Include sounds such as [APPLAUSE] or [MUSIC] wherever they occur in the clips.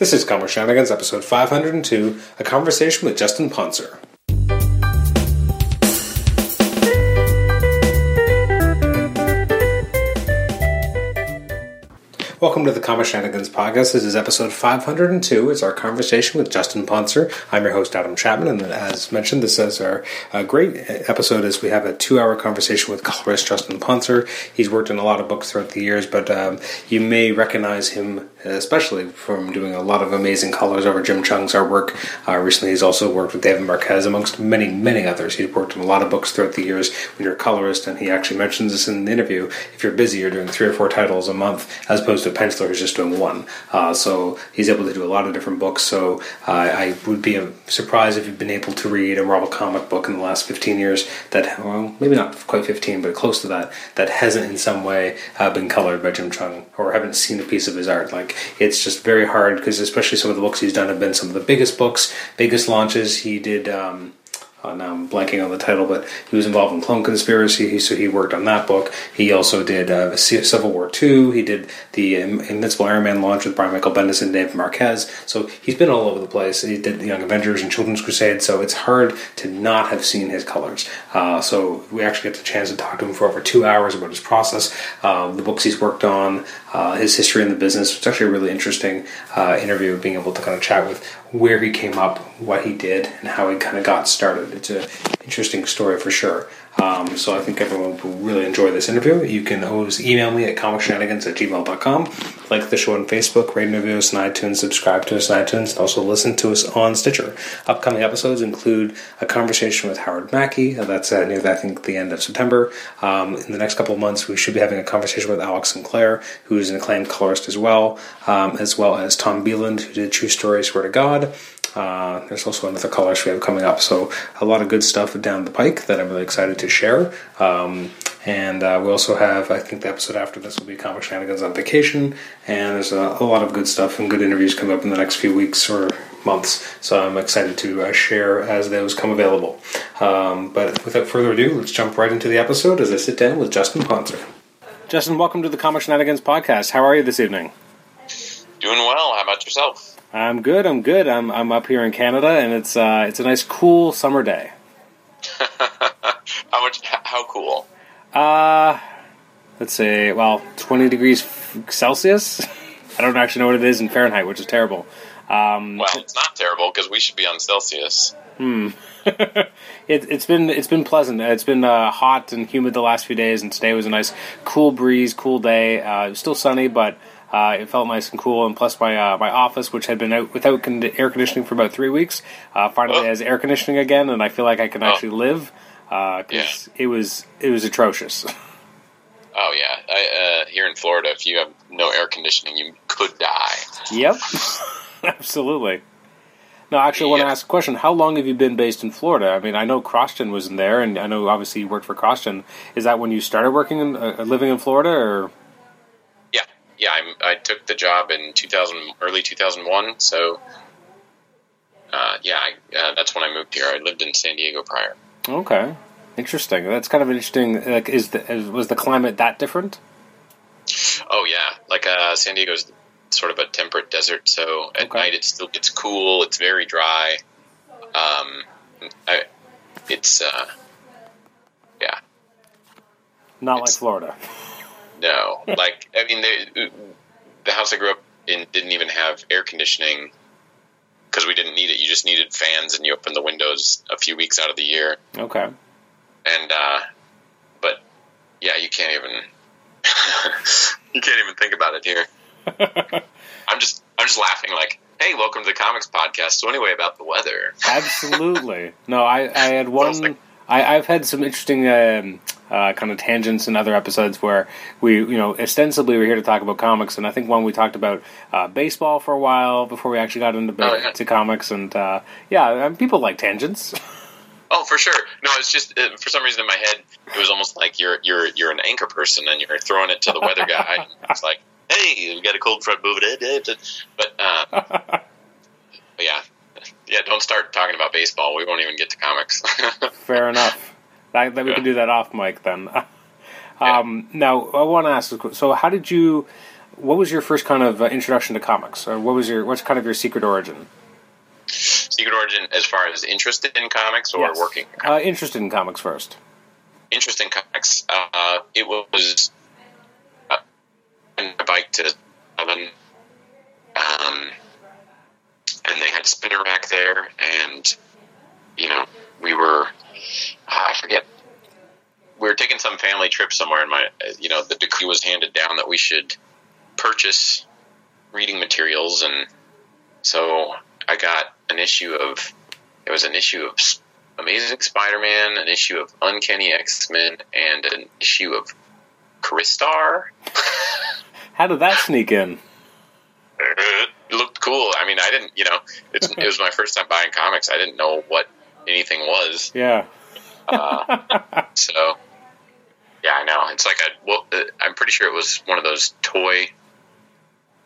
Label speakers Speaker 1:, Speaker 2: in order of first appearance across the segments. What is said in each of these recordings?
Speaker 1: This is Comic Shenanigans, episode 502, a conversation with Justin Ponsor. Welcome to the Comic Shenanigans podcast. This is episode 502. It's our conversation with Justin Ponsor. I'm your host, Adam Chapman, and as mentioned, this is our uh, great episode as we have a two-hour conversation with colorist Justin Ponsor. He's worked in a lot of books throughout the years, but um, you may recognize him especially from doing a lot of amazing colors over Jim Cheung's artwork. Uh, recently, he's also worked with David Marquez, amongst many, many others. He's worked in a lot of books throughout the years when you're a colorist, and he actually mentions this in the interview. If you're busy, you're doing three or four titles a month, as opposed to a who's just doing one. Uh, so he's able to do a lot of different books. So uh, I would be surprised if you've been able to read a Marvel comic book in the last 15 years that, well, maybe not quite 15, but close to that, that hasn't in some way uh, been colored by Jim Cheung or haven't seen a piece of his art. Like it's just very hard because especially some of the books he's done have been some of the biggest books, biggest launches. He did. Um, uh, now I'm blanking on the title, but he was involved in Clone Conspiracy, so he worked on that book. He also did uh, Civil War II. He did the Invincible Iron Man launch with Brian Michael Bendis and Dave Marquez. So he's been all over the place. He did the Young Avengers and Children's Crusade, so it's hard to not have seen his colors. Uh, so we actually get the chance to talk to him for over two hours about his process, uh, the books he's worked on, uh, his history in the business. It's actually a really interesting uh, interview, being able to kind of chat with where he came up, what he did, and how he kind of got started. It's an interesting story for sure. Um, so I think everyone will really enjoy this interview. You can always email me at comicshenanigans at gmail.com. Like the show on Facebook, rate and review us on iTunes, subscribe to us on iTunes, and also listen to us on Stitcher. Upcoming episodes include a conversation with Howard Mackie. Uh, that's uh, near, I think, the end of September. Um, in the next couple of months, we should be having a conversation with Alex Sinclair, who is an acclaimed colorist as well, um, as well as Tom Beland, who did True Story, Swear to God. Uh, there's also another colorist we have coming up. So a lot of good stuff down the pike that I'm really excited to share. Um, and uh, we also have, I think the episode after this will be Comic Shenanigans on Vacation. And there's a, a, lot of good stuff and good interviews coming up in the next few weeks or months. So I'm excited to uh, share as those come available. Um, but without further ado, let's jump right into the episode as I sit down with Justin Ponsor. Justin, welcome to the Comic Shenanigans podcast. How are you this evening?
Speaker 2: Doing well. How about yourself?
Speaker 1: I'm good. I'm good. I'm I'm up here in Canada, and it's uh, it's a nice, cool summer day. [LAUGHS]
Speaker 2: how much? How cool?
Speaker 1: Uh, let's say, well, 20 degrees Celsius. [LAUGHS] I don't actually know what it is in Fahrenheit, which is terrible.
Speaker 2: Um, well, it's not terrible because we should be on Celsius.
Speaker 1: Hmm. [LAUGHS] it, has been it's been pleasant. It's been uh, hot and humid the last few days, and today was a nice, cool breeze, cool day. Uh, it was still sunny, but uh, it felt nice and cool, and plus my uh, my office, which had been out without con- air conditioning for about three weeks, uh, finally oh. has air conditioning again, and I feel like I can oh. actually live uh, yeah. it was it was atrocious. [LAUGHS]
Speaker 2: Oh yeah, I, uh, here in Florida, if you have no air conditioning, you could die.
Speaker 1: Yep, [LAUGHS] absolutely. No, actually, I want to ask a question. How long have you been based in Florida? I mean, I know CrossGen was in there, and I know obviously you worked for CrossGen. Is that when you started working in, uh, living in Florida, or?
Speaker 2: Yeah, I'm, i took the job in 2000, early 2001. So, uh, yeah, I, uh, that's when I moved here. I lived in San Diego prior.
Speaker 1: Okay, interesting. That's kind of interesting. Like, is the is, was the climate that different?
Speaker 2: Oh yeah, like uh, San Diego's sort of a temperate desert, so at okay. night it still gets cool. It's very dry. Um, I, it's uh, yeah,
Speaker 1: not like Florida.
Speaker 2: No, [LAUGHS] like I mean, they, the house I grew up in didn't even have air conditioning because we didn't need it. You just needed fans, and you open the windows a few weeks out of the year.
Speaker 1: Okay.
Speaker 2: And uh, but yeah, you can't even [LAUGHS] you can't even think about it here. [LAUGHS] I'm just I'm just laughing like, hey, welcome to the comics podcast. So anyway, about the weather.
Speaker 1: Absolutely. No, I I had one. I, I've had some interesting. Um, uh, kind of tangents in other episodes where we, you know, ostensibly we're here to talk about comics, and I think one we talked about uh, baseball for a while before we actually got into oh, yeah. to comics, and uh, yeah, people like tangents. [LAUGHS]
Speaker 2: Oh, for sure. No, it's just uh, for some reason in my head it was almost like you're you're you're an anchor person and you're throwing it to the weather guy. [LAUGHS] it's like, hey, we got a cold front moving in, but uh, [LAUGHS] but yeah, yeah. Don't start talking about baseball. We won't even get to comics.
Speaker 1: Fair enough. That, that we yeah. can do that off mic then. [LAUGHS] um, yeah. Now, I want to ask. So, how did you? what was your first kind of uh, introduction to comics, or what was your what's kind of your secret origin?
Speaker 2: Secret origin, as far as interested in comics or
Speaker 1: Yes.
Speaker 2: working.
Speaker 1: Uh, interested in comics first.
Speaker 2: Interest in comics. Uh, it was uh, on my bike to seven, um, and they had spinner rack there, and you know we were Ah, I forget we were taking some family trip somewhere, and my you know the decree was handed down that we should purchase reading materials, and so I got an issue of it was an issue of Amazing Spider-Man, an issue of Uncanny X-Men, and an issue of Crystar. [LAUGHS]
Speaker 1: How did that sneak in?
Speaker 2: It looked cool. I mean, I didn't, you know, it's, it was my first time buying comics. I didn't know what anything was.
Speaker 1: Yeah.
Speaker 2: Uh, so, yeah, I know. It's like a, well, uh, I'm pretty sure it was one of those toy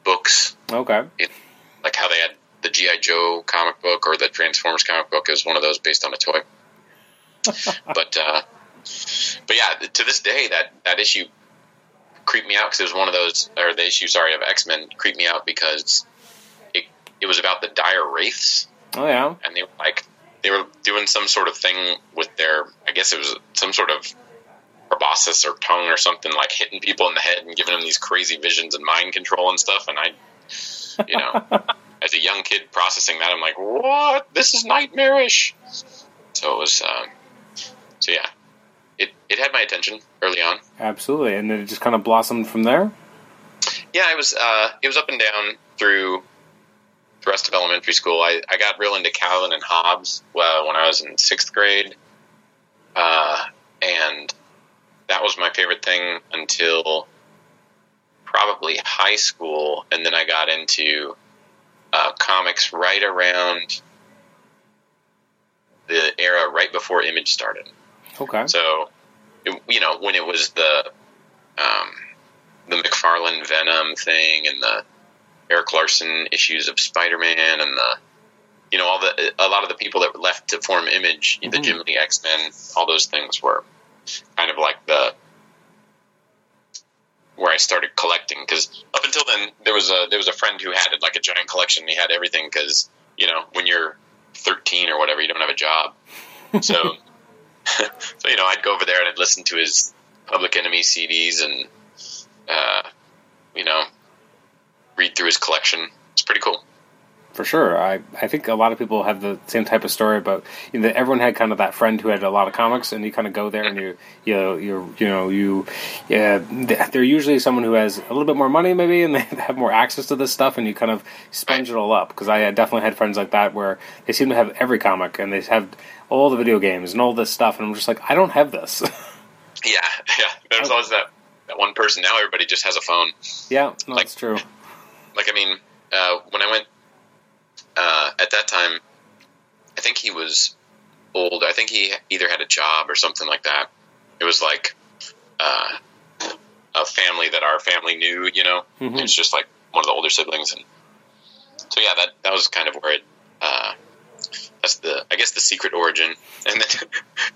Speaker 2: books,
Speaker 1: Okay.
Speaker 2: like how they had the GI Joe comic book or the Transformers comic book is one of those based on a toy. [LAUGHS] but, uh, but yeah, to this day, that that issue creeped me out because it was one of those, or the issue, sorry, of X Men creeped me out because it it was about the dire wraiths
Speaker 1: Oh yeah.
Speaker 2: and they were like they were doing some sort of thing with their I guess it was some sort of proboscis or tongue or something like hitting people in the head and giving them these crazy visions and mind control and stuff. And I you know [LAUGHS] as a young kid processing that I'm like what? This is nightmarish. So it was um, so yeah. It it had my attention early on.
Speaker 1: Absolutely. And then it just kind of blossomed from there.
Speaker 2: yeah it was uh it was up and down through the rest of elementary school. I, I got real into Calvin and Hobbes well, when I was in sixth grade, uh, and that was my favorite thing until probably high school, and then I got into uh, comics right around the era right before Image started.
Speaker 1: Okay.
Speaker 2: So, it, you know, when it was the um, the McFarlane Venom thing and the Erik Larsen issues of Spider Man and the you know all the a lot of the people that were left to form Image, the
Speaker 1: Mhm.
Speaker 2: Jim Lee X Men, all those things were kind of like the where I started collecting because up until then there was a there was a friend who had like a giant collection. He had everything because you know when you're 13 or whatever, you don't have a job, [LAUGHS] so [LAUGHS] so you know I'd go over there and I'd listen to his Public Enemy CDs and uh, you know read through his collection. It's pretty cool.
Speaker 1: For sure, I, I think a lot of people have the same type of story about you know, everyone had kind of that friend who had a lot of comics, and you kind of go there and you you know, you you know you yeah they're usually someone who has a little bit more money maybe, and [LAUGHS] they have more access to this stuff, and you kind of sponge it all up. Because I definitely had friends like that where they seem to have every comic and they have all the video games and all this stuff, and I'm just like I don't have this. [LAUGHS]
Speaker 2: Yeah, [LAUGHS] yeah. There's always that that one person. Now everybody just has a phone.
Speaker 1: yeah, no,
Speaker 2: Like-
Speaker 1: that's true.
Speaker 2: Like I mean, uh, when I went uh, at that time, I think he was old. I think he either had a job or something like that. It was like uh, a family that our family knew. You know,
Speaker 1: Mhm.
Speaker 2: it was just like one of the older siblings, and so yeah, that that was kind of where it. Uh, that's the I guess the secret origin. [LAUGHS] And then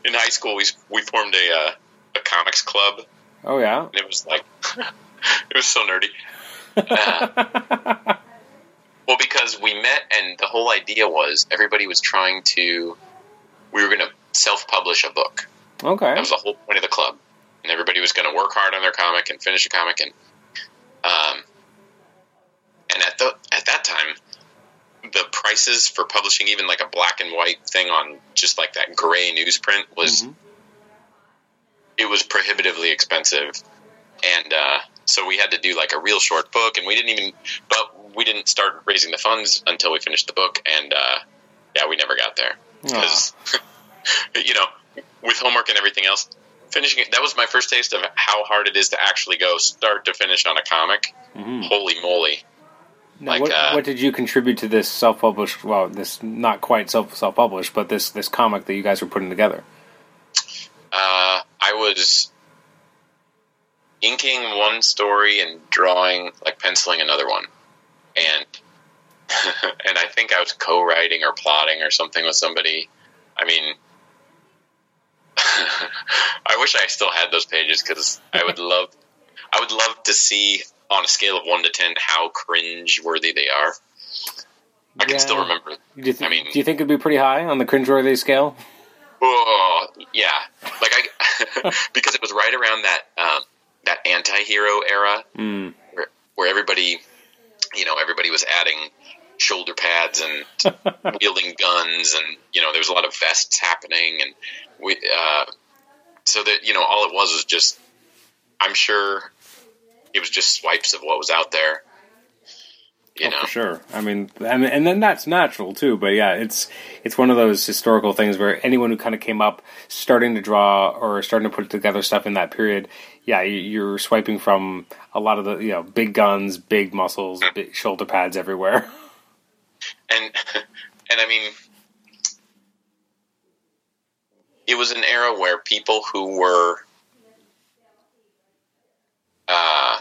Speaker 2: in high school, we we formed a uh, a comics club,
Speaker 1: Oh yeah.
Speaker 2: and it was like [LAUGHS] it was so nerdy. Uh, [LAUGHS] well, because we met, and the whole idea was everybody was trying to. We were going to self-publish a book.
Speaker 1: okay.
Speaker 2: That was the whole point of the club, and everybody was going to work hard on their comic and finish a comic, and um, and at the at that time, the prices for publishing even like a black and white thing on just like that gray newsprint was
Speaker 1: Mhm.
Speaker 2: it was prohibitively expensive, and uh, so we had to do like a real short book, and we didn't even, but we didn't start raising the funds until we finished the book, and uh, yeah, we never got there because [LAUGHS] you know with homework and everything else. Finishing it, that was my first taste of how hard it is to actually go start to finish on a comic.
Speaker 1: Mhm.
Speaker 2: Holy moly!
Speaker 1: Now,
Speaker 2: Like,
Speaker 1: what,
Speaker 2: uh,
Speaker 1: what did you contribute to this self-published? Well, this not quite self self-published, but this this comic that you guys were putting together.
Speaker 2: Uh, I was inking one story and drawing, like penciling another one, and [LAUGHS] and I think I was co-writing or plotting or something with somebody. I mean, [LAUGHS] I wish I still had those pages because I would [LAUGHS] love, I would love to see on a scale of one to ten how cringe worthy they are. I can still remember.
Speaker 1: Do you, th-
Speaker 2: I mean-
Speaker 1: do you think it'd be pretty high on the cringe worthy scale?
Speaker 2: Oh, yeah, like I because it was right around that um, that anti-hero era
Speaker 1: Mm.
Speaker 2: where, where everybody, you know, everybody was adding shoulder pads and [LAUGHS] wielding guns, and you know, there was a lot of vests happening, and we, uh, so that you know, all it was was just, I'm sure, it was just swipes of what was out there. You
Speaker 1: Oh,
Speaker 2: know,
Speaker 1: for sure. I mean, mean, and then that's natural too. But yeah, it's it's one of those historical things where anyone who kind of came up starting to draw or starting to put together stuff in that period, yeah, you- you're swiping from a lot of the you know big guns, big muscles, big shoulder pads everywhere. [LAUGHS]
Speaker 2: and and I mean, it was an era where people who were uh,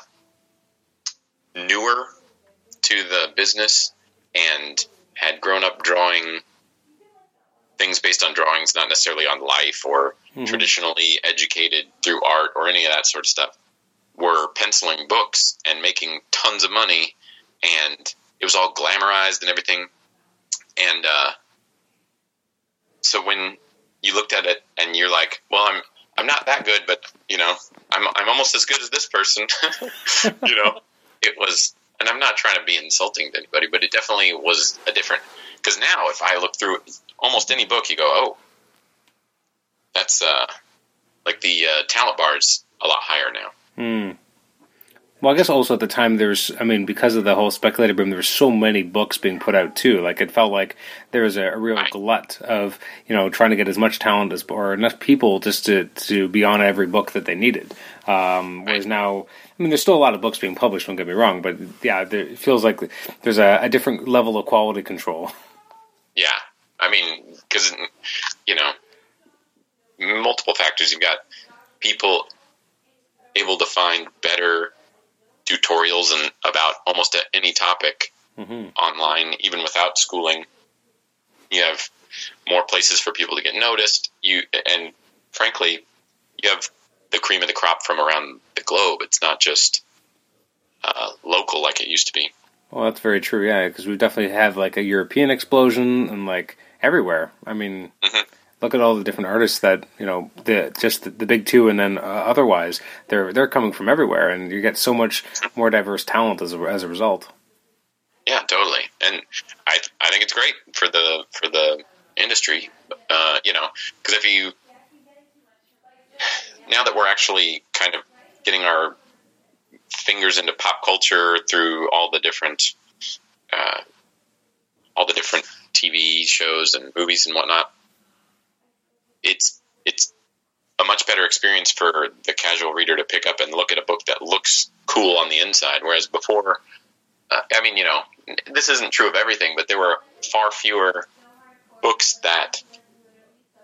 Speaker 2: newer to the business and had grown up drawing things based on drawings, not necessarily on life or traditionally educated through art or any of that sort of stuff, were penciling books and making tons of money, and it was all glamorized and everything. And uh, so when you looked at it and you're like, "Well, I'm I'm not that good, but you know, I'm I'm almost as good as this person," [LAUGHS] you know, [LAUGHS] it was. And I'm not trying to be insulting to anybody, but it definitely was a different. Because now, if I look through almost any book, you go, "Oh, that's uh, like the uh, talent bar's a lot higher now."
Speaker 1: Hmm. Well, I guess also at the time there's, I mean, because of the whole speculative boom, there were so many books being put out too. Like it felt like there was a, a real
Speaker 2: Right.
Speaker 1: glut of, you know, trying to get as much talent as or enough people just to to be on every book that they needed. Um, whereas now, I mean, there's still a lot of books being published. Don't get me wrong, but yeah, there, it feels like there's a, a different level of quality control. [LAUGHS]
Speaker 2: Yeah, I mean, because you know, multiple factors. You've got people able to find better tutorials and about almost any topic
Speaker 1: hmm
Speaker 2: online, even without schooling. You have more places for people to get noticed. You and frankly, you have the cream of the crop from around the globe. It's not just uh, local like it used to be.
Speaker 1: Well, that's very true. Yeah, because we definitely have like a European explosion and like everywhere. I mean,
Speaker 2: Mhm.
Speaker 1: look at all the different artists that you know, the just the, the big two, and then uh, otherwise they're they're coming from everywhere, and you get so much more diverse talent as a, as a result.
Speaker 2: Yeah, totally. And I I think it's great for the for the industry. Uh, you know, because if you [SIGHS] now that we're actually kind of getting our fingers into pop culture through all the different uh, all the different TV shows and movies and whatnot, it's it's a much better experience for the casual reader to pick up and look at a book that looks cool on the inside. Whereas before, uh, I mean, you know, this isn't true of everything, but there were far fewer books that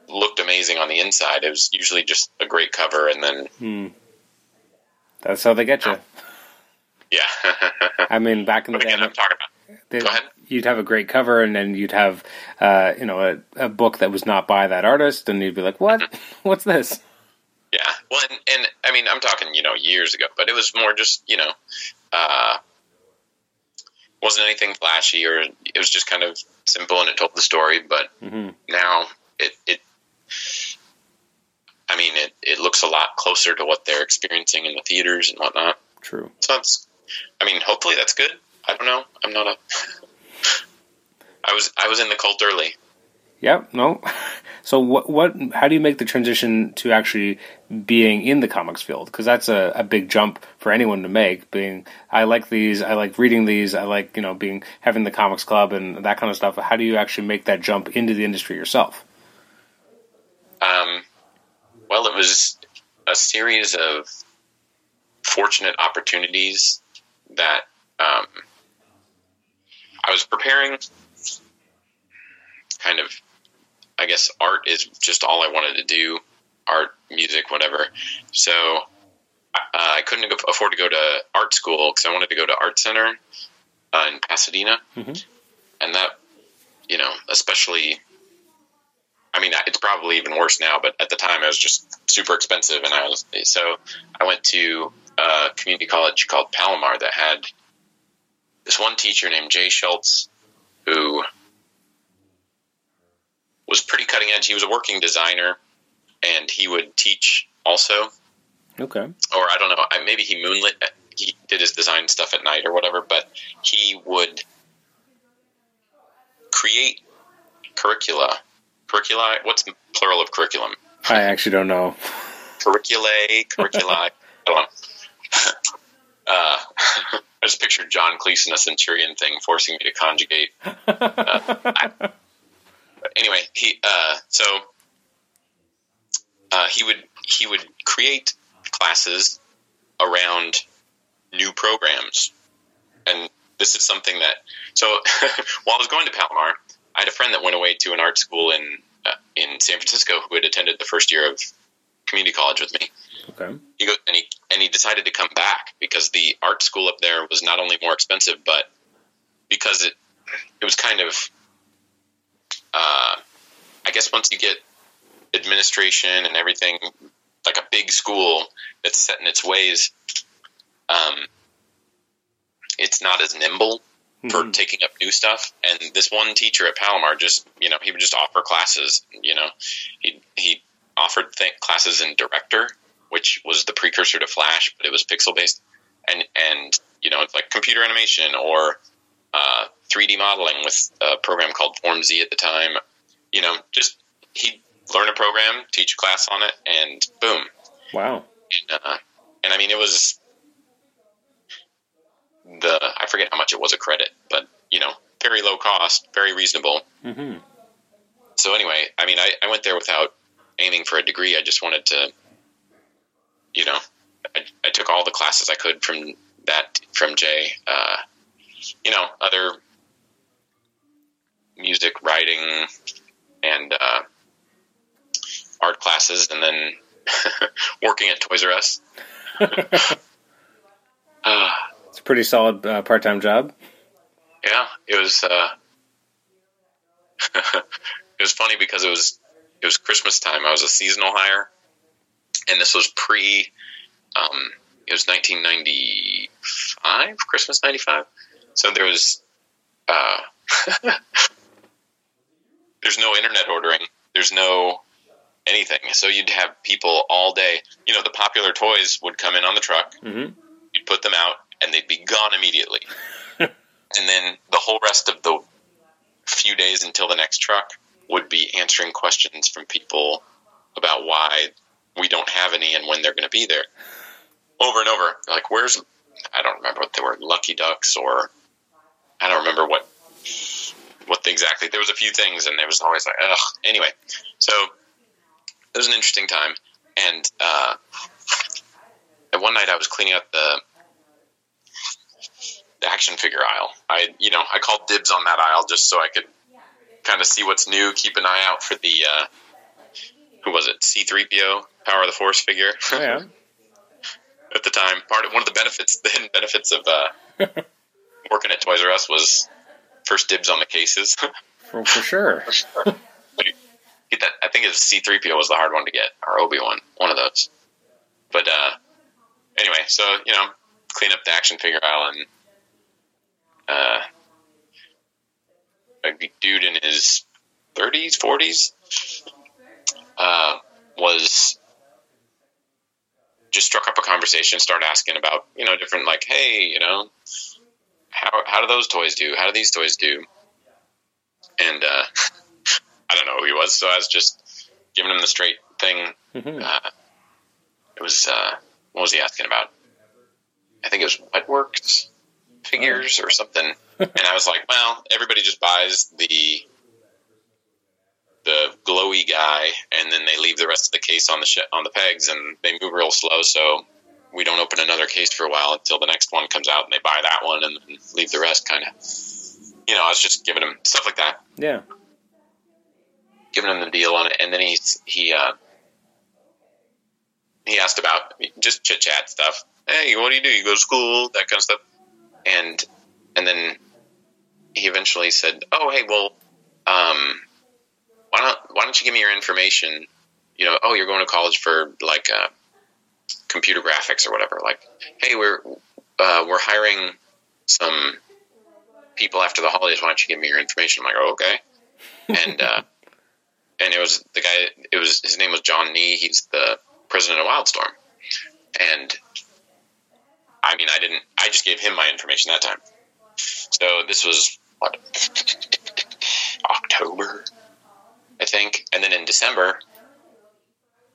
Speaker 2: looked amazing on the inside. It was usually just a great cover, and then
Speaker 1: Hmm. That's how they get you. [LAUGHS]
Speaker 2: yeah.
Speaker 1: I mean, back in the
Speaker 2: but
Speaker 1: day,
Speaker 2: I'm talking about
Speaker 1: they-
Speaker 2: go ahead.
Speaker 1: you'd have a great cover, and then you'd have, uh, you know, a, a book that was not by that artist, and you'd be like, "What? [LAUGHS] What's this?"
Speaker 2: yeah. Well, and, and I mean, I'm talking you know years ago, but it was more just you know, uh, wasn't anything flashy, or it was just kind of simple, and it told the story. But
Speaker 1: hmm
Speaker 2: now it it I mean it, it looks a lot closer to what they're experiencing in the theaters and whatnot.
Speaker 1: True.
Speaker 2: So it's I mean hopefully that's good. I don't know. I'm not a [LAUGHS] I was I was in the cult early.
Speaker 1: Yep. No. [LAUGHS] So what? What? How do you make the transition to actually being in the comics field? Because that's a, a big jump for anyone to make. Being, I like these. I like reading these. I like you know being having the comics club and that kind of stuff. How do you actually make that jump into the industry yourself?
Speaker 2: Um, well, it was a series of fortunate opportunities that um, I was preparing. Kind of, I guess, art is just all I wanted to do art, music, whatever. So uh, I couldn't afford to go to art school because I wanted to go to Art Center uh, in Pasadena.
Speaker 1: Mhm.
Speaker 2: And that, you know, especially I mean, it's probably even worse now, but at the time it was just super expensive, and I was so I went to a community college called Palomar that had this one teacher named Jay Schultz who was pretty cutting edge. He was a working designer, and he would teach also.
Speaker 1: Okay.
Speaker 2: Or I don't know, maybe he moonlit. He did his design stuff at night or whatever, but he would create curricula. Curricula. What's the plural of curriculum?
Speaker 1: I actually don't know.
Speaker 2: Curriculae, curricula. [LAUGHS] I don't know. [LAUGHS] Uh, [LAUGHS] I just pictured John Cleese in a Centurion thing, forcing me to conjugate. Uh, I, anyway, he uh, so uh, he would he would create classes around new programs, and this is something that so while I was going to Palomar, I had a friend that went away to an art school in in San Francisco who had attended the first year of community college with me.
Speaker 1: Okay.
Speaker 2: He go, and he and he decided to come back because the art school up there was not only more expensive, but because it it was kind of uh, I guess once you get administration and everything like a big school that's set in its ways, um, it's not as nimble for
Speaker 1: Mhm.
Speaker 2: taking up new stuff. And this one teacher at Palomar just, you know, he would just offer classes. You know, he he offered th- classes in Director, which was the precursor to Flash, but it was pixel based, and and you know, it's like computer animation or uh, 3D modeling with a program called Form Z at the time. You know, just he'd learn a program, teach a class on it, and boom,
Speaker 1: Wow.
Speaker 2: and, uh, and I mean, it was the I forget how much it was a credit, but you know, very low cost, very reasonable.
Speaker 1: hmm
Speaker 2: So anyway, I mean, I, I went there without aiming for a degree. I just wanted to, you know, I, I took all the classes I could from that from Jay. Uh, you know, other music, writing, and uh, art classes, and then [LAUGHS] working at Toys R Us. [LAUGHS] Uh,
Speaker 1: pretty solid uh, part-time job.
Speaker 2: yeah, it was. Uh, [LAUGHS] it was funny because it was it was Christmas time. I was a seasonal hire, and this was pre. Um, it was 1995, Christmas '95. So there was. Uh, [LAUGHS] there's no internet ordering. There's no anything. So you'd have people all day. You know, the popular toys would come in on the truck.
Speaker 1: hmm
Speaker 2: You'd put them out, and they'd be gone immediately. [LAUGHS] and then the whole rest of the few days until the next truck would be answering questions from people about why we don't have any and when they're going to be there. Over and over, like where's I don't remember what they were, Lucky Ducks, or I don't remember what what exactly. There was a few things, and it was always like, ugh. Anyway, so it was an interesting time, and uh, and one night I was cleaning up the the action figure aisle. I you know I called dibs on that aisle just so I could kind of see what's new, keep an eye out for the uh, who was it C three PO Power of the Force figure
Speaker 1: Oh, yeah. [LAUGHS]
Speaker 2: at the time. Part of one of the benefits, [LAUGHS] the hidden benefits of uh, [LAUGHS] working at Toys R Us was first dibs on the cases.
Speaker 1: For, for sure.
Speaker 2: get that. I think it was C three PO was the hard one to get, or Obi Wan, one of those. But uh, anyway, so you know, clean up the action figure aisle, and uh, a dude in his thirties, forties, uh, was just struck up a conversation, started asking about you know different like, hey, you know, how how do those toys do? How do these toys do? And uh, [LAUGHS] I don't know who he was, so I was just giving him the straight thing.
Speaker 1: hmm
Speaker 2: Uh, it was uh, what was he asking about? I think it was Wetworks figures or something. and I was like, well, everybody just buys the the glowy guy, and then they leave the rest of the case on the sh- on the pegs, and they move real slow, so we don't open another case for a while until the next one comes out, and they buy that one and leave the rest. Kind of, you know, I was just giving him stuff like that
Speaker 1: Yeah.
Speaker 2: giving him the deal on it, and then he he uh, he asked about just chit chat stuff. Hey, what do you do? You go to school, that kind of stuff, and and then he eventually said, "Oh, hey, well, um, why don't why don't you give me your information? You know, oh, you're going to college for like uh, computer graphics or whatever. Like, hey, we're uh, we're hiring some people after the holidays. Why don't you give me your information? I'm like, oh, okay. And uh, [LAUGHS] and it was the guy. It was his name was John Nee. He's the president of Wildstorm. And I mean, I didn't. I just gave him my information that time. So this was what October, I think, and then in December,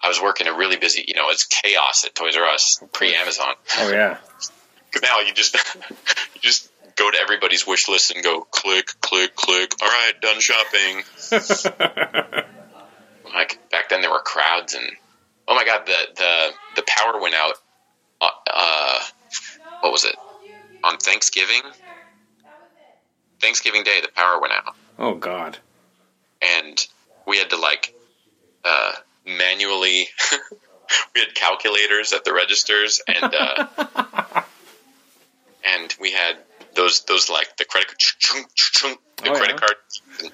Speaker 2: I was working a really busy. You know, it's chaos at Toys R Us pre Amazon.
Speaker 1: Oh yeah.
Speaker 2: Because now you just [LAUGHS] you just go to everybody's wish list and go click, click, click. All right, done shopping. [LAUGHS] like back then, there were crowds and oh my god, the the the power went out. Uh, uh, what was it on Thanksgiving? Thanksgiving Day, the power went out,
Speaker 1: Oh God.
Speaker 2: and we had to like uh, manually. [LAUGHS] we had calculators at the registers, and uh, [LAUGHS] and we had those those like the credit card, the
Speaker 1: Oh,
Speaker 2: credit
Speaker 1: yeah.
Speaker 2: card.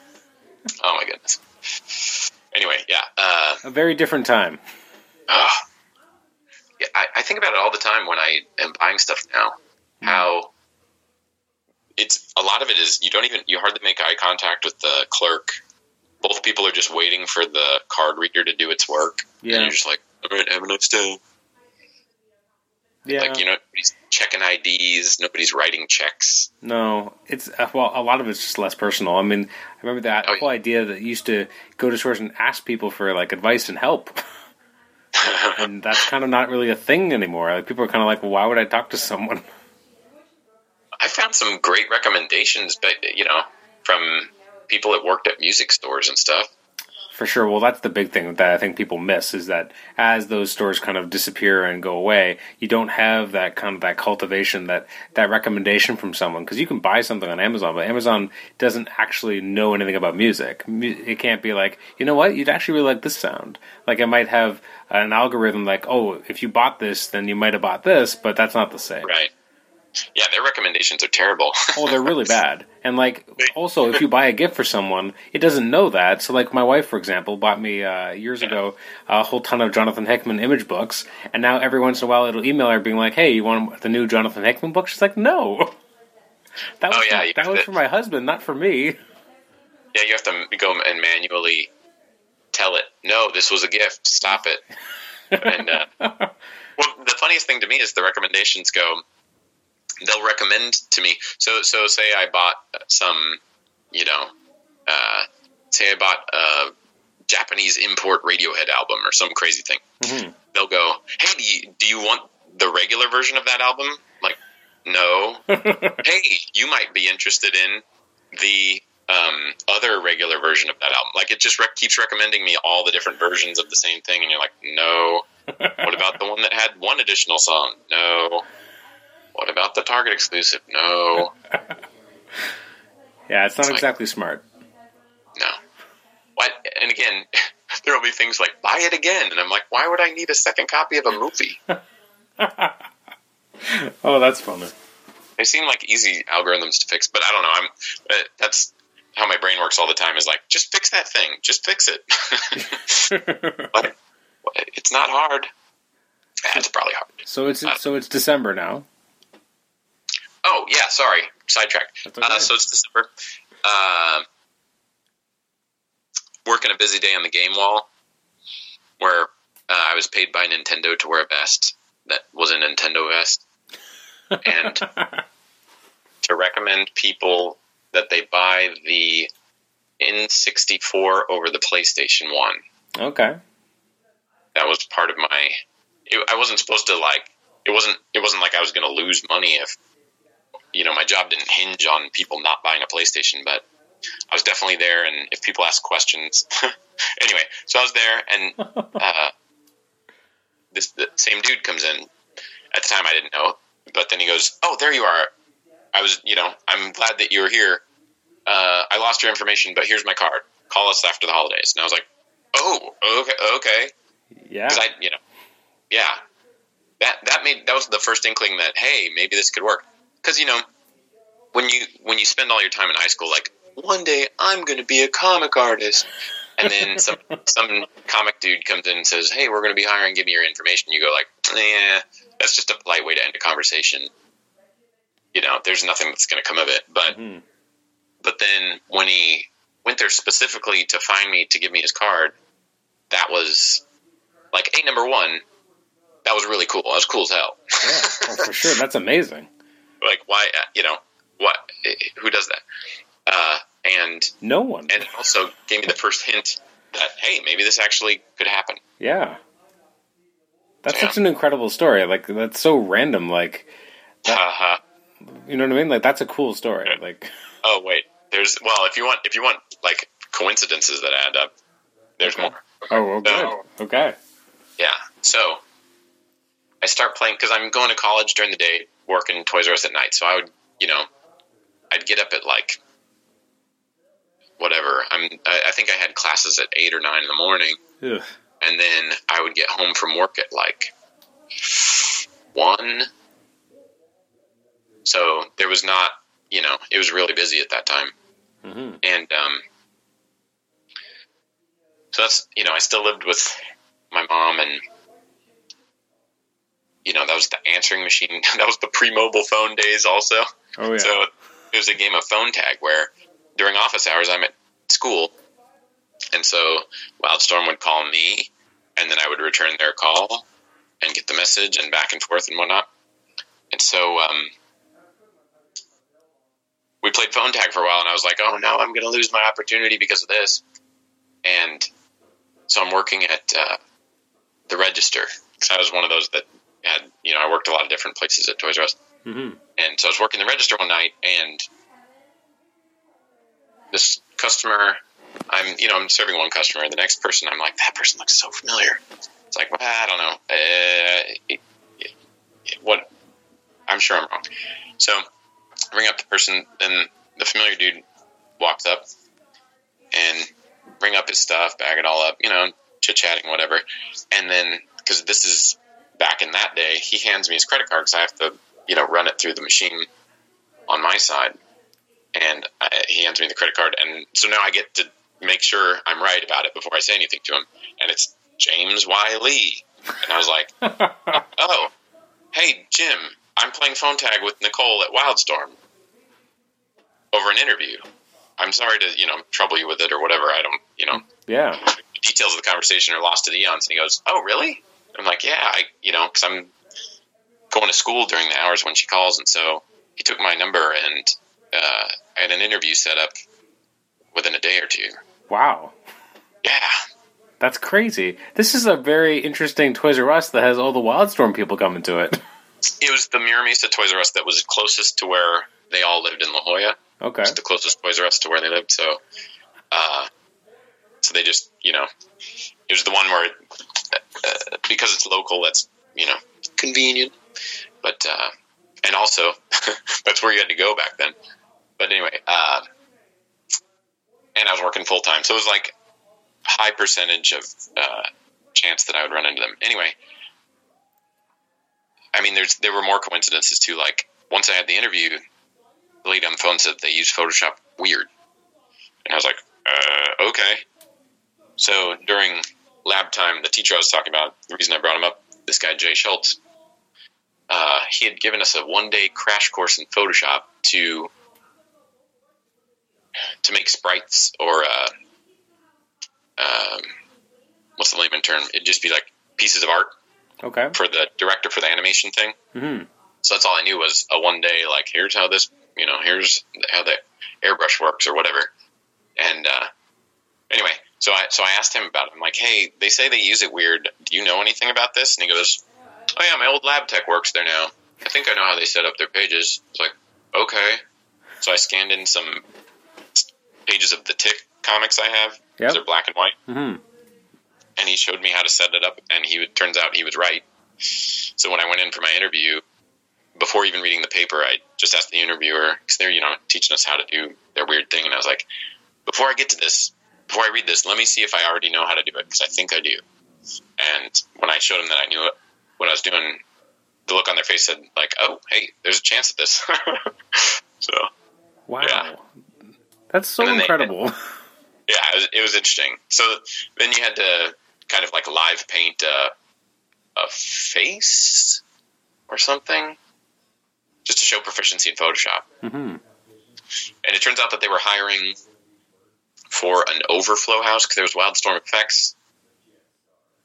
Speaker 2: Oh my goodness. Anyway, yeah. Uh,
Speaker 1: A very different time.
Speaker 2: Ugh. Yeah, I, I think about it all the time when I am buying stuff now. How it's a lot of it is you don't even you hardly make eye contact with the clerk. Both people are just waiting for the card reader to do its work,
Speaker 1: Yeah.
Speaker 2: and you're just like, "All right, have a nice day."
Speaker 1: Yeah.
Speaker 2: Like you know, nobody's checking IDs, nobody's writing checks.
Speaker 1: No, it's uh, well, a lot of it's just less personal. I mean, I remember that
Speaker 2: Oh, yeah.
Speaker 1: whole idea that you used to go to stores and ask people for like advice and help, [LAUGHS] and that's kind of not really a thing anymore. Like people are kind of like, well, why would I talk to someone? [LAUGHS]
Speaker 2: I found some great recommendations, but you know, from people that worked at music stores and stuff.
Speaker 1: For sure. Well, that's the big thing that I think people miss is that as those stores kind of disappear and go away, you don't have that kind of that cultivation, that that recommendation from someone because you can buy something on Amazon, but Amazon doesn't actually know anything about music. It can't be like, you know what, you'd actually really like this sound. Like it might have an algorithm like, oh, if you bought this, then you might have bought this, but that's not the same.
Speaker 2: Right. Yeah, their recommendations are terrible. [LAUGHS]
Speaker 1: Oh, they're really bad. And like, also, if you buy a gift for someone, it doesn't know that. So, like, my wife, for example, bought me uh, years ago a whole ton of Jonathan Hickman image books, and now every once in a while, it'll email her being like, "Hey, you want the new Jonathan Hickman book?" She's like, "No." [LAUGHS] That was
Speaker 2: Oh, yeah,
Speaker 1: for, that was
Speaker 2: to-
Speaker 1: for my husband, not for me.
Speaker 2: Yeah, you have to go and manually tell it, no, this was a gift. Stop it. and uh, [LAUGHS] well, the funniest thing to me is the recommendations go. They'll recommend to me. So, so say I bought some, you know, uh, say I bought a Japanese import Radiohead album or some crazy thing.
Speaker 1: Mhm.
Speaker 2: They'll go, hey, do you, do you want the regular version of that album? Like, no. [LAUGHS] hey, you might be interested in the um, other regular version of that album. Like it just rec- keeps recommending me all the different versions of the same thing, and you're like, no. [LAUGHS] What about the one that had one additional song? No. What about the Target exclusive? No. [LAUGHS]
Speaker 1: yeah, it's not
Speaker 2: It's like-
Speaker 1: exactly smart.
Speaker 2: No. What? And again, [LAUGHS] there will be things like buy it again, and I'm like, why would I need a second copy of a movie?
Speaker 1: Oh, that's funny.
Speaker 2: They seem like easy algorithms to fix, but I don't know. I'm uh, that's how my brain works all the time. Is like, just fix that thing. Just fix it. [LAUGHS] Like, it's not hard. It's probably hard.
Speaker 1: so it's so it's December now.
Speaker 2: Oh yeah, sorry, sidetracked.
Speaker 1: Okay.
Speaker 2: Uh, so it's December. Uh, working a busy day on the game wall, where uh, I was paid by Nintendo to wear a vest that was a Nintendo vest, and [LAUGHS] to recommend people that they buy the N64 over the PlayStation One.
Speaker 1: Okay.
Speaker 2: That was part of my. It, I wasn't supposed to like. It wasn't. It wasn't like I was going to lose money if you know my job didn't hinge on people not buying a PlayStation, but I was definitely there. And if people ask questions, [LAUGHS] anyway, so I was there, and [LAUGHS] uh, this the same dude comes in. At the time, I didn't know, but then he goes, "Oh, there you are." I was, you know, I'm glad that you were here. Uh, I lost your information, but here's my card. Call us after the holidays. And I was like, "Oh, okay, okay."
Speaker 1: Yeah.
Speaker 2: Because I, you know, yeah, that that made that was the first inkling that hey, maybe this could work. Because you know, when you when you spend all your time in high school, like one day I'm going to be a comic artist, And then [LAUGHS] some some comic dude comes in and says, "Hey, we're going to be hiring. Give me your information." You go like, "Yeah, that's just a polite way to end a conversation." You know, there's nothing that's going to come of it. But
Speaker 1: Mhm.
Speaker 2: but then when he went there specifically to find me to give me his card, that was like, hey, number one, that was really cool. That was cool as hell.
Speaker 1: Yeah, oh, for [LAUGHS] sure. That's amazing.
Speaker 2: like, why? You know, what? Who does that? Uh, and
Speaker 1: No one.
Speaker 2: and also gave me the first hint that hey, maybe this actually could happen.
Speaker 1: Yeah. That's such an incredible story. Like that's so random. Like
Speaker 2: Haha.
Speaker 1: You know what I mean? Like that's a cool story. Like [LAUGHS]
Speaker 2: oh wait, there's well, if you want, if you want like coincidences that add up, there's
Speaker 1: Okay.
Speaker 2: more.
Speaker 1: oh, well, good. Okay.
Speaker 2: Yeah. So I start playing because I'm going to college during the day, working Toys R Us at night. So I would, you know, I'd get up at like whatever. I'm. I, I think I had classes at eight or nine in the morning, and then I would get home from work at like one. So there was not, you know, it was really busy at that time.
Speaker 1: Hmm
Speaker 2: and um, so that's you know I still lived with my mom and you know that was the answering machine. [LAUGHS] That was the pre-mobile phone days also.
Speaker 1: Oh yeah.
Speaker 2: so it was a game of phone tag where during office hours I'm at school. And so Wildstorm would call me and then I would return their call and get the message and back and forth and whatnot. And so um, we played phone tag for a while and I was like, oh no, I'm going to lose my opportunity because of this. And so I'm working at uh, the register because I was one of those that had, you know, I worked a lot of different places at Toys R Us.
Speaker 1: hmm
Speaker 2: And so I was working the register one night and this customer, I'm, you know, I'm serving one customer. The next person, I'm like, that person looks so familiar. It's like, well, I don't know. Uh, it- it- what? I'm sure I'm wrong. So ring up the person, then the familiar dude walks up and bring up his stuff, bag it all up, you know, chit chatting, whatever. And then, because this is back in that day, he hands me his credit card because I have to, you know, run it through the machine on my side. And I, he hands me the credit card, and so now I get to make sure I'm right about it before I say anything to him. And it's James Y. Lee, and I was like, [LAUGHS] "Oh, hey Jim, I'm playing phone tag with Nicole at Wildstorm over an interview. I'm sorry to you know trouble you with it or whatever. I don't you know
Speaker 1: yeah.
Speaker 2: the details of the conversation are lost to the eons. And he goes, "Oh, really?" I'm like, "Yeah, I, you know, because I'm going to school during the hours when she calls." And so he took my number, and uh, I had an interview set up within a day or two.
Speaker 1: Wow.
Speaker 2: Yeah,
Speaker 1: That's crazy. This is a very interesting Toys R Us that has all the Wildstorm people coming to it.
Speaker 2: it was the Mira Mesa Toys R Us that was closest to where they all lived in La Jolla.
Speaker 1: Okay.
Speaker 2: It was the closest Toys R Us to where they lived. So, uh, so they just, you know, it was the one where, uh, because it's local, that's you know convenient. But uh, and also [LAUGHS] that's where you had to go back then. But anyway, uh, and I was working full time, so it was like high percentage of uh, chance that I would run into them. Anyway, I mean, there's there were more coincidences too. Like once I had the interview, the lady on the phone said they use Photoshop weird, and I was like, uh, okay. So during lab time, the teacher I was talking about, the reason I brought him up, this guy Jay Schultz, uh, he had given us a one day crash course in Photoshop to to make sprites or uh, um, what's the layman term? It'd just be like pieces of art
Speaker 1: Okay.
Speaker 2: for the director for the animation thing.
Speaker 1: hmm
Speaker 2: So that's all I knew was a one day like here's how this you know here's how the airbrush works or whatever. And uh, anyway, so I so I asked him about it. I'm like, hey, they say they use it weird. Do you know anything about this? And he goes, oh yeah, my old lab tech works there now. I think I know how they set up their pages. It's like okay. So I scanned in some pages of the Tick comics I have.
Speaker 1: Yep.
Speaker 2: They're black and white
Speaker 1: hmm
Speaker 2: and he showed me how to set it up and he would- turns out he was right so when i went in for my interview before even reading the paper i just asked the interviewer because they're you know teaching us how to do their weird thing and i was like before i get to this before i read this let me see if i already know how to do it because i think i do and when i showed him that i knew what i was doing the look on their face said like oh hey there's a chance at this [LAUGHS] so
Speaker 1: Wow.
Speaker 2: Yeah.
Speaker 1: That's so
Speaker 2: then they-
Speaker 1: incredible. [LAUGHS]
Speaker 2: yeah, it was, it was interesting. So then you had to kind of like live paint a, a face or something just to show proficiency in Photoshop.
Speaker 1: Mm-hmm.
Speaker 2: And it turns out that they were hiring for an overflow house because there was Wildstorm effects.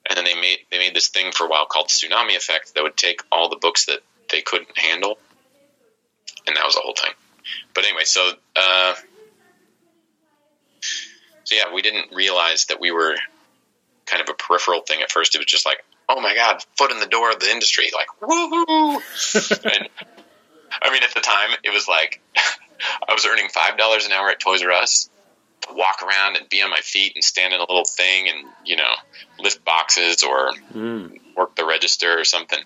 Speaker 2: And then they made they made this thing for a while called Tsunami Effect that would take all the books that they couldn't handle, and that was the whole thing. But anyway, so uh, so yeah, we didn't realize that we were kind of a peripheral thing at first. It was just like, oh my god, foot in the door of the industry, like woohoo! [LAUGHS] and I mean, at the time, it was like [LAUGHS] I was earning five dollars an hour at Toys R Us to walk around and be on my feet and stand in a little thing and you know lift boxes or
Speaker 1: Mm.
Speaker 2: work the register or something.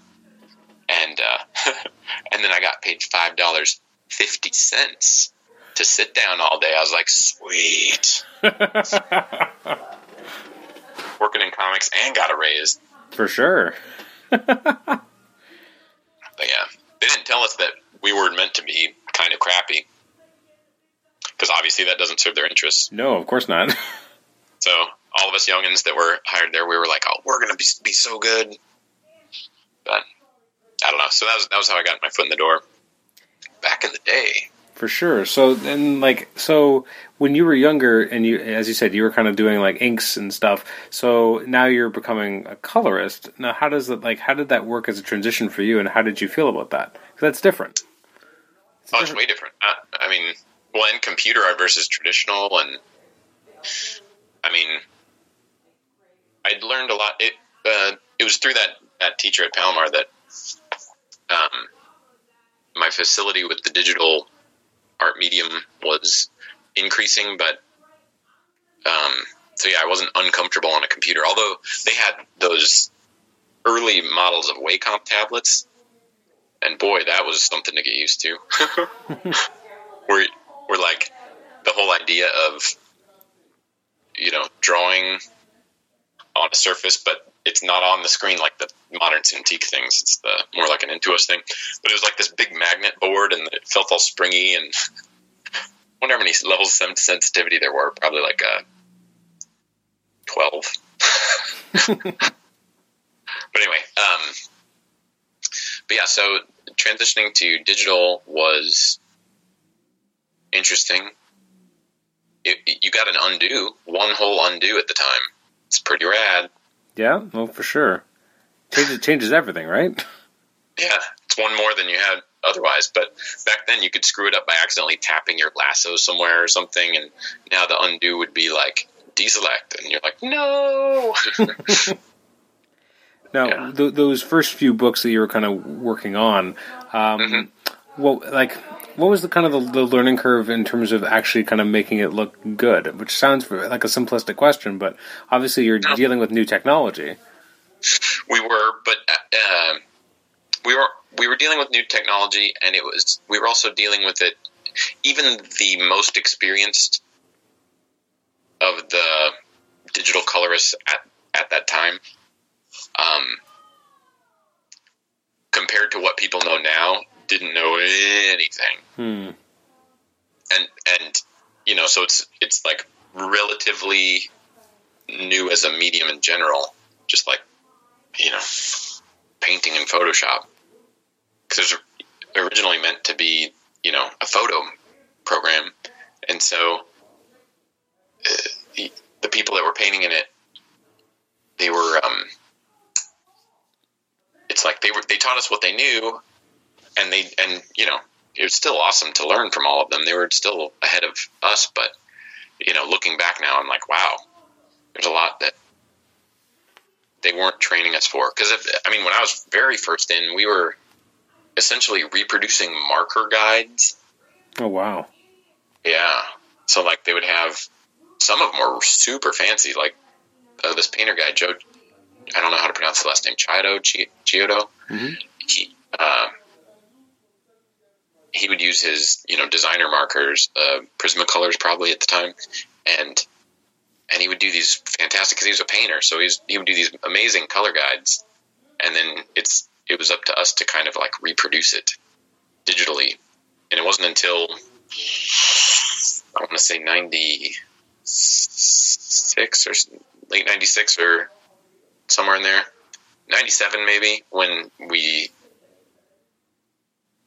Speaker 2: And uh, [LAUGHS] and then I got paid five dollars fifty cents to sit down all day. I was like, sweet, [LAUGHS] working in comics and got a raise.
Speaker 1: For sure.
Speaker 2: But yeah, they didn't tell us that we were meant to be kind of crappy because obviously that doesn't serve their interests.
Speaker 1: No, of course not. [LAUGHS]
Speaker 2: So all of us youngins that were hired there, we were like, "Oh, we're gonna be be so good." But I don't know. So that was that was how I got my foot in the door back in the day.
Speaker 1: For sure. So then, like, so when you were younger, and you, as you said, you were kind of doing like inks and stuff. So now you're becoming a colorist. Now, how does it like? How did that work as a transition for you, and how did you feel about that? 'Cause that's different.
Speaker 2: Oh, it's way different. Uh, I mean, well, in computer art versus traditional, and I mean, I'd learned a lot. It uh, it was through that that teacher at Palomar that um, my facility with the digital art medium was increasing, but um, so yeah, I wasn't uncomfortable on a computer. Although they had those early models of Wacom tablets, and boy, that was something to get used to. [LAUGHS] we're we're like the whole idea of you know drawing on a surface, but it's not on the screen like the modern Cintiq things. It's the more like an Intuos thing. But it was like this big magnet board, and it felt all springy. And I [LAUGHS] wonder how many levels of sensitivity there were. Probably like a twelve. [LAUGHS] but anyway, um, but yeah. So transitioning to digital was interesting. It, you got an undo, one whole undo at the time. It's pretty rad.
Speaker 1: Yeah, well, for sure. Changes changes everything, right?
Speaker 2: Yeah, it's one more than you had otherwise. But back then, you could screw it up by accidentally tapping your lasso somewhere or something, and now the undo would be like deselect, and you're like, no. [LAUGHS]
Speaker 1: Now,
Speaker 2: Yeah.
Speaker 1: th- those first few books that you were kind of working on, um,
Speaker 2: Mhm.
Speaker 1: well, like, what was the kind of the, the learning curve in terms of actually kind of making it look good? Which sounds like a simplistic question, but obviously you're
Speaker 2: No.
Speaker 1: dealing with new technology.
Speaker 2: we were, but uh, we were we were dealing with new technology, and it was we were also dealing with it. Even the most experienced of the digital colorists at at that time, um, compared to what people know now, didn't know anything.
Speaker 1: Hmm.
Speaker 2: and and you know so it's it's like relatively new as a medium in general just like you know painting in photoshop. Because it was originally meant to be you know a photo program. And so uh, the, the people that were painting in it they were um it's like they were they taught us what they knew and they and you know it was still awesome to learn from all of them. They were still ahead of us, but you know, looking back now, I'm like, wow, there's a lot that they weren't training us for. Because I mean, when I was very first in, we were essentially reproducing marker guides.
Speaker 1: Oh wow.
Speaker 2: Yeah, so like they would have some of them were super fancy, like uh, this painter guy Joe. I don't know how to pronounce the last name. Chiodo, Chi- Chiodo.
Speaker 1: Mhm.
Speaker 2: He, uh, he would use his you know designer markers, uh, Prismacolors probably at the time, and and he would do these fantastic because he was a painter, so he's he would do these amazing color guides, and then it's it was up to us to kind of like reproduce it digitally, and it wasn't until I want to say 96 or late 96 or somewhere in there. 97 maybe when we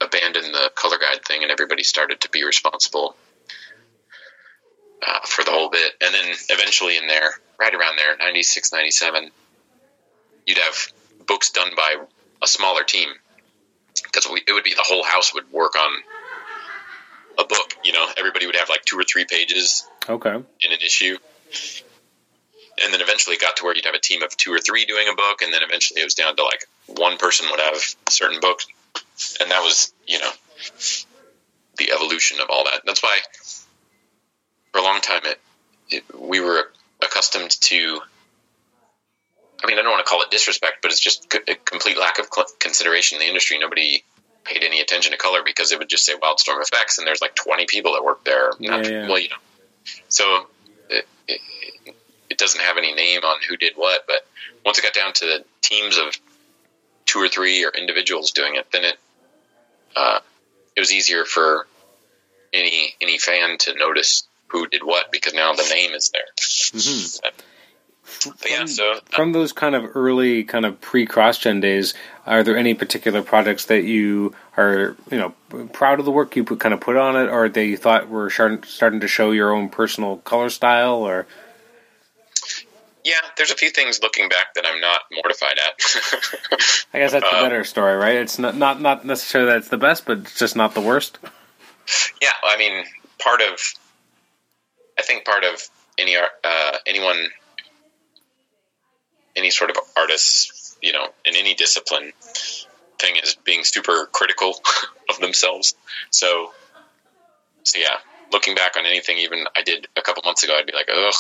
Speaker 2: abandoned the color guide thing and everybody started to be responsible uh, for the whole bit. And then eventually in there, right around there, 96, 97, you'd have books done by a smaller team because it would be the whole house would work on a book. You know, everybody would have like two or three pages
Speaker 1: Okay.
Speaker 2: in an issue. And then eventually it got to where you'd have a team of two or three doing a book, and then eventually it was down to like one person would have certain books. And that was, you know, the evolution of all that. That's why for a long time it, it we were accustomed to I mean, I don't want to call it disrespect, but it's just a complete lack of cl- consideration in the industry. Nobody paid any attention to color because it would just say Wildstorm FX, and there's like 20 people that work there.
Speaker 1: Yeah, yeah.
Speaker 2: Well, you know, so it, it, it doesn't have any name on who did what. But once it got down to teams of two or three or individuals doing it, then it uh, it was easier for any any fan to notice who did what because now the name is there.
Speaker 1: Mhm.
Speaker 2: But yeah,
Speaker 1: From-
Speaker 2: so uh,
Speaker 1: From those kind of early, kind of pre-cross-gen days, are there any particular projects that you are, you know, proud of the work you put, kind of put on it, or that you thought were shar- starting to show your own personal color style, or
Speaker 2: Yeah, there's a few things looking back that I'm not mortified at. [LAUGHS]
Speaker 1: I guess that's the
Speaker 2: Uh,
Speaker 1: better story, right? It's not not not necessarily that it's the best, but it's just not the worst.
Speaker 2: yeah, I mean, part of, I think part of any art, uh, anyone, any sort of artist, you know, in any discipline, thing is being super critical [LAUGHS] of themselves. So, so yeah, looking back on anything, even I did a couple months ago, I'd be like, ugh,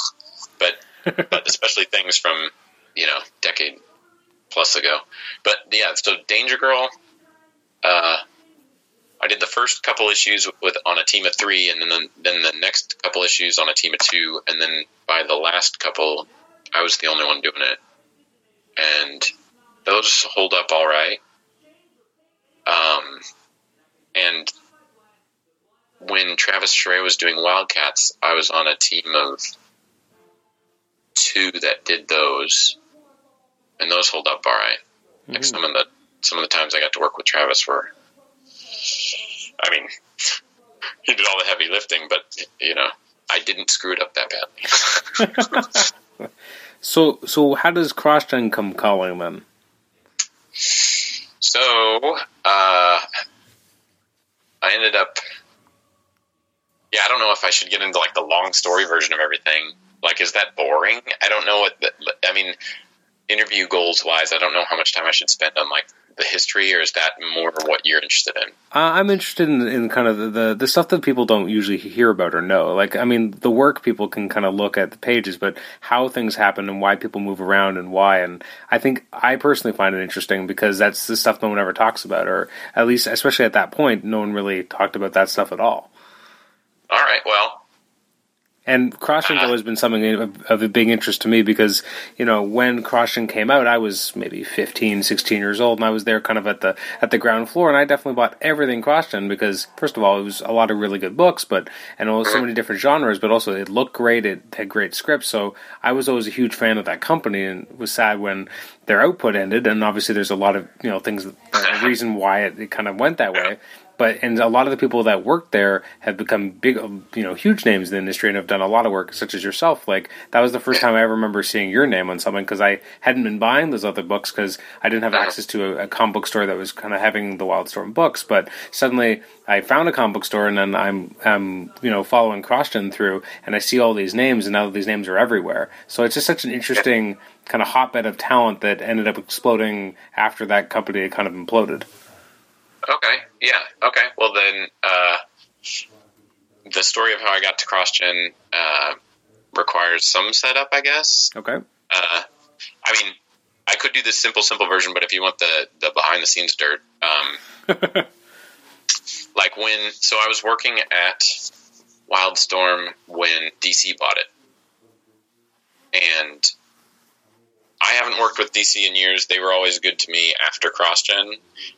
Speaker 2: but but especially things from you know decade plus ago. But yeah, so Danger Girl. Uh, I did the first couple issues with on a team of three, and then the, then the next couple issues on a team of two, and then by the last couple, I was the only one doing it, and those hold up all right. Um, and when Travis Charest was doing Wildcats, I was on a team of two that did those, and those hold up all right. Like some of the some of the times I got to work with Travis were, I mean, he did all the heavy lifting, but you know, I didn't screw it up that badly. [LAUGHS]
Speaker 1: So so how does cross-gen come calling then?
Speaker 2: so uh, I ended up. Yeah, I don't know if I should get into like the long story version of everything. Like, is that boring? I don't know what. The, I mean, interview goals wise, I don't know how much time I should spend on like the history, or is that more what you're interested in?
Speaker 1: Uh, I'm interested in, in kind of the, the the stuff that people don't usually hear about or know. Like, I mean, the work people can kind of look at the pages, but how things happen and why people move around and why. And I think I personally find it interesting because that's the stuff no one ever talks about, or at least, especially at that point, no one really talked about that stuff at all.
Speaker 2: All right, well,
Speaker 1: And CrossGen's always been something of, a big interest to me because, you know, when CrossGen came out, I was maybe 15, 16 years old, and I was there kind of at the at the ground floor, and I definitely bought everything CrossGen because, first of all, it was a lot of really good books, but and it so many different genres, but also it looked great, it had great scripts, so I was always a huge fan of that company, and was sad when their output ended, and obviously there's a lot of you know things, a reason why it, it kind of went that way but and a lot of the people that work there have become big, you know, huge names in the industry and have done a lot of work, such as yourself. Like that was the first time I ever remember seeing your name on something because I hadn't been buying those other books because I didn't have access to a, a comic book store that was kind of having the Wildstorm books. But suddenly I found a comic book store and then I'm, I'm, you know, following CrossGen through and I see all these names and now these names are everywhere. So it's just such an interesting kind of hotbed of talent that ended up exploding after that company kind of imploded.
Speaker 2: Okay. Yeah. Okay. Well, then uh, the story of how I got to CrossGen uh, requires some setup, I guess.
Speaker 1: Okay.
Speaker 2: Uh, I mean, I could do this simple, simple version, but if you want the the behind the scenes dirt, um, [LAUGHS] like when so I was working at Wildstorm when DC bought it, and I haven't worked with DC in years. They were always good to me after CrossGen.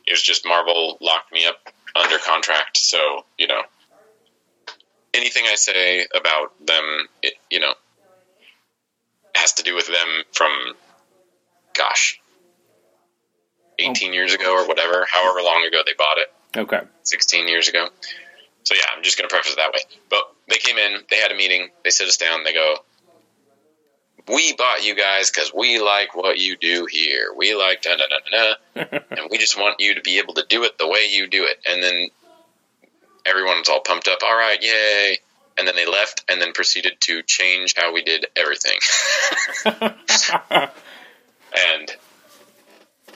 Speaker 2: It was just Marvel locked me up under contract, so you know anything I say about them, it, you know, has to do with them from, gosh, 18 years ago or whatever, however long ago they bought it.
Speaker 1: Okay.
Speaker 2: 16 years ago. So yeah, I'm just going to preface it that way. But they came in, they had a meeting, they sit us down, they go, "We bought you guys because we like what you do here. We like da da da da, da, [LAUGHS] and we just want you to be able to do it the way you do it." And then everyone's all pumped up. All right, yay! And then they left, and then proceeded to change how we did everything. [LAUGHS] and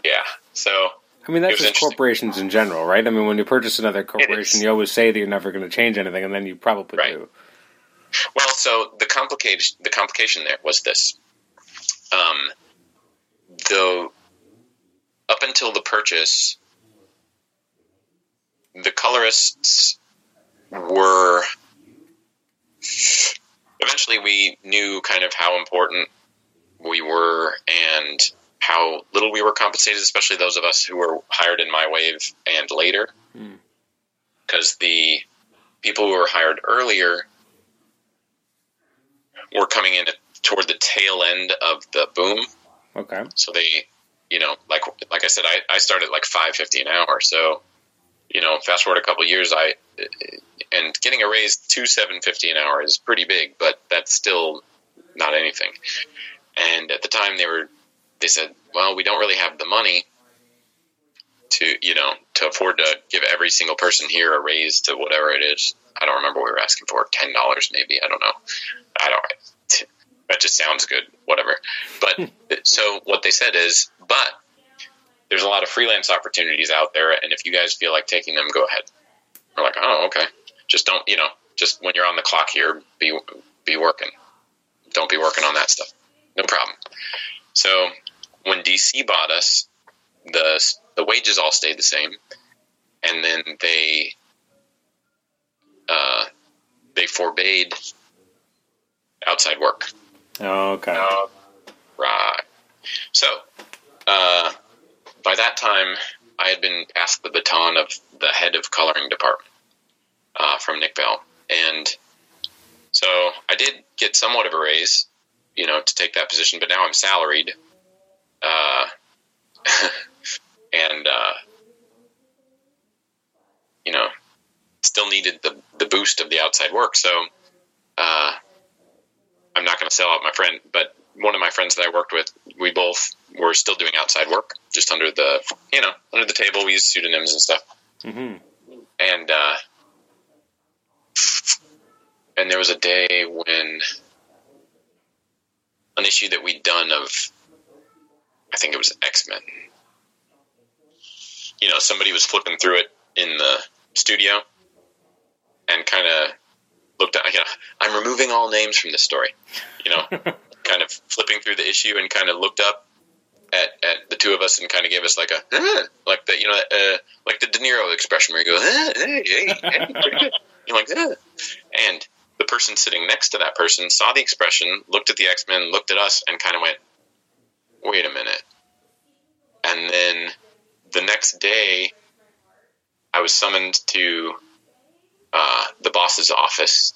Speaker 2: yeah, so
Speaker 1: I mean, that's just corporations in general, right? I mean, when you purchase another corporation, you always say that you're never going to change anything, and then you probably
Speaker 2: Right.
Speaker 1: do.
Speaker 2: Well, so the complication the complication there was this. Um, the up until the purchase, the colorists were eventually we knew kind of how important we were and how little we were compensated, especially those of us who were hired in my wave and later,
Speaker 1: Hmm.
Speaker 2: because the people who were hired earlier were coming in toward the tail end of the boom.
Speaker 1: Okay.
Speaker 2: So they, you know, like like I said, I, I started like five fifty an hour. So, you know, fast forward a couple years, I and getting a raise to seven fifty an hour is pretty big, but that's still not anything. And at the time, they were they said, well, we don't really have the money to you know to afford to give every single person here a raise to whatever it is. I don't remember what we were asking for, ten dollars maybe. I don't know. I don't. That just sounds good. Whatever. But hmm. so what they said is, but there's a lot of freelance opportunities out there, and if you guys feel like taking them, go ahead. We're like, oh, okay. Just don't, you know, just when you're on the clock here, be be working. Don't be working on that stuff. No problem. So when DC bought us, the the wages all stayed the same, and then they uh, they forbade outside work.
Speaker 1: Okay.
Speaker 2: Right. So, uh, by that time, I had been passed the baton of the head of coloring department uh, from Nick Bell, and so I did get somewhat of a raise, you know, to take that position. But now I'm salaried, uh, and uh, you know, still needed the the boost of the outside work. So, uh, I'm not going to sell out my friend, but one of my friends that I worked with, we both were still doing outside work, just under the, you know, under the table. We used pseudonyms and stuff.
Speaker 1: hmm
Speaker 2: And, uh, and there was a day when an issue that we'd done of, I think it was X Men. You know, somebody was flipping through it in the studio and kind of looked at, you know, I'm removing all names from this story. You know, [LAUGHS] kind of flipping through the issue and kind of looked up at, at the two of us and kind of gave us like a, "Huh," like the, you know, uh, like the De Niro expression where you go, "Huh, hey, hey, hey. [LAUGHS] You're like, "Huh." and the person sitting next to that person saw the expression, looked at the X Men, looked at us, and kind of went, wait a minute. And then the next day, I was summoned to uh, the boss's office.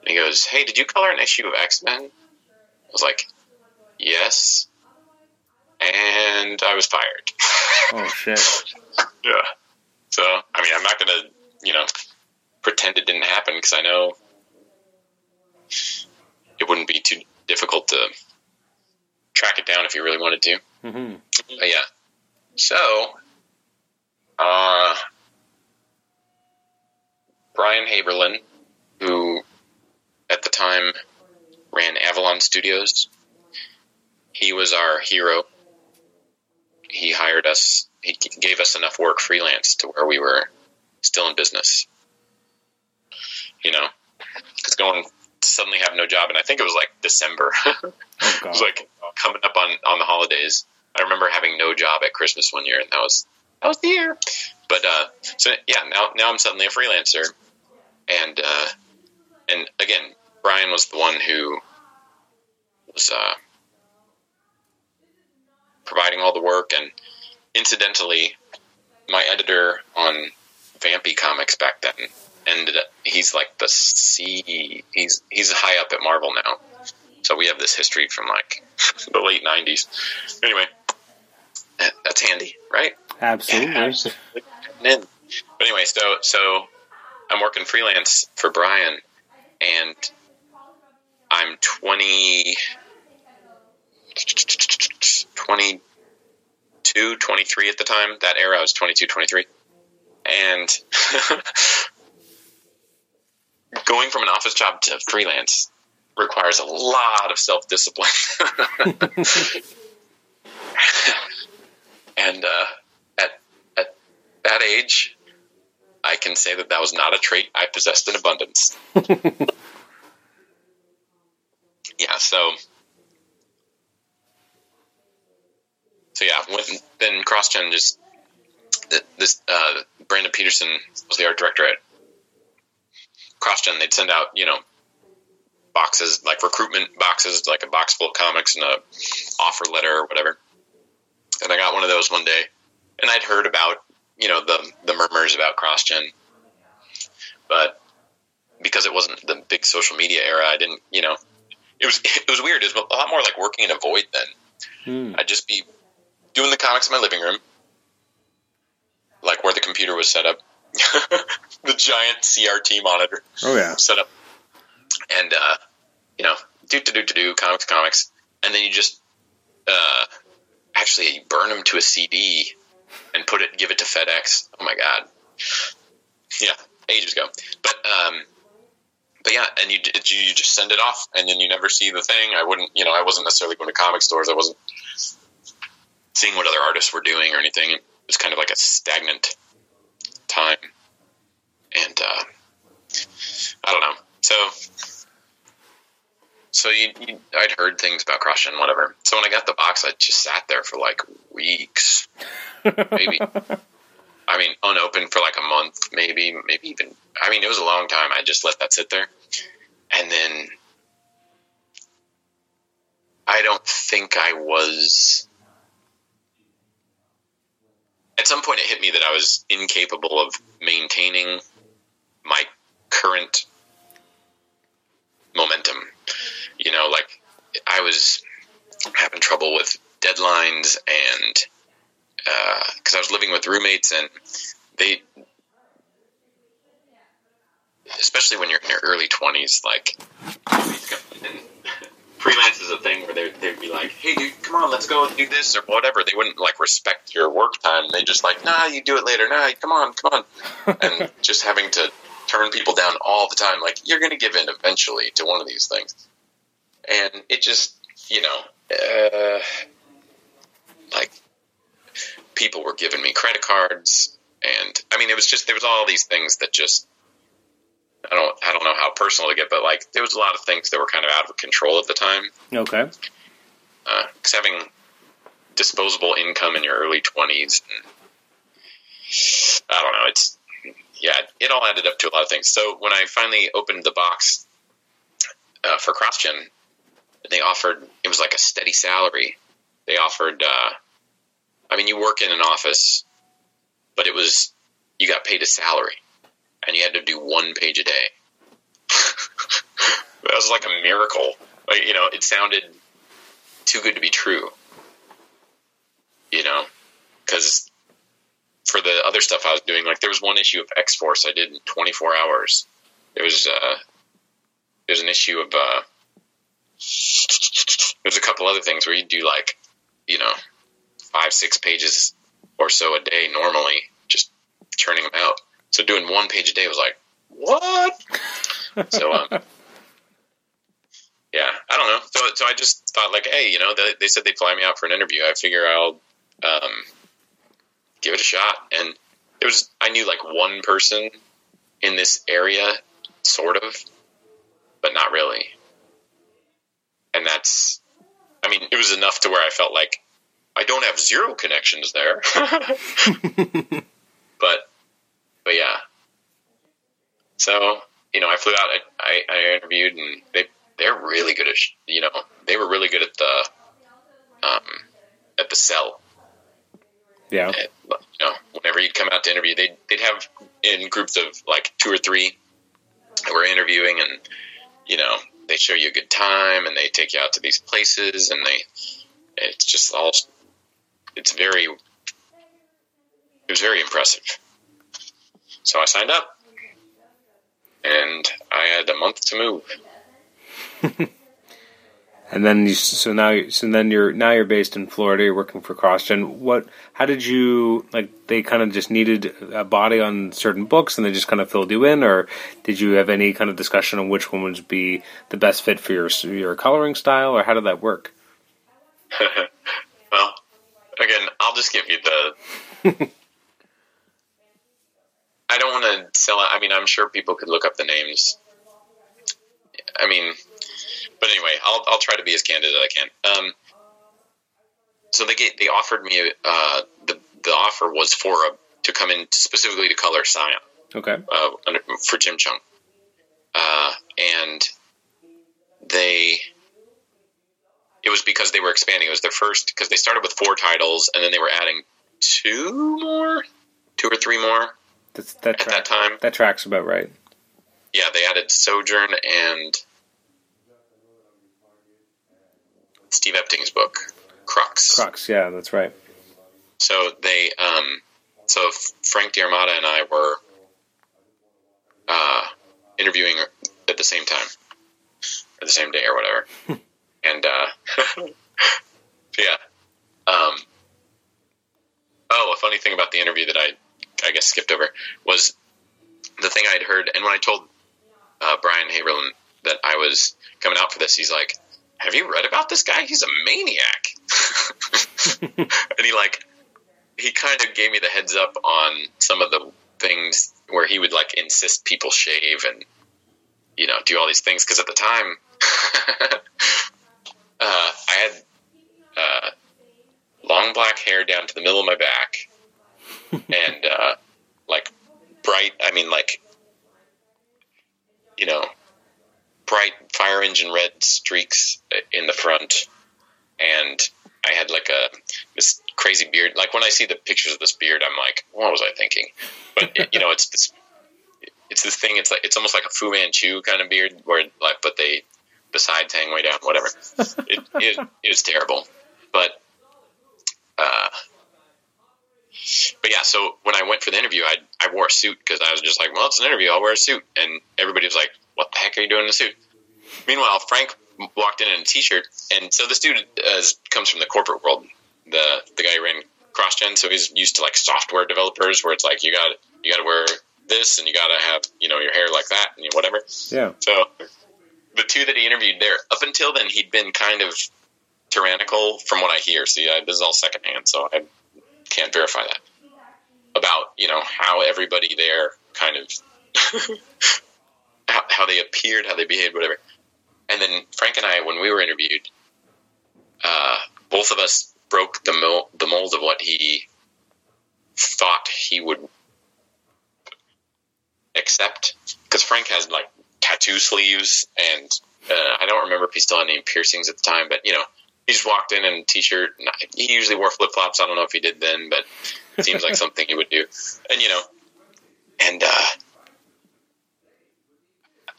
Speaker 2: And he goes, Hey, did you color an issue of X Men? I was like, Yes. And I was fired.
Speaker 1: Oh shit. [LAUGHS]
Speaker 2: yeah. So, I mean, I'm not going to, you know, pretend it didn't happen because I know it wouldn't be too difficult to track it down if you really wanted to.
Speaker 1: Mm-hmm.
Speaker 2: But yeah. So, uh, Brian Haberlin, who at the time ran Avalon Studios, he was our hero. He hired us, he gave us enough work freelance to where we were still in business. You know, because going to suddenly have no job, and I think it was like December. [LAUGHS]
Speaker 1: Oh
Speaker 2: It was like coming up on on the holidays. I remember having no job at Christmas one year, and that was that was the year. But uh, so yeah, now now I'm suddenly a freelancer, and uh, and again, Brian was the one who was uh, providing all the work, and incidentally, my editor on Vampi Comics back then ended up. He's like the C. He's he's high up at Marvel now So we have this history from like [LAUGHS] the late '90s. Anyway, that's handy, right?
Speaker 1: Absolutely. [LAUGHS]
Speaker 2: But anyway, so so I'm working freelance for Brian, and I'm 20, 22, 23 at the time. That era, I was 22, 23. And [LAUGHS] going from an office job to freelance requires a lot of self discipline. [LAUGHS] [LAUGHS] and uh, at, at that age, I can say that that was not a trait I possessed in abundance. [LAUGHS] yeah, so so yeah, when, then CrossGen just this uh, Brandon Peterson was the art director at CrossGen. They'd send out you know boxes like recruitment boxes, like a box full of comics and a offer letter or whatever. And I got one of those one day, and I'd heard about you know the the murmurs about CrossGen, but because it wasn't the big social media era, I didn't you know it was [LAUGHS] it was weird. It was a lot more like working in a void then.
Speaker 1: Hmm.
Speaker 2: I'd just be doing the comics in my living room, like where the computer was set up, [LAUGHS] the giant CRT monitor
Speaker 1: Oh yeah.
Speaker 2: set up, and uh, you know, do do do do do comics comics, and then you just uh, actually burn them to a CD and put it, give it to FedEx. Oh my god, yeah, ages ago. But um, but yeah, and you you just send it off, and then you never see the thing. I wouldn't, you know, I wasn't necessarily going to comic stores. I wasn't seeing what other artists were doing or anything. It was kind of like a stagnant time, and uh, I don't know. So so you, you, I'd heard things about CrossGen, whatever. So when I got the box, I just sat there for like weeks, maybe. [LAUGHS] I mean, unopened for like a month, maybe, maybe even. I mean, it was a long time. I just let that sit there, and then I don't think I was. At some point, it hit me that I was incapable of maintaining my current momentum. You know, like I was having trouble with deadlines and uh, because I was living with roommates and they, especially when you're in your early twenties, like and freelance is a thing where they they'd be like, "Hey, dude, come on, let's go do this or whatever." They wouldn't like respect your work time. They just like, "Nah, you do it later. Nah, come on, come on," and [LAUGHS] just having to turn people down all the time. Like you're going to give in eventually to one of these things, and it just, you know, uh, like people were giving me credit cards, and I mean, it was just there was all these things that just. I don't. I don't know how personal to get, but like there was a lot of things that were kind of out of control at the time.
Speaker 1: Okay.
Speaker 2: Because having disposable income in your early twenties, I don't know. It's yeah, it all added up to a lot of things. So when I finally opened the box uh, for CrossGen, they offered it was like a steady salary. They offered, uh, I mean, you work in an office, but it was you got paid a salary, and you had to do one page a day. [LAUGHS] that was like a miracle. Like you know, it sounded too good to be true. You know, because for the other stuff I was doing, like there was one issue of X Force I did in 24 hours. There was uh, there's an issue of uh, there's a couple other things where you do like you know five six pages or so a day normally, just churning them out. So doing one page a day was like what? so um, [LAUGHS] yeah, I don't know. So so I just thought like, hey, you know, they, they said they'd fly me out for an interview. I figure I'll um, give it a shot. And it was I knew like one person in this area, sort of, but not really. And that's, I mean, it was enough to where I felt like I don't have zero connections there. [LAUGHS] but, but yeah. So you know, I flew out. I, I, interviewed, and they they're really good at sh- you know they were really good at the um at the cell.
Speaker 1: Yeah.
Speaker 2: Eh, and, you know, whenever you'd come out to interview, they'd they'd have in groups of like two or three that were interviewing, and you know they show you a good time and they take you out to these places and they it's just all it's very it was very impressive. So I signed up and I had a month to move. [LAUGHS]
Speaker 1: and then you, so now so then you're now you're based in Florida. You're working for CrossGen. What? How did you like? They kind of just needed a body on certain books, and they just kind of filled you in, or did you have any kind of discussion on which one would be the best fit for your your coloring style, or how did that work? [LAUGHS]
Speaker 2: well, again, I'll just give you the. [LAUGHS] I don't want to sell it. I mean, I'm sure people could look up the names. I mean, but anyway, I'll I'll try to be as candid as I can. Um, so they get, they offered me uh, the the offer was for a to come in specifically to color Scion.
Speaker 1: Okay.
Speaker 2: Uh, for Jim Cheung, uh, and they it was because they were expanding. It was their first because they started with four titles and then they were adding two more, two or three more.
Speaker 1: That's, that
Speaker 2: at that time.
Speaker 1: That tracks about right.
Speaker 2: Yeah, they added Sojourn and Steve Epting's book, Crux.
Speaker 1: Crux, yeah, that's right.
Speaker 2: So they, um, so Frank D'Armata and I were uh, interviewing at the same time, or the same day, or whatever. [LAUGHS] and uh, [LAUGHS] yeah. Um, oh, a funny thing about the interview that I, I guess skipped over was the thing I'd heard, and when I told uh, Brian Haberlin that I was coming out for this, he's like, have you read about this guy? He's a maniac. [LAUGHS] and he like he kind of gave me the heads up on some of the things where he would like insist people shave and you know do all these things because at the time [LAUGHS] uh, I had uh, long black hair down to the middle of my back [LAUGHS] and uh, like bright. I mean like you know bright fire engine red streaks in the front, and I had like a this crazy beard. Like when I see the pictures of this beard, I'm like, what was I thinking? But it, you know, it's this it's this thing. It's like it's almost like a Fu Manchu kind of beard, where like but they the sides hang way down. Whatever. it, it, it was terrible, but. Uh, but yeah, so when I went for the interview, I I wore a suit because I was just like, well, it's an interview, I'll wear a suit, and everybody was like, what the heck are you doing in a suit? Meanwhile, Frank walked in in a t-shirt, and so this dude uh, comes from the corporate world. The the guy who ran CrossGen, so he's used to like software developers, where it's like you got you got to wear this, and you got to have you know your hair like that, and whatever.
Speaker 1: Yeah.
Speaker 2: So the two that he interviewed there, up until then, he'd been kind of tyrannical, from what I hear. See, I, this is all secondhand, so I can't verify that about you know how everybody there kind of [LAUGHS] how, how they appeared, how they behaved, whatever. And then Frank and I, when we were interviewed, uh, both of us broke the mold, the mold of what he thought he would accept. Because Frank has like tattoo sleeves, and uh, I don't remember if he still had any piercings at the time, but you know, he just walked in in a t-shirt. And He usually wore flip flops. I don't know if he did then, but it seems like [LAUGHS] something he would do. And you know, and uh,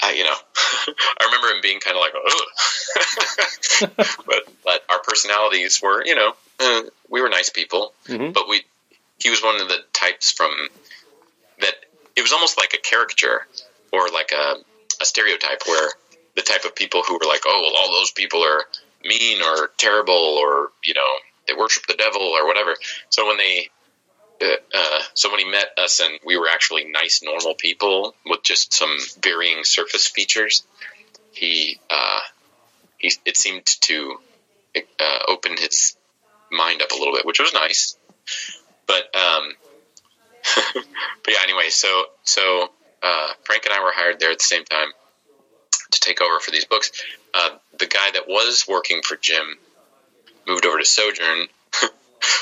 Speaker 2: I, you know, [LAUGHS] I remember him being kind of like, [LAUGHS] but but our personalities were, you know, uh, we were nice people,
Speaker 1: mm-hmm.
Speaker 2: but we he was one of the types from that it was almost like a caricature or like a, a stereotype where the type of people who were like, oh, well, all those people are mean or terrible or you know they worship the devil or whatever. So when they uh, so when he met us and we were actually nice, normal people with just some varying surface features, he uh, he it seemed to uh, open his mind up a little bit, which was nice. But um, [LAUGHS] but yeah, anyway, so so uh, Frank and I were hired there at the same time to take over for these books. Uh, the guy that was working for Jim moved over to Sojourn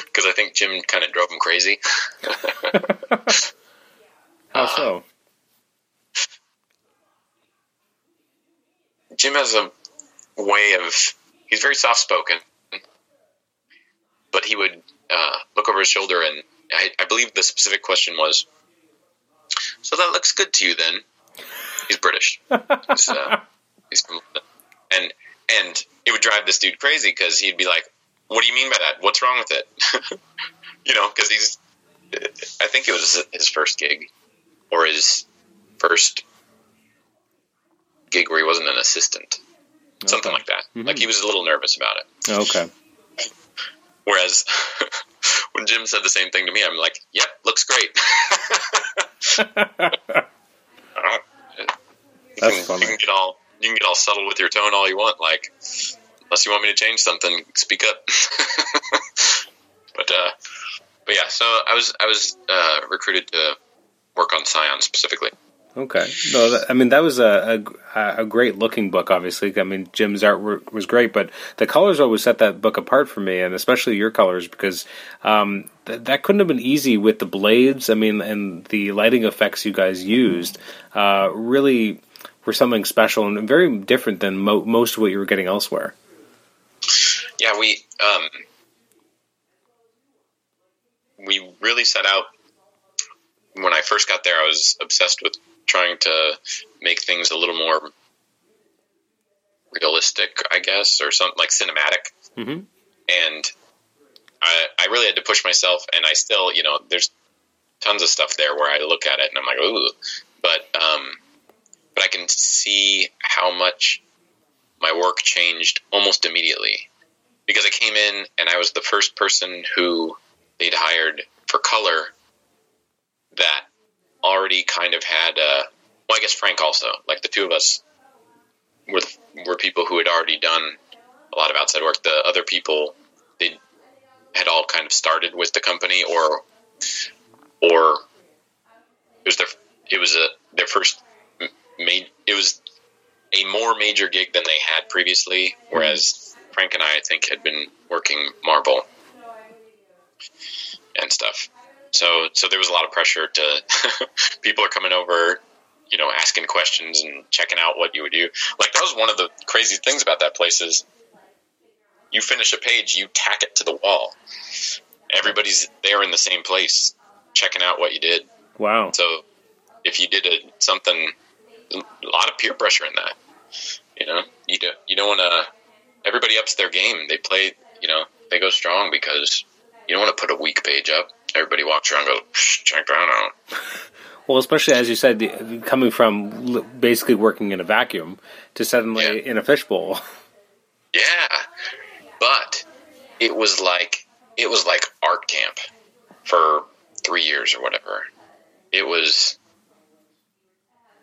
Speaker 2: because I think Jim kind of drove him crazy. [LAUGHS]
Speaker 1: How so? Uh,
Speaker 2: Jim has a way of he's very soft spoken, but he would uh, look over his shoulder and I, I, believe the specific question was, "So that looks good to you then?" He's British. [LAUGHS] he's, uh, he's and and it would drive this dude crazy because he'd be like, "What do you mean by that? What's wrong with it?" [LAUGHS] you know, because he's. I think it was his first gig, or his first gig where he wasn't an assistant, something like that.
Speaker 1: Mhm.
Speaker 2: Like he was a little nervous about it.
Speaker 1: Okay. [LAUGHS]
Speaker 2: Whereas [LAUGHS] when Jim said the same thing to me, I'm like, "Yep, looks great." You
Speaker 1: That's
Speaker 2: can,
Speaker 1: funny.
Speaker 2: You can get all you can get all subtle with your tone all you want. Like, unless you want me to change something, speak up. [LAUGHS] but uh, but yeah, so I was I was uh, recruited to work on Scion specifically.
Speaker 1: Okay. No, that, I mean that was a, a a great looking book. Obviously, I mean Jim's artwork was great, but the colors always set that book apart for me, and especially your colors because um, th- that couldn't have been easy with the blades. I mean, and the lighting effects you guys used uh, really were something special and very different than mo- most of what you were getting elsewhere.
Speaker 2: Yeah, we um, we really set out when I first got there. I was obsessed with trying to make things a little more realistic, I guess, or something like cinematic.
Speaker 1: Mhm.
Speaker 2: And I, I really had to push myself, and I still, you know, there's tons of stuff there where I look at it and I'm like, ooh, but um, but I can see how much my work changed almost immediately because I came in and I was the first person who they'd hired for color that already kind of had uh well I guess Frank also like the two of us were were people who had already done a lot of outside work. The other people they had all kind of started with the company or or it was their it was a their first made it was a more major gig than they had previously whereas Frank and I I think had been working Marvel and stuff. So so there was a lot of pressure to [LAUGHS] people are coming over you know asking questions and checking out what you would do. Like that was one of the crazy things about that place is you finish a page you tack it to the wall. Everybody's there in the same place checking out what you did.
Speaker 1: Wow.
Speaker 2: so if you did a, something a lot of peer pressure in that you know? You don't you don't want to everybody ups their game they play you know they go strong because you don't want to put a weak page up everybody walks around and goes "Psh, check that out [LAUGHS]
Speaker 1: Well, especially as you said, the- coming from basically working in a vacuum to suddenly
Speaker 2: Yeah.
Speaker 1: in a fishbowl. [LAUGHS]
Speaker 2: Yeah, but it was like it was like art camp for three years or whatever. It was.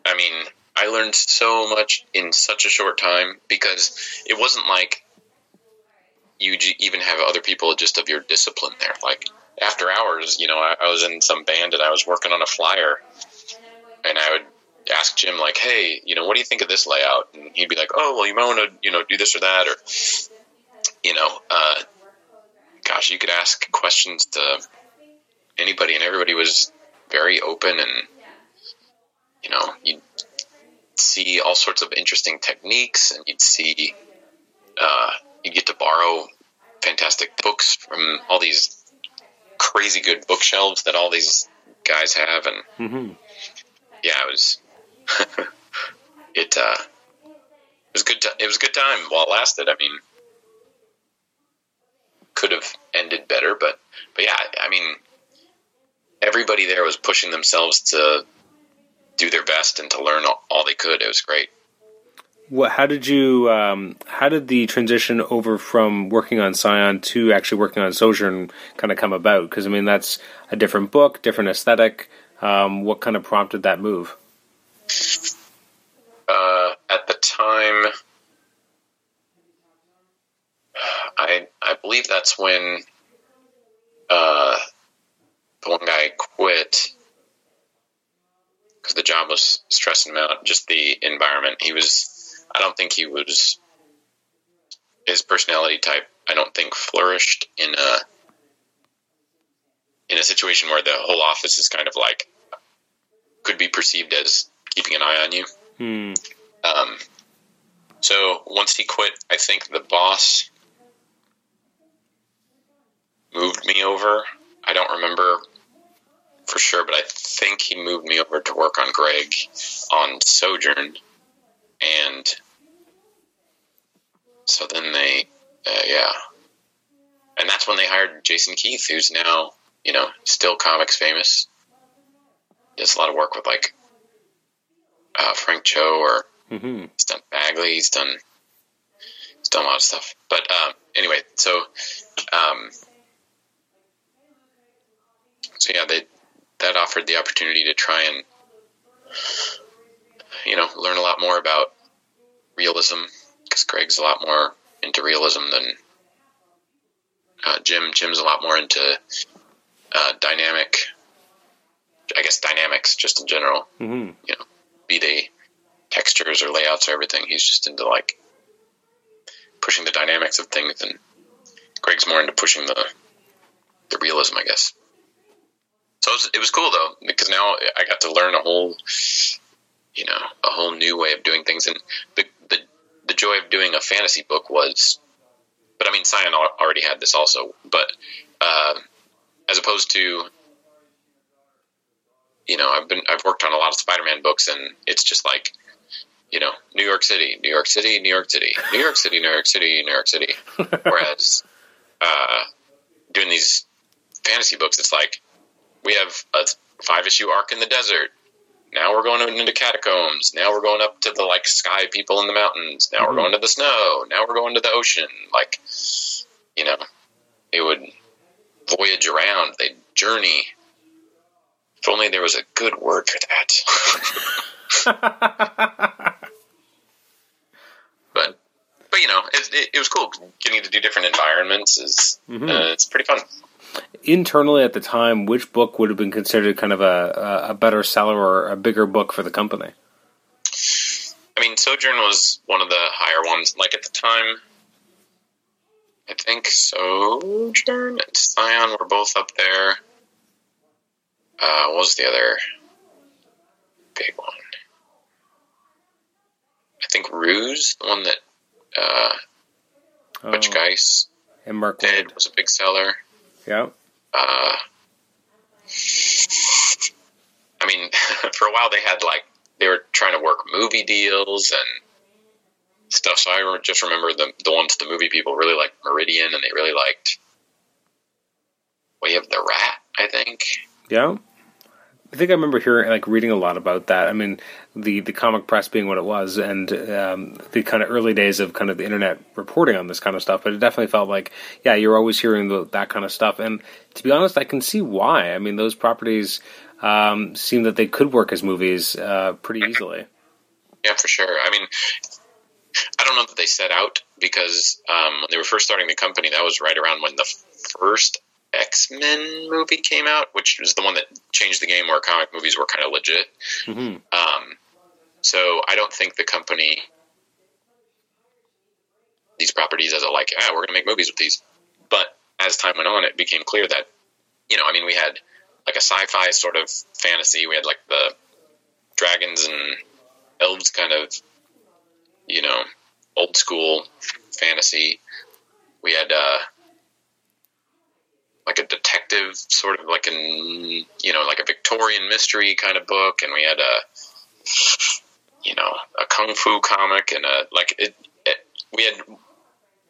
Speaker 2: I mean, I learned so much in such a short time because it wasn't like you even have other people just of your discipline there. Like after hours, you know, I, I was in some band and I was working on a flyer, and I would ask Jim like, "Hey, you know, what do you think of this layout?" And he'd be like, "Oh, well, you might want to, you know, do this or that," or you know, uh, gosh, you could ask questions to anybody, and everybody was very open, and you know, you'd see all sorts of interesting techniques, and you'd see, uh, you get to borrow fantastic books from all these crazy good bookshelves that all these guys have, and
Speaker 1: hmm
Speaker 2: yeah, it was [LAUGHS] it uh it was good. T- it was a good time while it lasted. I mean, could have ended better, but but yeah, I mean, everybody there was pushing themselves to do their best and to learn all, all they could. It was great.
Speaker 1: What? How did you? Um, how did the transition over from working on Scion to actually working on Sojourn kind of come about? Because I mean, that's a different book, different aesthetic. Um, what kind of prompted that move?
Speaker 2: Uh, at the time, [SIGHS] I I believe that's when uh, the one guy quit because the job was stressing him out. Just the environment. He was. I don't think he was. His personality type. I don't think flourished in a in a situation where the whole office is kind of like could be perceived as keeping an eye on you.
Speaker 1: Hmm.
Speaker 2: Um, so once he quit, I think the boss moved me over. I don't remember for sure, but I think he moved me over to work on Greg on Sojourn, and so then they, uh, yeah, and that's when they hired Jason Keith, who's now you know still comics famous. He does a lot of work with like uh, Frank Cho or
Speaker 1: Mm-hmm.
Speaker 2: he's done Bagley. He's done he's done a lot of stuff. But um, anyway, so um, so yeah, they that offered the opportunity to try and you know learn a lot more about realism because Greg's a lot more into realism than uh, Jim. Jim's a lot more into uh, dynamic. I guess dynamics just in general
Speaker 1: Mm-hmm.
Speaker 2: you know, be they textures or layouts or everything. He's just into like pushing the dynamics of things, and Greg's more into pushing the the realism, I guess. So it was, it was cool though because now I got to learn a whole, you know, a whole new way of doing things, and the the the joy of doing a fantasy book was, but I mean, al- already had this also, but uh, as opposed to you know, I've been I've worked on a lot of Spider-Man books, and it's just like, you know, New York City, New York City, New York City, New York City, New York City, New York City. [LAUGHS] Whereas, uh, doing these fantasy books, it's like we have a five-issue arc in the desert. Now we're going into catacombs. Now we're going up to the like sky people in the mountains. Now
Speaker 1: Mhm.
Speaker 2: we're going to the snow. Now we're going to the ocean. Like, you know, they would voyage around. They'd journey. If only there was a good word for that. [LAUGHS] but but you know, it, it, it was cool getting to do different environments. Is
Speaker 1: Mhm.
Speaker 2: uh, it's pretty fun.
Speaker 1: Internally at the time, which book would have been considered kind of a, a, better seller or a bigger book for the company?
Speaker 2: I mean, Sojourn was one of the higher ones. Like at the time, I think Sojourn and Scion were both up there. Uh, what was the other big one? I think Ruse, the one that uh, Butch
Speaker 1: Oh,
Speaker 2: Guice
Speaker 1: and Mark
Speaker 2: did,
Speaker 1: Waid.
Speaker 2: was a big seller.
Speaker 1: Yeah.
Speaker 2: Uh, I mean, [LAUGHS] for a while they had like they were trying to work movie deals and stuff. So I just remember the the ones the movie people really liked Meridian, and they really liked Way of the Rat. I think.
Speaker 1: Yeah. I think I remember hearing, like, reading a lot about that. I mean, the, the comic press being what it was, and um, the kind of early days of kind of the internet reporting on this kind of stuff. But it definitely felt like, yeah, you're always hearing the, that kind of stuff. And to be honest, I can see why. I mean, those properties um, seem that they could work as movies uh, pretty easily.
Speaker 2: Yeah, for sure. I mean, I don't know that they set out because um, when they were first starting the company, that was right around when the first X Men movie came out, which was the one that changed the game where comic movies were kind of legit.
Speaker 1: hmm
Speaker 2: Um, so I don't think the company, these properties, as a like, ah, we're going to make movies with these. But as time went on, it became clear that, you know, I mean, we had like a sci-fi sort of fantasy. We had like the dragons and elves kind of, you know, old school fantasy. We had uh, like a detective sort of like an you know like a Victorian mystery kind of book, and we had a you know a kung fu comic and a like it, it we had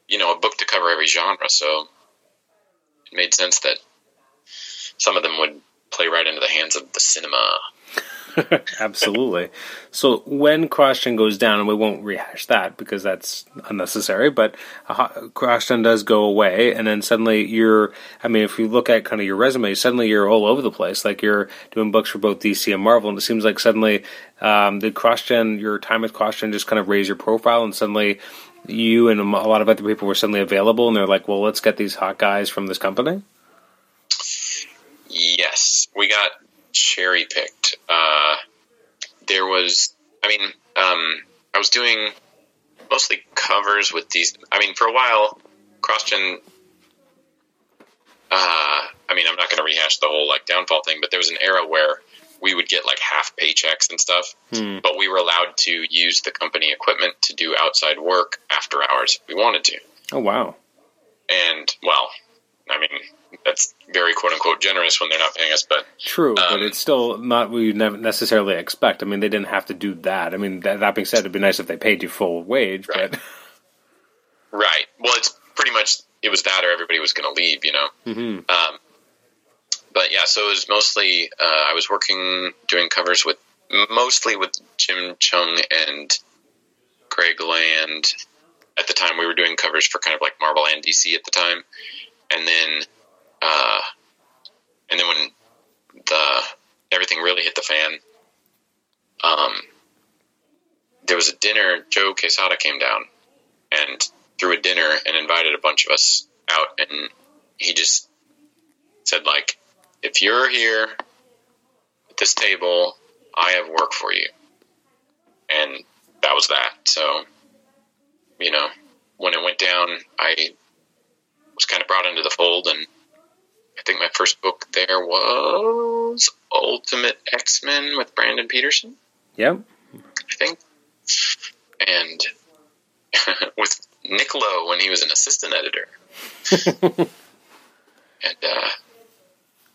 Speaker 2: you know a book to cover every genre, so it made sense that some of them would play right into the hands of the cinema. [LAUGHS]
Speaker 1: Absolutely. So when CrossGen goes down, and we won't rehash that because that's unnecessary, but uh, CrossGen does go away, and then suddenly you're, I mean, if you look at kind of your resume, suddenly you're all over the place. Like you're doing books for both DC and Marvel, and it seems like suddenly um, did CrossGen, your time with CrossGen just kind of raise your profile, and suddenly you and a lot of other people were suddenly available, and they're like, well, let's get these hot guys from this company?
Speaker 2: Yes, we got cherry picked. Uh, there was, I mean, um, I was doing mostly covers with these. I mean, for a while, CrossGen. Uh, I mean, I'm not going to rehash the whole like downfall thing, but there was an era where we would get like half paychecks and stuff,
Speaker 1: Hmm.
Speaker 2: but we were allowed to use the company equipment to do outside work after hours if we wanted to.
Speaker 1: Oh, wow.
Speaker 2: And well, I mean, that's very quote unquote generous when they're not paying us, but
Speaker 1: True, but
Speaker 2: Um,
Speaker 1: it's still not what you necessarily expect. I mean, they didn't have to do that. I mean, that, that being said, it'd be nice if they paid you full wage,
Speaker 2: Right.
Speaker 1: but
Speaker 2: Right. Well, it's pretty much it was that or everybody was going to leave. You know.
Speaker 1: Mm-hmm.
Speaker 2: Um, but yeah, so it was mostly uh, I was working doing covers with mostly with Jim Cheung and Greg Land. At the time, we were doing covers for kind of like Marvel and DC at the time, and then uh, and then when the everything really hit the fan, um, there was a dinner. Joe Quesada came down and threw a dinner and invited a bunch of us out, and he just said like, "If you're here at this table, I have work for you," and that was that. So, you know, when it went down, I was kind of brought into the fold, and I think my first book there was Ultimate X Men with Brandon Peterson.
Speaker 1: Yep.
Speaker 2: I think, and [LAUGHS] with Nick Lowe when he was an assistant editor, [LAUGHS] and uh,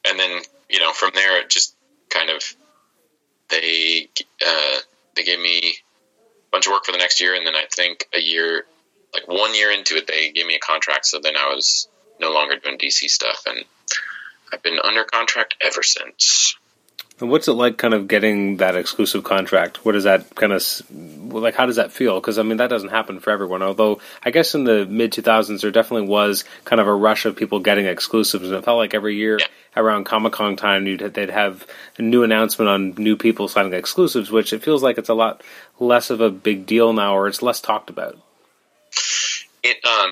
Speaker 2: and then you know from there it just kind of they uh, they gave me a bunch of work for the next year, and then I think a year, like one year into it, they gave me a contract. So then I was no longer doing DC stuff, and I've been under contract ever since.
Speaker 1: And what's it like, kind of getting that exclusive contract? What does that kind of like? How does that feel? Because I mean, that doesn't happen for everyone. Although I guess in the mid two thousands, there definitely was kind of a rush of people getting exclusives, and it felt like every year
Speaker 2: Yeah.
Speaker 1: around Comic Con time, you'd they'd have a new announcement on new people signing exclusives, which it feels like it's a lot less of a big deal now, or it's less talked about.
Speaker 2: it um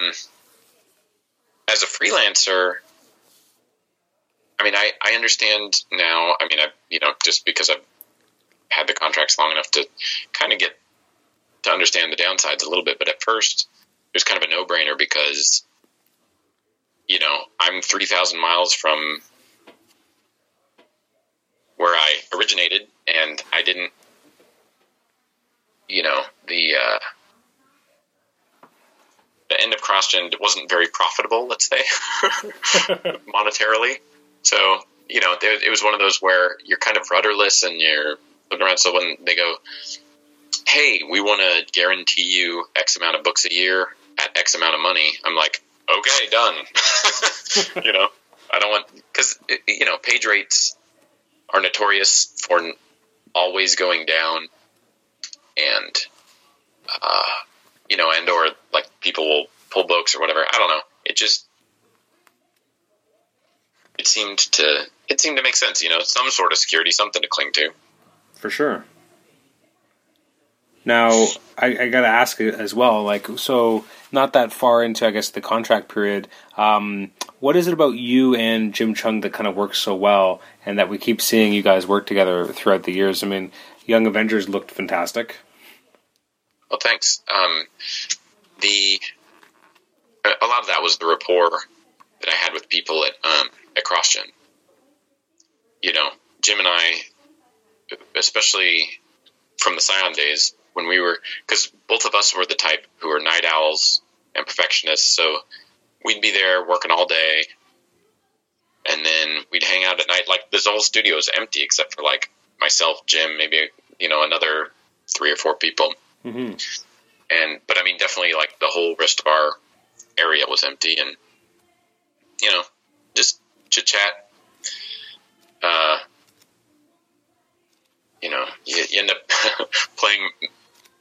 Speaker 2: as a freelancer i mean i i understand now. I mean i you know just because i've had the contracts long enough to kind of get to understand the downsides a little bit but at first it was kind of a no-brainer because you know i'm 3000 miles from where i originated and i didn't you know the uh the end of CrossGen wasn't very profitable, let's say, [LAUGHS] monetarily. So, you know, there, it was one of those where you're kind of rudderless and you're looking around. So when they go, hey, we want to guarantee you X amount of books a year at X amount of money, I'm like, okay, done. [LAUGHS] you know, I don't want, because, you know, page rates are notorious for always going down. And, uh, you know, and or like people will pull books or whatever. I don't know. It just it seemed to it seemed to make sense. You know, some sort of security, something to cling to.
Speaker 1: For sure. Now, I, I got to ask as well. Like, so not that far into, I guess, the contract period. Um, what is it about you and Jim Cheung that kind of works so well, and that we keep seeing you guys work together throughout the years? I mean, Young Avengers looked fantastic.
Speaker 2: Well, thanks. Um, the a lot of that was the rapport that I had with people at um, at CrossGen. You know, Jim and I, especially from the Scion days when we were, because both of us were the type who were night owls and perfectionists. So we'd be there working all day, and then we'd hang out at night. Like this whole studio is empty except for like myself, Jim, maybe you know another three or four people.
Speaker 1: Mm-hmm.
Speaker 2: And but I mean, definitely like the whole rest of our area was empty, and you know, just chit chat. Uh, you know, you, you end up [LAUGHS] playing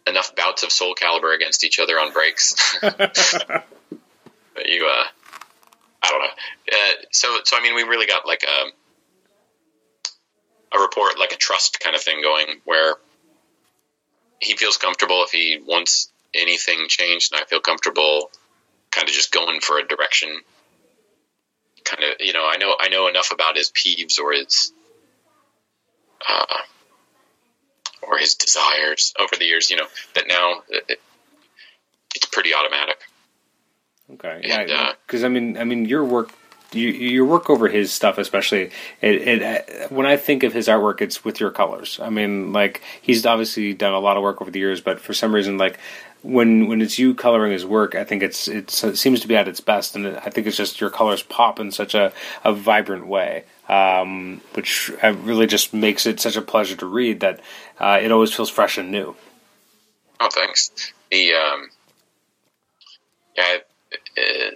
Speaker 2: enough bouts of Soulcalibur against each other on breaks. [LAUGHS] but you, uh, I don't know. Uh, so, so I mean, we really got like a a report, like a trust kind of thing going, where he feels comfortable if he wants anything changed, and I feel comfortable kind of just going for a direction. Kind of, you know, I know I know enough about his peeves or his uh, or his desires over the years, you know, that now it, it's pretty automatic.
Speaker 1: Okay,
Speaker 2: And,
Speaker 1: yeah,
Speaker 2: uh,
Speaker 1: because I mean, I mean, your work, you, your work over his stuff, especially. It, it, when I think of his artwork, it's with your colors. I mean, like he's obviously done a lot of work over the years, but for some reason, like when when it's you coloring his work, I think it's, it's it seems to be at its best, and I think it's just your colors pop in such a, a vibrant way, um, which really just makes it such a pleasure to read that uh, it always feels fresh and new.
Speaker 2: Oh, thanks. The um, yeah, uh,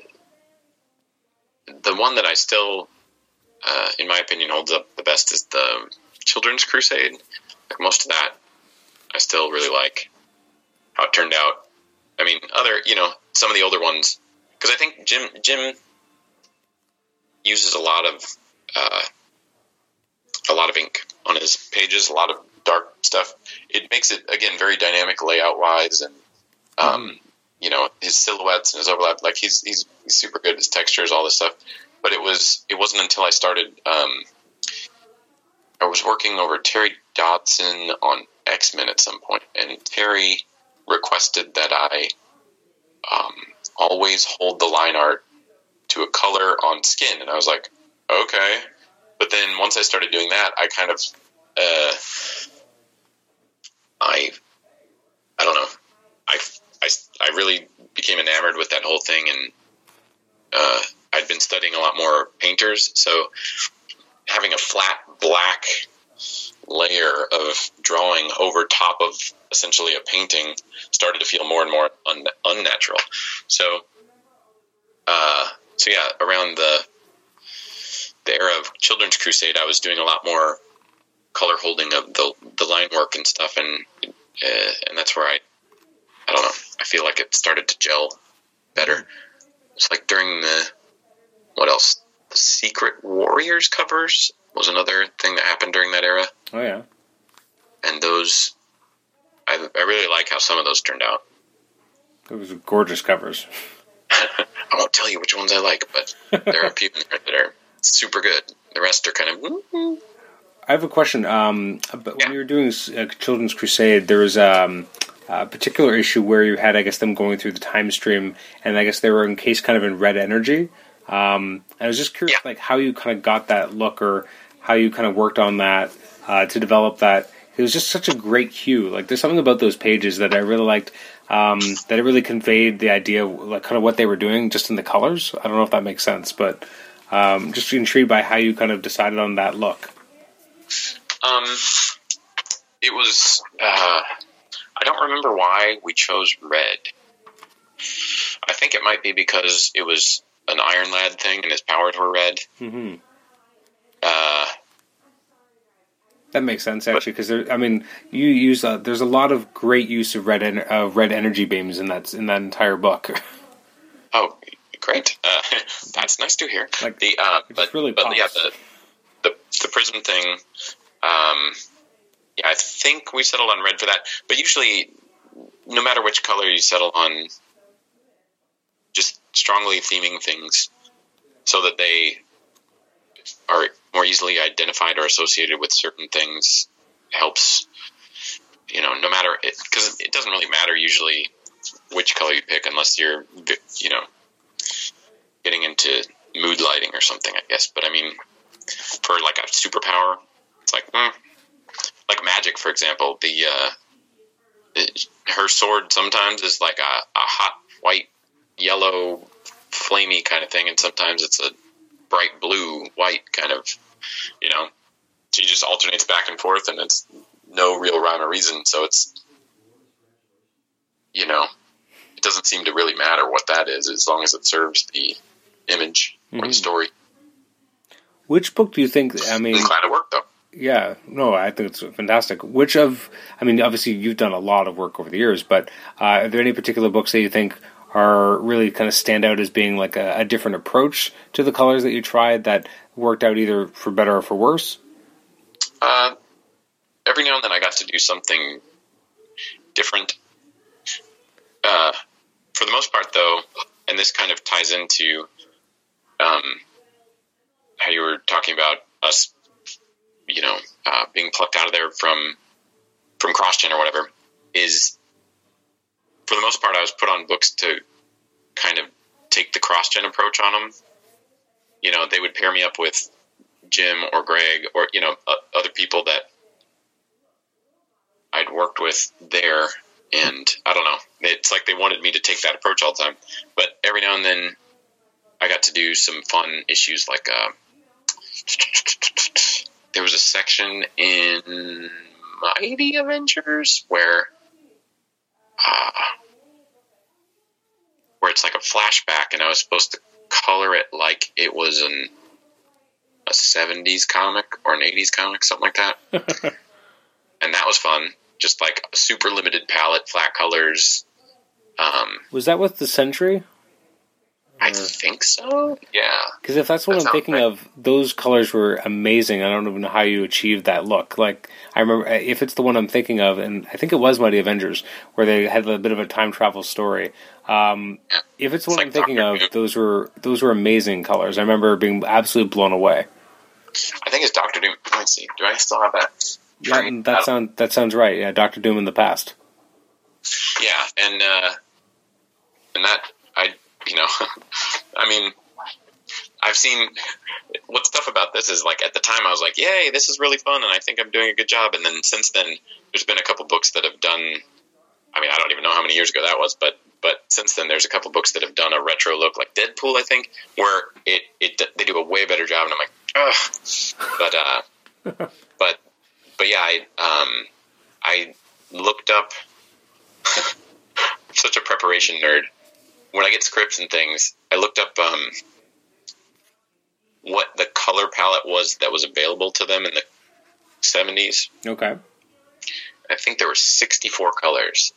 Speaker 2: the one that I still, uh, in my opinion, holds up the best is the Children's Crusade. Like most of that, I still really like how it turned out. I mean, other you know some of the older ones because I think Jim Jim uses a lot of uh, a lot of ink on his pages, a lot of dark stuff. It makes it again very dynamic layout wise, and um, mm-hmm. You know his silhouettes and his overlap. Like he's, he's he's super good. His textures, all this stuff. But it was it wasn't until I started. Um, I was working over Terry Dodson on X Men at some point, and Terry requested that I um, always hold the line art to a color on skin, and I was like, okay. But then once I started doing that, I kind of, uh, I, I don't know, I, I, I really became enamored with that whole thing, and uh, I'd been studying a lot more painters, so having a flat black layer of drawing over top of essentially a painting started to feel more and more un- unnatural. So, uh, so yeah, around the the era of Children's Crusade, I was doing a lot more color holding of the the line work and stuff, and uh, and that's where I I don't know. I feel like it started to gel better. It's like during the what else? The Secret Warriors covers was another thing that happened during that era.
Speaker 1: Oh yeah.
Speaker 2: And those, I, I really like how some of those turned out.
Speaker 1: Those are gorgeous covers. [LAUGHS] [LAUGHS]
Speaker 2: I won't tell you which ones I like, but there are a [LAUGHS] few in there that are super good. The rest are kind of.
Speaker 1: I have a question. Um, but when you were doing uh, Children's Crusade, there was um, a particular issue where you had, I guess, them going through the time stream, and I guess they were encased kind of in red energy. Um, I was just curious, yeah. like how you kind of got that look, or how you kind of worked on that uh, to develop that. It was just such a great hue. Like there's something about those pages that I really liked. Um, that it really conveyed the idea, of, like kind of what they were doing, just in the colors. I don't know if that makes sense, but um, just intrigued by how you kind of decided on that look.
Speaker 2: Um, it was. Uh, I don't remember why we chose red. I think it might be because it was an Iron Lad thing and his powers were red.
Speaker 1: Mm-hmm. Uh, that makes sense actually, because I mean, you use uh, there's a lot of great use of red en- uh, red energy beams in that in that entire book.
Speaker 2: oh, great! Uh, [LAUGHS] that's nice to hear. Like, the uh, but, really but yeah, the, the prism thing. Um, yeah, I think we settled on red for that. But usually, no matter which color you settle on, just strongly theming things so that they are more easily identified or associated with certain things helps. You know, no matter because it doesn't really matter usually which color you pick unless you're you know getting into mood lighting or something, I guess. But I mean, for like a superpower, it's like, mm. like Magik, for example. The uh, it, her sword sometimes is like a, a hot white, yellow, flamey kind of thing, and sometimes it's a bright blue, white kind of, you know. She just alternates back and forth, and it's no real rhyme or reason. So it's, you know, it doesn't seem to really matter what that is as long as it serves the image mm-hmm. or the mm-hmm. story.
Speaker 1: Which book do you think? I mean,
Speaker 2: I'm glad it worked though.
Speaker 1: Yeah, no, I think it's fantastic. Which of, I mean, obviously you've done a lot of work over the years, but uh, are there any particular books that you think are really kind of stand out as being like a, a, different approach to the colors that you tried that worked out either for better or for worse?
Speaker 2: Uh, every now and then I got to do something different. Uh, for the most part, though, and this kind of ties into um, how you were talking about us, you know, uh, being plucked out of there from from CrossGen or whatever, is for the most part I was put on books to kind of take the CrossGen approach on them. You know, they would pair me up with Jim or Greg or you know uh, other people that I'd worked with there and I don't know. It's like they wanted me to take that approach all the time. But every now and then, I got to do some fun issues. Like uh, there was a section in Mighty Avengers where uh, where it's like a flashback, and I was supposed to color it like it was an a '70s comic or an '80s comic, something like that. [LAUGHS] and that was fun. Just like a super limited palette, flat colors. Um,
Speaker 1: was that with the Sentry?
Speaker 2: I think so. Yeah.
Speaker 1: Because if that's what
Speaker 2: That
Speaker 1: I'm thinking
Speaker 2: right.
Speaker 1: of, those colors were amazing. I don't even know how you achieved that look. Like I remember, if it's the one I'm thinking of, and I think it was Mighty Avengers, where they had a bit of a time travel story. Um,
Speaker 2: Yeah.
Speaker 1: if it's the
Speaker 2: It's
Speaker 1: one I'm thinking
Speaker 2: Doctor
Speaker 1: of,
Speaker 2: Who.
Speaker 1: those were those were amazing colors. I remember being absolutely blown away.
Speaker 2: I think it's Doctor Doom. Let me see. Do I still have that?
Speaker 1: Yeah,
Speaker 2: Right.
Speaker 1: that sound that sounds right. Yeah, Doctor Doom in the past.
Speaker 2: Yeah, and uh, and that I [LAUGHS] you know, [LAUGHS] I mean, I've seen what's tough about this is like at the time I was like, yay, this is really fun, and I think I'm doing a good job. And then since then, there's been a couple books that have done. I mean, I don't even know how many years ago that was, but but since then, there's a couple books that have done a retro look, like Deadpool, I think, where it it they do a way better job, and I'm like, ugh. But uh, [LAUGHS] but but yeah, I um I looked up. such a preparation nerd. When I get scripts and things, I looked up um, what the color palette was that was available to them in the 70s.
Speaker 1: Okay.
Speaker 2: I think there were 64 colors.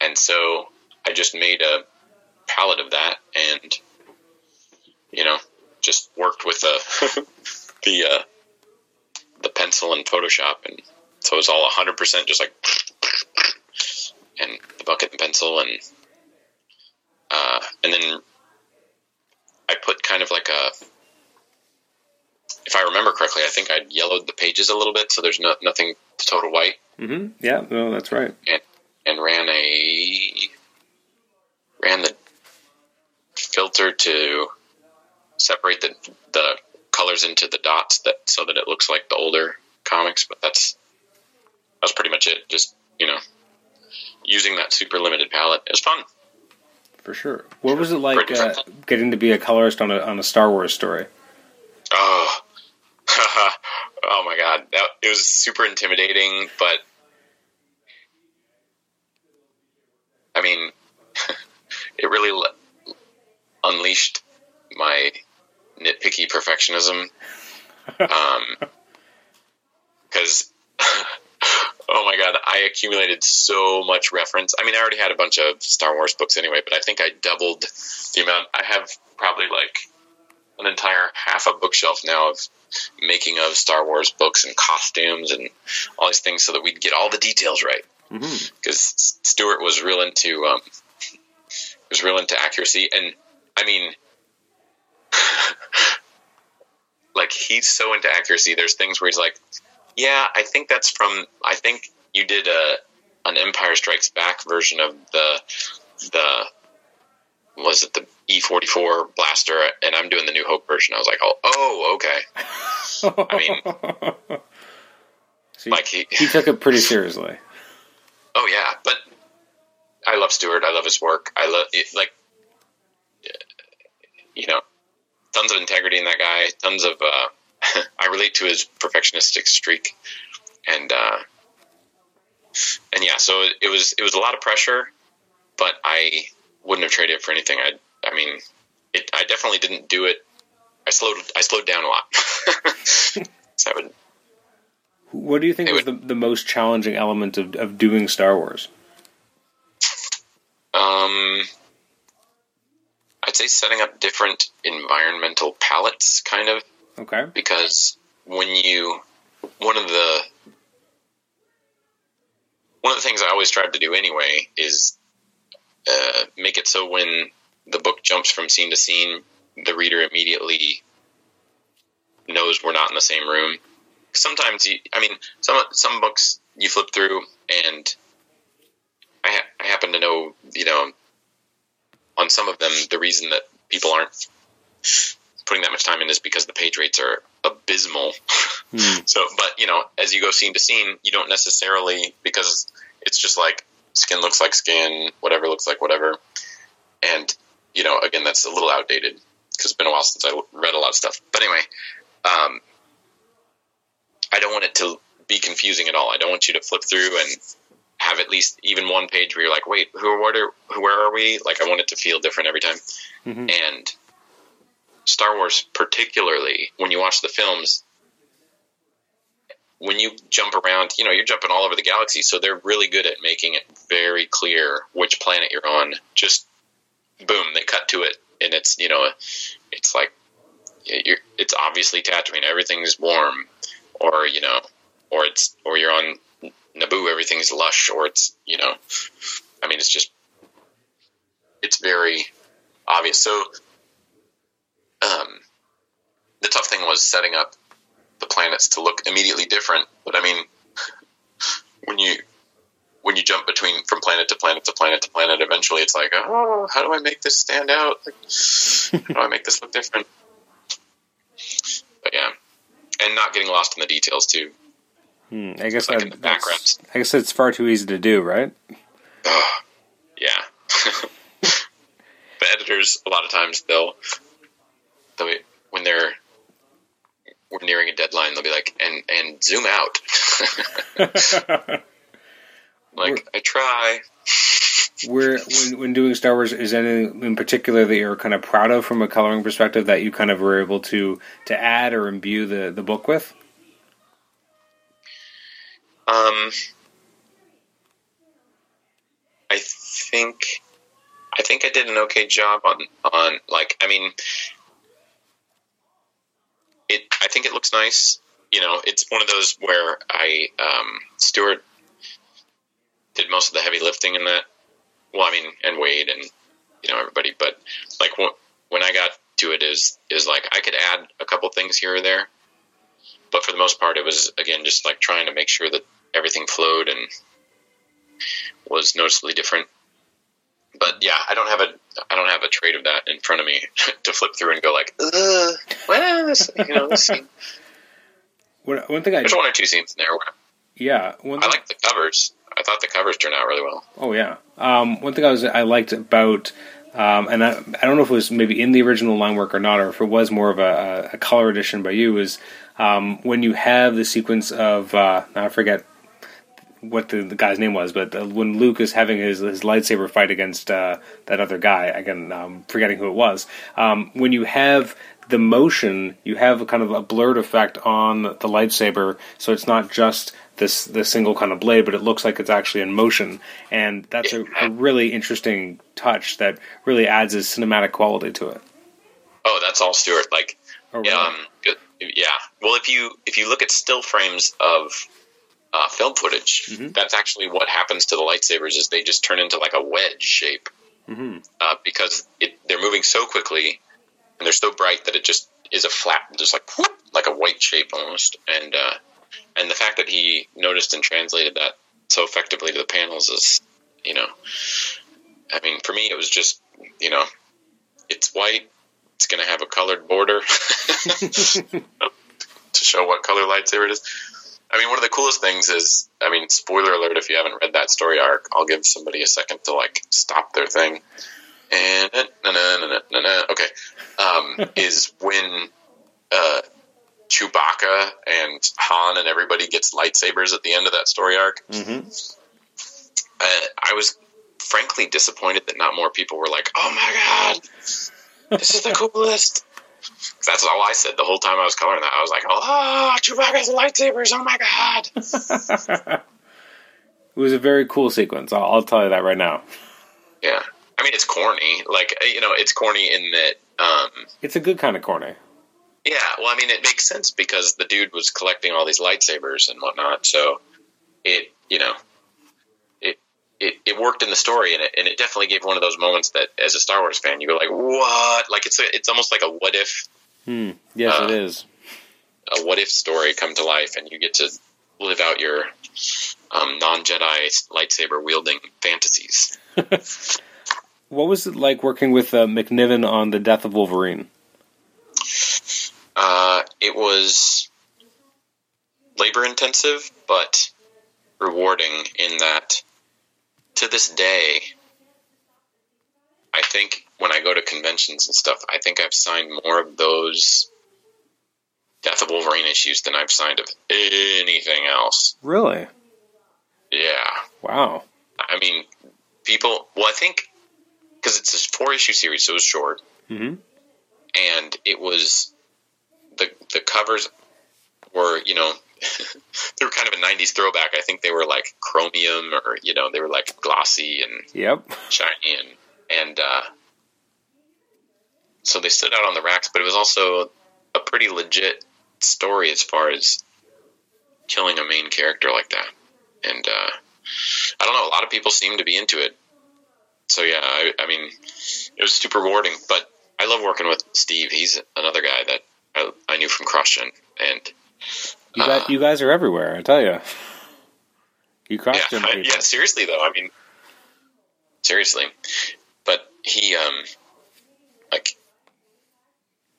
Speaker 2: And so I just made a palette of that and, you know, just worked with the, [LAUGHS] the, uh, the pencil and Photoshop. And so it was all 100% just like, and the bucket and pencil and, uh, and then I put kind of like a, if I remember correctly, I think I yellowed the pages a little bit so there's no, nothing total white
Speaker 1: Mm-hmm. Yeah. No, that's right.
Speaker 2: and ran a ran the filter to separate the the colors into the dots that so that it looks like the older comics but that's that's pretty much it just you know using that super limited palette it was fun
Speaker 1: For sure. What was it like uh, getting to be a colorist on a on a Star Wars story?
Speaker 2: oh [LAUGHS] oh my god that it was super intimidating but i mean [LAUGHS] it really le- unleashed my nitpicky perfectionism [LAUGHS] um because oh my god i accumulated so much reference i mean i already had a bunch of star wars books anyway but i think i doubled the amount i have probably like an entire half a bookshelf now of making of Star Wars books and costumes and all these things so that we'd get all the details right. Because Stuart was real into um, was real into accuracy, and I mean, [LAUGHS] like he's so into accuracy. There's things where he's like, "Yeah, I think that's from. I think you did a an Empire Strikes Back version of the the was it the E44 blaster, and I'm doing the New Hope version." I was like, "Oh, oh, okay." [LAUGHS] I mean,
Speaker 1: So
Speaker 2: like he,
Speaker 1: he took it pretty seriously. [LAUGHS]
Speaker 2: oh yeah, but I love Stuart. I love his work. I love it, like, you know, tons of integrity in that guy. Tons of. Uh, [LAUGHS] I relate to his perfectionistic streak, and uh, and yeah, so it, it was it was a lot of pressure, but I wouldn't have traded it for anything. I I mean, it, I definitely didn't do it. I slowed I slowed down a lot. [LAUGHS] so would
Speaker 1: What do you think was the, the most challenging element of, of doing Star Wars?
Speaker 2: Um, I'd say setting up different environmental palettes, kind of,
Speaker 1: Okay.
Speaker 2: because when you one of the one of the things I always strive to do anyway is uh, make it so when the book jumps from scene to scene, the reader immediately knows we're not in the same room. Sometimes, you, I mean, some some books you flip through, and I, ha- I happen to know, you know, on some of them, the reason that people aren't putting that much time in is because the page rates are abysmal.
Speaker 1: Hmm. [LAUGHS]
Speaker 2: So, but you know, as you go scene to scene, you don't necessarily because it's just like skin looks like skin, whatever looks like whatever, and you know, again, that's a little outdated because it's been a while since I read a lot of stuff. But anyway, um, I don't want it to be confusing at all. I don't want you to flip through and have at least even one page where you're like, wait, who, what are, where are we? Like, I want it to feel different every time.
Speaker 1: Mhm.
Speaker 2: And Star Wars, particularly when you watch the films, when you jump around, you know, you're jumping all over the galaxy, so they're really good at making it very clear which planet you're on. Just boom, they cut to it, and it's you know, it's like it's obviously Tatooine, everything's warm, or you know, or it's or you're on Naboo, everything's lush, or it's you know, I mean, it's just it's very obvious. So, um, the tough thing was setting up the planets to look immediately different. But I mean, when you when you jump between from planet to planet to planet to planet, eventually it's like, oh, how do I make this stand out? Like, how do I make this look different? But yeah, and not getting lost in the details too.
Speaker 1: Hmm, I guess
Speaker 2: Like
Speaker 1: that-
Speaker 2: in the background.
Speaker 1: I guess it's far too easy to do, right?
Speaker 2: Yeah. [LAUGHS] the editors, a lot of times, they'll, they'll be, when they're we're nearing a deadline, they'll be like, and and zoom out. [LAUGHS] like I try.
Speaker 1: Where when, when doing Star Wars, is anything in particular that you're kind of proud of from a coloring perspective that you kind of were able to to add or imbue the the book with?
Speaker 2: Um, I think I think I did an okay job on on like I mean it I think it looks nice. You know, it's one of those where I um Stuart did most of the heavy lifting in that. Well, I mean, and Wade and you know everybody, but like when I got to it is is like I could add a couple things here or there, but for the most part, it was again just like trying to make sure that everything flowed and was noticeably different. But yeah, I don't have a I don't have a trait of that in front of me [LAUGHS] to flip through and go like, uh, well, this, you know, this scene. [LAUGHS]
Speaker 1: One one thing I
Speaker 2: there's one or two scenes in there where
Speaker 1: yeah one
Speaker 2: I like the covers. I thought the covers turned out really well.
Speaker 1: oh yeah um, one thing I was I liked about um, and I, I don't know if it was maybe in the original line work or not, or if it was more of a, a color edition by you, is um, when you have the sequence of uh, I forget what the, the guy's name was, but uh, when Luke is having his, his lightsaber fight against uh, that other guy, again, um, forgetting who it was. Um, when you have the motion, you have a kind of a blurred effect on the lightsaber, so it's not just this this single kind of blade, but it looks like it's actually in motion, and that's a, a really interesting touch that really adds a cinematic quality to it.
Speaker 2: Oh, that's all Stuart. Like,
Speaker 1: Oh,
Speaker 2: yeah, um, yeah. Well, if you if you look at still frames of uh, film footage,
Speaker 1: Mhm.
Speaker 2: that's actually what happens to the lightsabers. Is they just turn into like a wedge shape
Speaker 1: hmm
Speaker 2: uh, because it, they're moving so quickly and they're so bright that it just is a flat, just like whoop, like a white shape almost. And uh, and the fact that he noticed and translated that so effectively to the panels is, you know, I mean, for me, it was just, you know, it's white. It's going to have a colored border [LAUGHS] [LAUGHS] to show what color lightsaber it is. I mean, one of the coolest things is, I mean, spoiler alert if you haven't read that story arc, I'll give somebody a second to like stop their thing. And na, na, na, na, na, na, okay, um, [LAUGHS] is when uh, Chewbacca and Han and everybody gets lightsabers at the end of that story arc.
Speaker 1: hmm
Speaker 2: Uh, I was frankly disappointed that not more people were like, "Oh my god, this is the [LAUGHS] coolest." That's all I said the whole time I was coloring that. I was like, "Oh, Chewbacca's lightsabers! Oh my god!" [LAUGHS]
Speaker 1: It was a very cool sequence. I'll, I'll tell you that right now.
Speaker 2: Yeah, I mean, it's corny. Like you know, it's corny in that. Um,
Speaker 1: It's a good kind of corny.
Speaker 2: yeah, well, I mean, it makes sense because the dude was collecting all these lightsabers and whatnot. So it, you know, it it, worked in the story, and it, and it definitely gave one of those moments that, as a Star Wars fan, you go like, "What?" Like it's a, it's almost like a what if
Speaker 1: Hmm. Yes,
Speaker 2: Uh,
Speaker 1: it is.
Speaker 2: a what if story come to life, and you get to live out your um, non Jedi lightsaber wielding fantasies. [LAUGHS]
Speaker 1: What was it like working with uh, McNiven on the Death of Wolverine?
Speaker 2: Uh, it was labor intensive, but rewarding in that to this day, I think when I go to conventions and stuff, I think I've signed more of those Death of Wolverine issues than I've signed of anything else.
Speaker 1: Really?
Speaker 2: Yeah.
Speaker 1: Wow.
Speaker 2: I mean, people. Well, I think because it's a four issue series, so it was short,
Speaker 1: Mm-hmm.
Speaker 2: and it was the the covers were you know [LAUGHS] they were kind of a '90s throwback. I think they were like chromium or you know they were like glossy and
Speaker 1: Yep.
Speaker 2: shiny and and uh, so they stood out on the racks. But it was also a pretty legit story as far as killing a main character like that. And uh, I don't know, a lot of people seem to be into it. So yeah, I, I mean, it was super rewarding. But I love working with Steve. He's another guy that I, I knew from CrossGen, and
Speaker 1: You guys,
Speaker 2: Uh,
Speaker 1: you guys are everywhere. I tell you. You cross
Speaker 2: yeah, I- yeah. Seriously though, I mean, seriously. But he, um, like,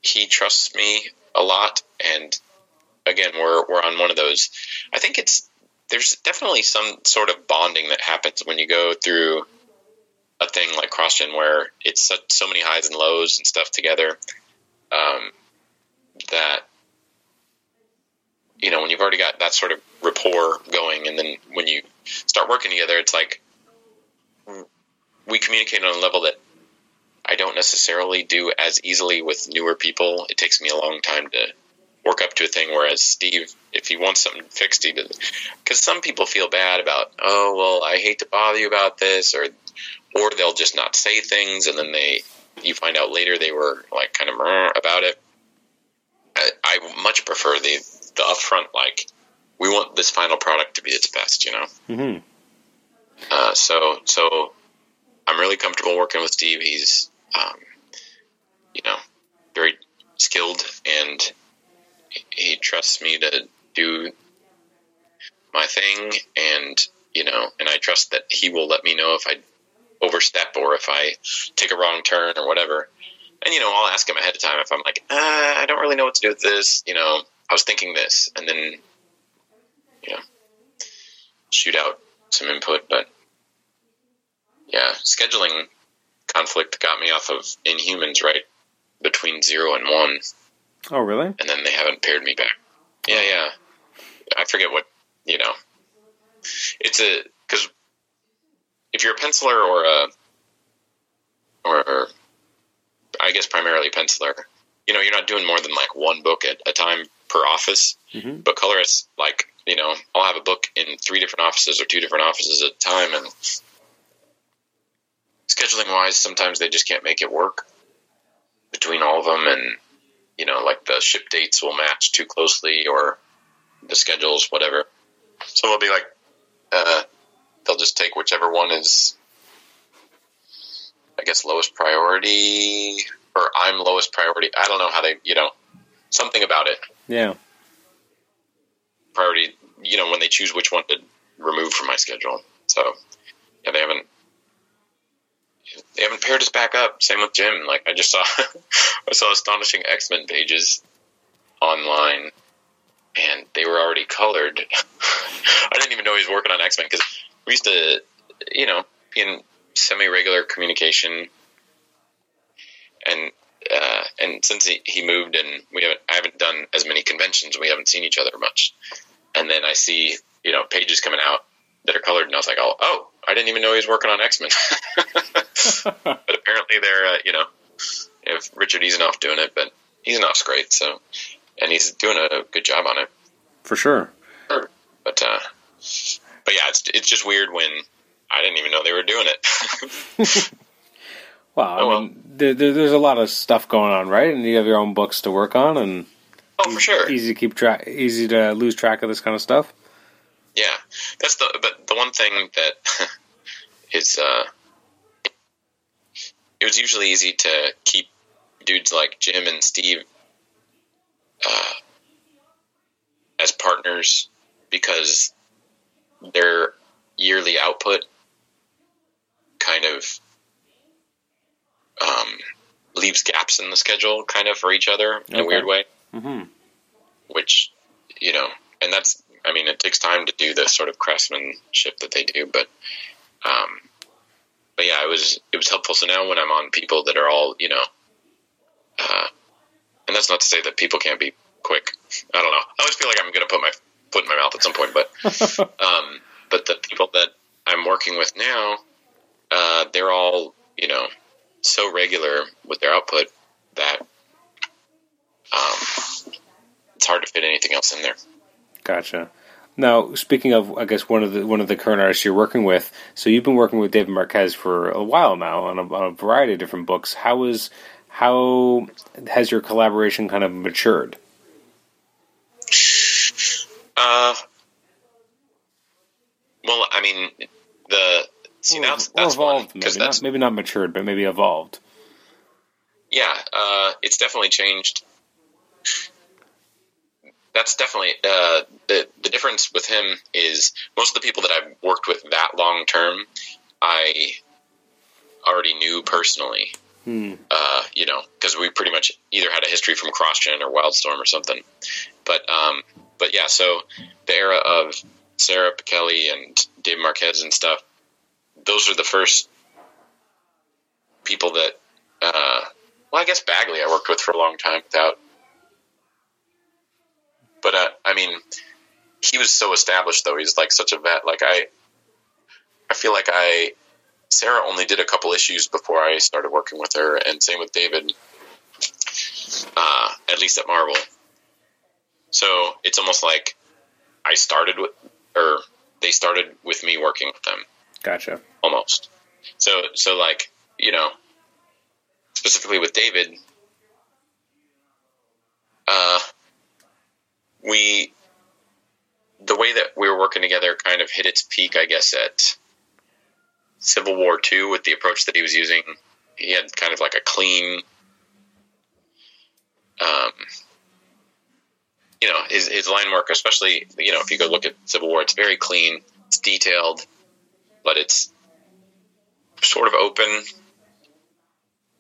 Speaker 2: he trusts me a lot, and again, we're we're on one of those. I think it's there's definitely some sort of bonding that happens when you go through a thing like CrossGen, where it's such, so many highs and lows and stuff together. Um, that you know when you've already got that sort of rapport going and then when you start working together it's like we communicate on a level that i don't necessarily do as easily with newer people. It takes me a long time to work up to a thing. Whereas steve if he wants something fixed he does. Because some people feel bad about oh well i hate to bother you about this or or they'll just not say things and then they you find out later they were like kind of about it. I, I much prefer the the upfront like we want this final product to be its best, you know.
Speaker 1: Mm-hmm.
Speaker 2: Uh, so so I'm really comfortable working with Steve. He's um, you know very skilled and he- trusts me to do my thing and you know and I trust that he will let me know if I overstep or if I take a wrong turn or whatever. And you know, I'll ask him ahead of time if I'm like, uh, I don't really know what to do with this. You know, I was thinking this, and then you know, shoot out some input. But yeah, scheduling conflict got me off of Inhumans right between zero and one,
Speaker 1: Oh, really?
Speaker 2: and then they haven't paired me back. Yeah, yeah. I forget what you know. It's a because if you're a penciler or a or, or I guess primarily penciler, you know, you're not doing more than like one book at a time per office.
Speaker 1: Mhm.
Speaker 2: But colorists, like you know, I'll have a book in three different offices or two different offices at a time, and scheduling wise, sometimes they just can't make it work between all of them, and you know, like the ship dates will match too closely, or the schedules, whatever. So they'll be like, uh, they'll just take whichever one is, I guess, lowest priority, or I'm lowest priority. I don't know how they, you know, something about it.
Speaker 1: Yeah.
Speaker 2: Priority, you know, when they choose which one to remove from my schedule. So, yeah, they haven't. They haven't paired us back up. Same with Jim. Like I just saw, [LAUGHS] I saw astonishing X Men pages online, and they were already colored. [LAUGHS] I didn't even know he was working on X Men because we used to, you know, be in semi regular communication, and uh, and since he, he moved and we haven't I haven't done as many conventions, we haven't seen each other much. And then I see you know pages coming out that are colored, and I was like, oh, oh, I didn't even know he was working on X Men. [LAUGHS] but apparently they're uh, you know, if Richard Isanove doing it, but he's Isanove's great, so and he's doing a good job on it.
Speaker 1: For sure.
Speaker 2: But uh, but yeah, it's it's just weird when I didn't even know they were doing it. [LAUGHS] [LAUGHS]
Speaker 1: Well, I
Speaker 2: Oh, well.
Speaker 1: mean, there, there, there's a lot of stuff going on, right? And you have your own books to work on, and
Speaker 2: oh, for sure.
Speaker 1: easy to keep track, easy to lose track of this kind of stuff.
Speaker 2: Yeah, that's the but the one thing that [LAUGHS] is uh, it was usually easy to keep dudes like Jim and Steve uh, as partners because their yearly output kind of um, leaves gaps in the schedule, kind of for each other in a weird way
Speaker 1: hmm
Speaker 2: which you know, and that's I mean, it takes time to do the sort of craftsmanship that they do, but um, but yeah, it was it was helpful. So now when I'm on people that are all you know, uh, and that's not to say that people can't be quick. I don't know. I always feel like I'm going to put my foot in my mouth at some point, but [LAUGHS] um, but the people that I'm working with now, uh, they're all you know so regular with their output that um, it's hard to fit anything else in there.
Speaker 1: Gotcha. Now, speaking of, I guess one of the one of the current artists you're working with. So you've been working with David Marquez for a while now on a, on a variety of different books. How is how has your collaboration kind of matured?
Speaker 2: Uh, well, I mean, the see
Speaker 1: Or-
Speaker 2: that's
Speaker 1: or evolved,
Speaker 2: because
Speaker 1: maybe
Speaker 2: that's
Speaker 1: not, maybe not matured, but maybe evolved.
Speaker 2: yeah, uh, it's definitely changed. That's definitely uh, the the difference with him is most of the people that I've worked with that long term, I already knew personally.
Speaker 1: Hmm.
Speaker 2: Uh, you know, because we pretty much either had a history from CrossGen or Wildstorm or something. But um, but yeah, so the era of Sara Pichelli and Dave Marquez and stuff, those are the first people that. Uh, well, I guess Bagley I worked with for a long time without. But uh, I mean, he was so established though. He's like such a vet. Like I, I feel like I, Sarah only did a couple issues before I started working with her, and same with David. Uh, at least at Marvel. So it's almost like I started with, or they started with me working with them
Speaker 1: Gotcha.
Speaker 2: almost. So so like you know, specifically with David, uh, we the way that we were working together kind of hit its peak, I guess, at Civil War Two with the approach that he was using. He had kind of like a clean, um, you know, his his line work, especially you know, if you go look at Civil War, it's very clean, it's detailed, but it's sort of open.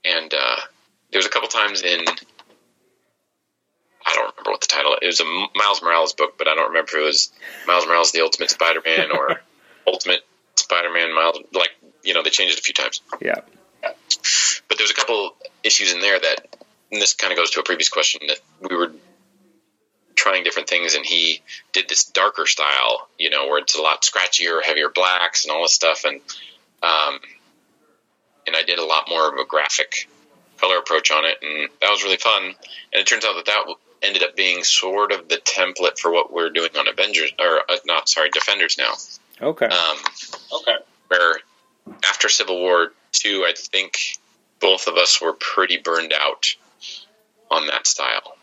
Speaker 2: And uh, there was a couple times in I don't remember what the title. It was a Miles Morales book, but I don't remember if it was Miles Morales: The Ultimate Spider-Man or [LAUGHS] Ultimate Spider-Man. Miles, like you know, they changed it a few times.
Speaker 1: Yeah.
Speaker 2: But there's a couple issues in there that, and this kind of goes to a previous question that we were trying different things, and he did this darker style, you know, where it's a lot scratchier, heavier blacks, and all this stuff, and um, and I did a lot more of a graphic color approach on it, and that was really fun. And it turns out that that ended up being sort of the template for what we're doing on Avengers, or uh, not, sorry, Defenders now.
Speaker 1: Okay.
Speaker 2: Um, okay. Where after Civil War Two, I think both of us were pretty burned out on that style.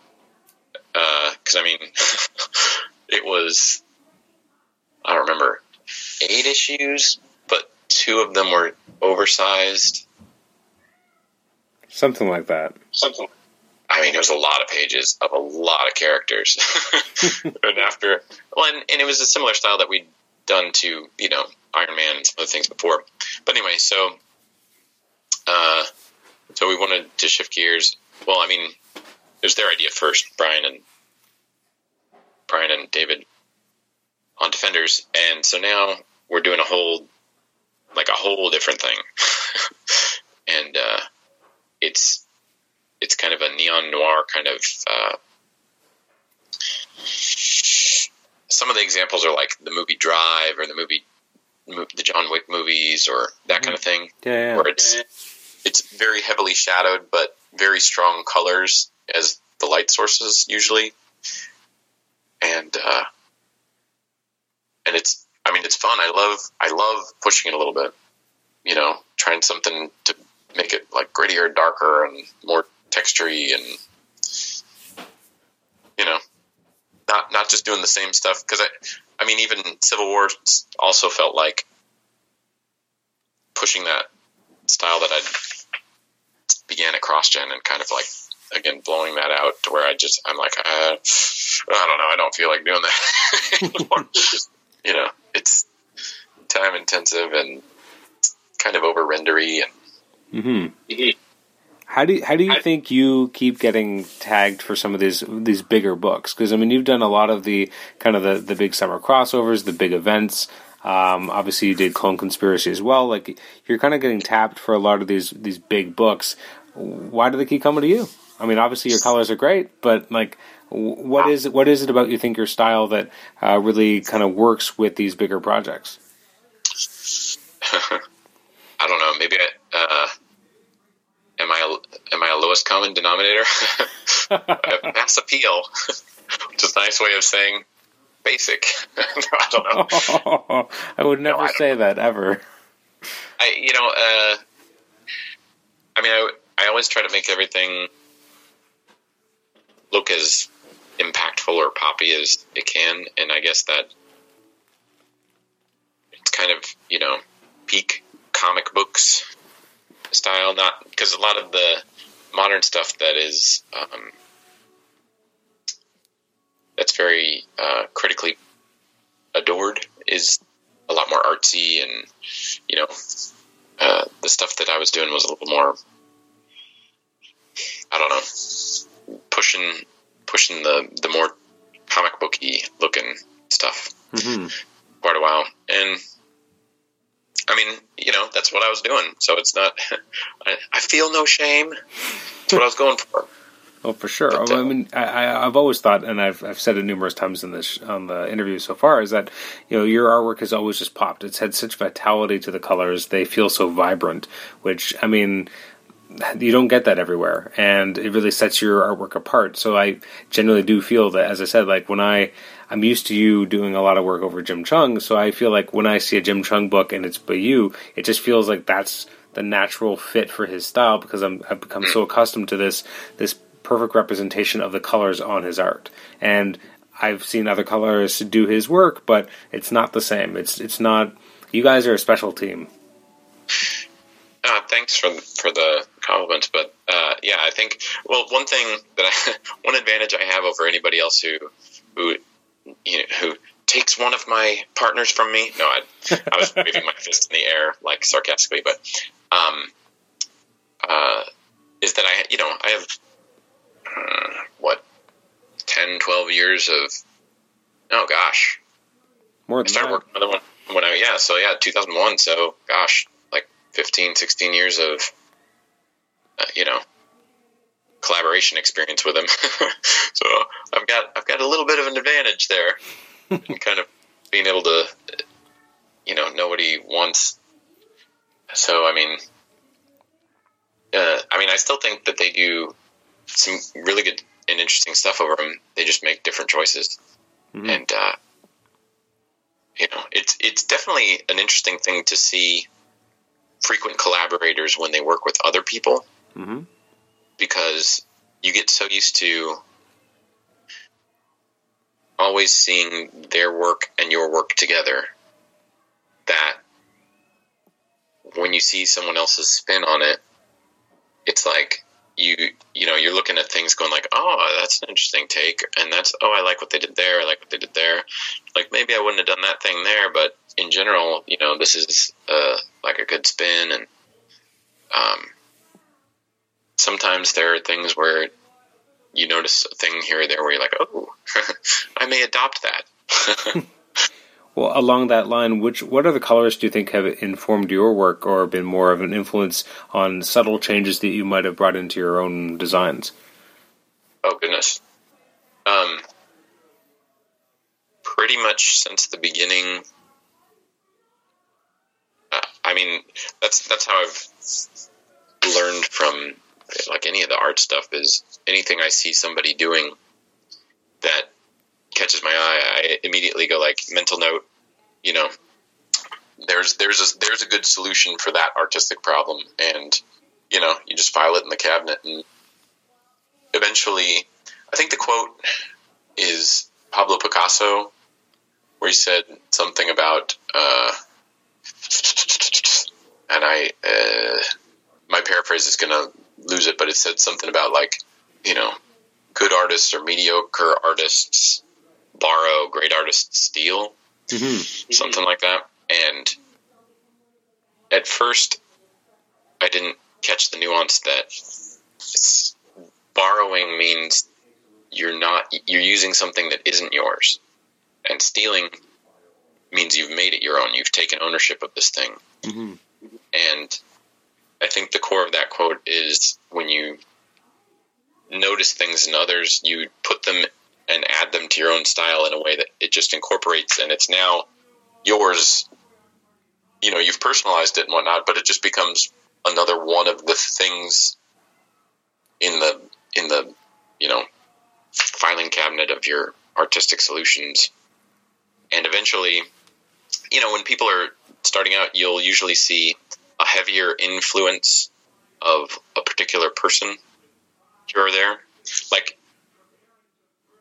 Speaker 2: Because I mean, [LAUGHS] it was I don't remember eight issues, but two of them were oversized.
Speaker 1: Something like that.
Speaker 2: Something. I mean, there was a lot of pages of a lot of characters, [LAUGHS] and after well, and, and it was a similar style that we'd done to you know Iron Man and some other things before. But anyway, so uh, so we wanted to shift gears. Well, I mean, it was their idea first, Brian and Brian and David on Defenders, and so now we're doing a whole like a whole different thing, [LAUGHS] and uh, it's it's kind of a neon noir kind of. Uh, some of the examples are like the movie Drive or the movie the John Wick movies or that kind of thing,
Speaker 1: Yeah. yeah.
Speaker 2: where it's it's very heavily shadowed but very strong colors as the light sources usually, and uh, and it's I mean it's fun. I love I love pushing it a little bit, you know, trying something to make it like grittier, darker, and more textury, and you know, not not just doing the same stuff because I I mean even Civil War also felt like pushing that style that I began at CrossGen and kind of like again blowing that out to where I just I'm like uh, I don't know I don't feel like doing that [LAUGHS] [LAUGHS] you know it's time intensive and kind of over rendery and
Speaker 1: hmm How do you, how do you think you keep getting tagged for some of these these bigger books? Because I mean, you've done a lot of the kind of the, the big summer crossovers, the big events. Um, obviously, you did Clone Conspiracy as well. Like you're kind of getting tapped for a lot of these these big books. Why do they keep coming to you? I mean, obviously your colors are great, but like, what is it? What is it about you think your style that uh, really kind of works with these bigger projects? [LAUGHS]
Speaker 2: I don't know. Maybe I, uh, am I a, am I a lowest common denominator? [LAUGHS] mass appeal, [LAUGHS] which is a nice way of saying basic. I don't know.
Speaker 1: I would never no, I say that ever.
Speaker 2: I you know uh, I mean I I always try to make everything look as impactful or poppy as it can, and I guess that it's kind of you know peak comic books style. Not because a lot of the modern stuff that is um, that's very uh, critically adored is a lot more artsy and you know uh, the stuff that I was doing was a little more I don't know pushing pushing the the more comic booky looking stuff mm-hmm. quite a while and I mean you know that's what I was doing so it's not [LAUGHS] I, I feel no shame that's what I was going for
Speaker 1: Oh, for sure. But, uh, I mean, I, have always thought, and I've, I've said it numerous times in this on the interview so far, is that you know your artwork has always just popped. It's had such vitality to the colors; they feel so vibrant. Which I mean, you don't get that everywhere, and it really sets your artwork apart. So I generally do feel that, as I said, like when I I'm used to you doing a lot of work over Jim Cheung, so I feel like when I see a Jim Cheung book and it's by you, it just feels like that's the natural fit for his style because I'm I've become so accustomed to this this perfect representation of the colors on his art. And I've seen other colorists do his work, but it's not the same. It's it's not. You guys are a special team.
Speaker 2: Uh, thanks for for the compliments, but uh, yeah, I think well, one thing that I, [LAUGHS] one advantage I have over anybody else who who you know, who takes one of my partners from me. No, I, I was [LAUGHS] waving my fist in the air like sarcastically, but um, uh, is that I you know I have uh, what 10, 12 years of oh gosh,
Speaker 1: more. Than
Speaker 2: I started
Speaker 1: that.
Speaker 2: working on one when I yeah, so yeah, two thousand one. So gosh, 15, 16 years of uh, you know collaboration experience with him. [LAUGHS] so I've got I've got a little bit of an advantage there, and kind of being able to you know know what he wants. So I mean, uh, I mean, I still think that they do some really good and interesting stuff over them. They just make different choices, mm-hmm. and uh, you know, it's it's definitely an interesting thing to see frequent collaborators when they work with other people, mm-hmm. because you get so used to always seeing their work and your work together that when you see someone else's spin on it, it's like you you know you're looking at things going like oh that's an interesting take and that's oh I like what they did there I like what they did there. Like maybe I wouldn't have done that thing there but in general you know this is uh, like a good spin and um, sometimes there are things where you notice a thing here or there where you're like oh [LAUGHS] I may adopt that [LAUGHS]
Speaker 1: Well, along that line, which what other colors do you think have informed your work or been more of an influence on subtle changes that you might have brought into your own designs?
Speaker 2: Oh goodness, um, pretty much since the beginning. Uh, I mean, that's that's how I've learned from like any of the art stuff is anything I see somebody doing that catches my eye, I immediately go like mental note. You know, there's there's a there's a good solution for that artistic problem, and you know, you just file it in the cabinet, and eventually, I think the quote is Pablo Picasso, where he said something about, uh, and I, uh, my paraphrase is going to lose it, but it said something about like, you know, good artists or mediocre artists borrow, great artists steal, mm-hmm. something like that. And at first, I didn't catch the nuance that borrowing means you're not you're using something that isn't yours, and stealing means you've made it your own. You've taken ownership of this thing, mm-hmm. and I think the core of that quote is when you notice things in others, you put them and add them to your own style in a way that it just incorporates, and it's now yours. You know, you've personalized it and whatnot, but it just becomes another one of the things in the in the you know filing cabinet of your artistic solutions. And eventually, you know, when people are starting out, you'll usually see a heavier influence of a particular person here or there. Like,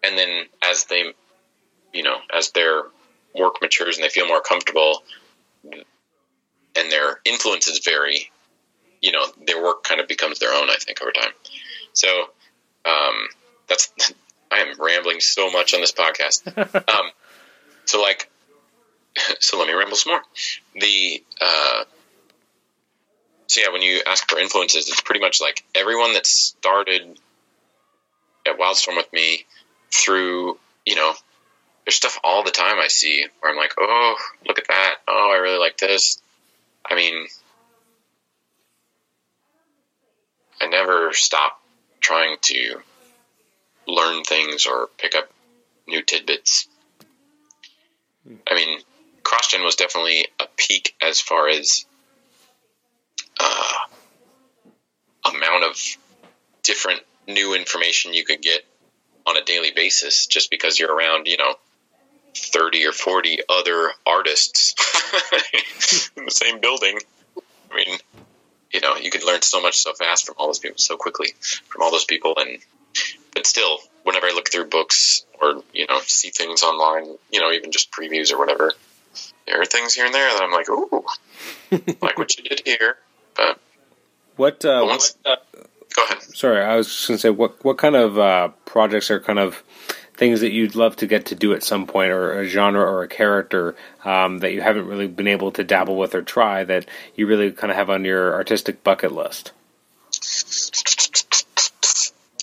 Speaker 2: and then as they, you know, as their work matures and they feel more comfortable and their influences vary, you know, their work kind of becomes their own, I think, over time. So, um, that's, [LAUGHS] I am rambling so much on this podcast. [LAUGHS] um, so like, [LAUGHS] so let me ramble some more. The, uh, so yeah, when you ask for influences, it's pretty much like everyone that started at Wildstorm with me through, you know, there's stuff all the time I see where I'm like, oh, look at that. Oh, I really like this. I mean, I never stop trying to learn things or pick up new tidbits. I mean, CrossGen was definitely a peak as far as uh, amount of different new information you could get on a daily basis just because you're around, you know, 30 or 40 other artists [LAUGHS] in the same building. I mean, you know, you could learn so much so fast from all those people so quickly from all those people. And, but still, whenever I look through books or, you know, see things online, you know, even just previews or whatever, there are things here and there that I'm like, ooh, like what you did here. But [LAUGHS]
Speaker 1: what, uh,
Speaker 2: once, uh, go ahead.
Speaker 1: Sorry, I was just going to say, what what kind of uh, projects are kind of things that you'd love to get to do at some point, or a genre or a character um, that you haven't really been able to dabble with or try that you really kind of have on your artistic bucket list?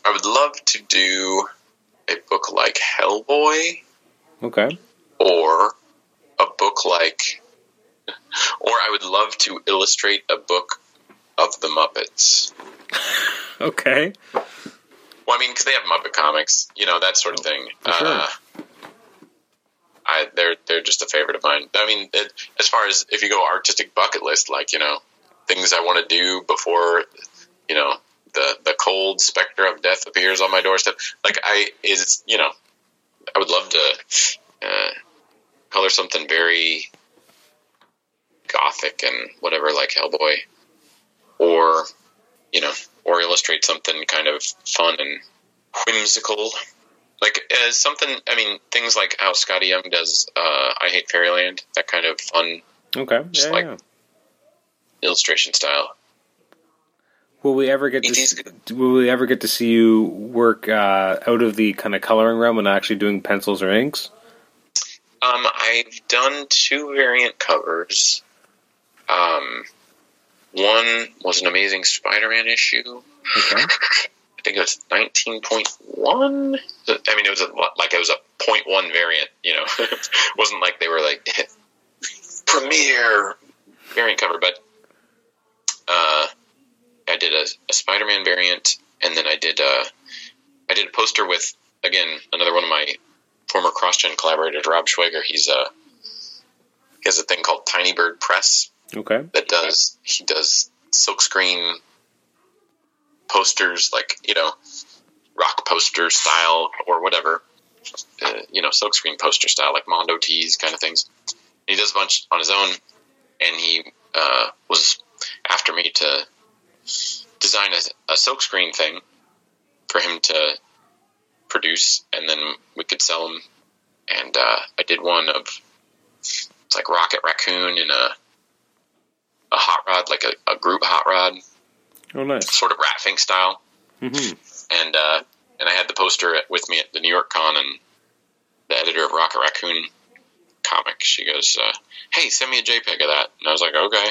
Speaker 2: I would love to do a book like Hellboy.
Speaker 1: Okay.
Speaker 2: Or a book like, or I would love to illustrate a book of the Muppets. [LAUGHS]
Speaker 1: okay.
Speaker 2: Well, I mean, because they have Muppet comics, you know, that sort of thing.
Speaker 1: For sure.
Speaker 2: Uh, I they're they're just a favorite of mine. I mean, it, as far as if you go artistic bucket list, like you know, things I want to do before, you know, the the cold specter of death appears on my doorstep. Like I is you know, I would love to uh, color something very gothic and whatever, like Hellboy, or you know, or illustrate something kind of fun and whimsical. Like uh, something, I mean, things like how Skottie Young does uh, "I Hate Fairyland," that kind of fun,
Speaker 1: Okay.
Speaker 2: just
Speaker 1: Yeah,
Speaker 2: like
Speaker 1: yeah.
Speaker 2: illustration style.
Speaker 1: Will we ever get to
Speaker 2: It is
Speaker 1: s- will we ever get to see you work uh, out of the kind of coloring realm and actually doing pencils or inks?
Speaker 2: Um, I've done two variant covers. Um, one was an Amazing Spider-Man issue.
Speaker 1: Okay. [LAUGHS]
Speaker 2: I think it was 19.1. I mean, it was a, like it was a 0.1 variant. You know, [LAUGHS] it wasn't like they were like [LAUGHS] premiere variant cover, but uh, I did a, a Spider-Man variant, and then I did a I did a poster with again another one of my former CrossGen collaborators, Rob Schwager. He's a he has a thing called Tiny Bird Press
Speaker 1: Okay.
Speaker 2: that does he does silkscreen posters like you know rock poster style or whatever uh, you know silkscreen poster style like mondo tees kind of things he does a bunch on his own and he uh, was after me to design a, a silkscreen thing for him to produce and then we could sell them and uh, i did one of it's like rocket raccoon in a a hot rod, like a, a group hot rod,
Speaker 1: Oh, nice.
Speaker 2: sort of Rat Fink style.
Speaker 1: hmm
Speaker 2: And uh, and I had the poster with me at the New York Con, and the editor of Rocket Raccoon comic, she goes, uh, "Hey, send me a JPEG of that." And I was like, "Okay."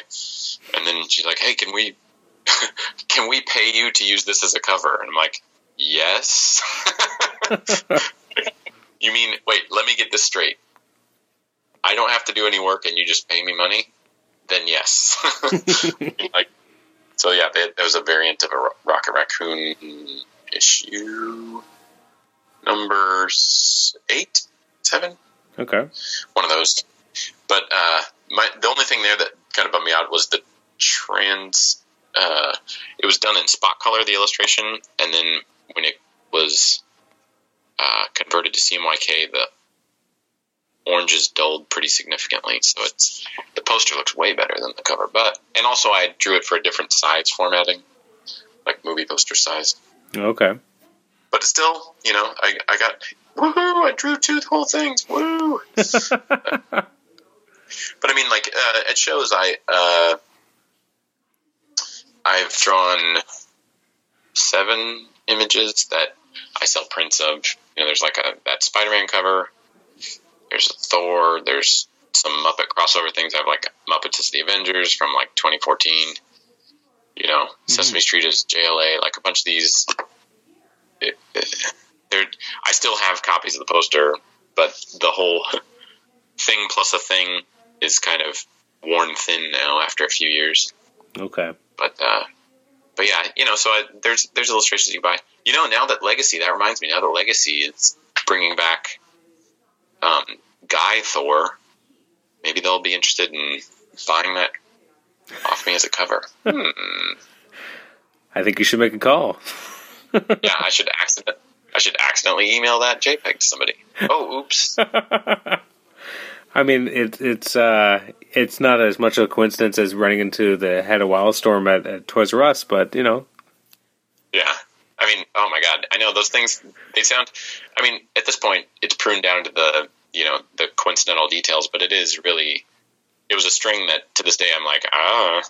Speaker 2: And then she's like, "Hey, can we [LAUGHS] can we pay you to use this as a cover?" And I'm like, "Yes." [LAUGHS] you mean wait? Let me get this straight. I don't have to do any work, and you just pay me money. Then yes. [LAUGHS] [LAUGHS] like, so yeah, there there was a variant of a Ro- Rocket Raccoon issue number eight, seven,
Speaker 1: Okay.
Speaker 2: one of those. But uh, my the only thing there that kind of bummed me out was the trans. Uh, it was done in spot color, the illustration, and then when it was uh, converted to CMYK, the orange is dulled pretty significantly. So it's the poster looks way better than the cover. But and also I drew it for a different size formatting, like movie poster size.
Speaker 1: Okay.
Speaker 2: But still, you know, I I got woohoo! I drew two whole things. Woo! [LAUGHS] but I mean, like uh, at shows, I uh, I've drawn seven images that I sell prints of. You know, there's like a that Spider-Man cover. There's a Thor. There's some Muppet crossover things. I have like Muppets as the Avengers from like 2014. You know, Sesame Street is JLA. Like a bunch of these. It, it, they're, I still have copies of the poster, but the whole [LAUGHS] thing plus a thing is kind of worn thin now after a few years.
Speaker 1: Okay.
Speaker 2: But uh, but yeah, you know, so I, there's there's illustrations you buy. You know, now that Legacy, that reminds me, now that Legacy is bringing back um, Guy Thor, maybe they'll be interested in buying that off me as a cover. Hmm.
Speaker 1: I think you should make a call. [LAUGHS]
Speaker 2: Yeah, I should accident I should accidentally email that JPEG to somebody. Oh, oops. [LAUGHS]
Speaker 1: I mean, it, it's uh, it's not as much of a coincidence as running into the head of Wildstorm at, at Toys R Us, but you know,
Speaker 2: Yeah. I mean, oh my god. I know those things they sound I mean, at this point it's pruned down to the, you know, the coincidental details, but it is really it was a string that to this day I'm like, ah,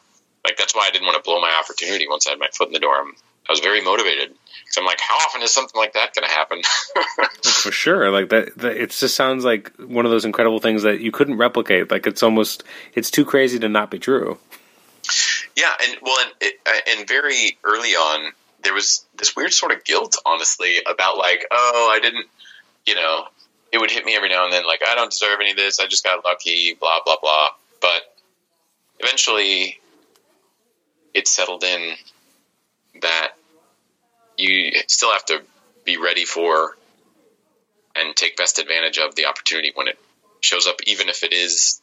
Speaker 2: like that's why I didn't want to blow my opportunity once I had my foot in the door. I'm, I was very motivated because I'm like, how often is something like that going to happen? [LAUGHS]
Speaker 1: for sure, like that, that, it just sounds like one of those incredible things that you couldn't replicate. Like it's almost, it's too crazy to not be true.
Speaker 2: yeah, and well, and, it, and very early on, there was this weird sort of guilt, honestly, about like, oh, I didn't, you know, it would hit me every now and then, like, I don't deserve any of this. I just got lucky, blah blah blah. But eventually, it settled in that you still have to be ready for and take best advantage of the opportunity when it shows up, even if it is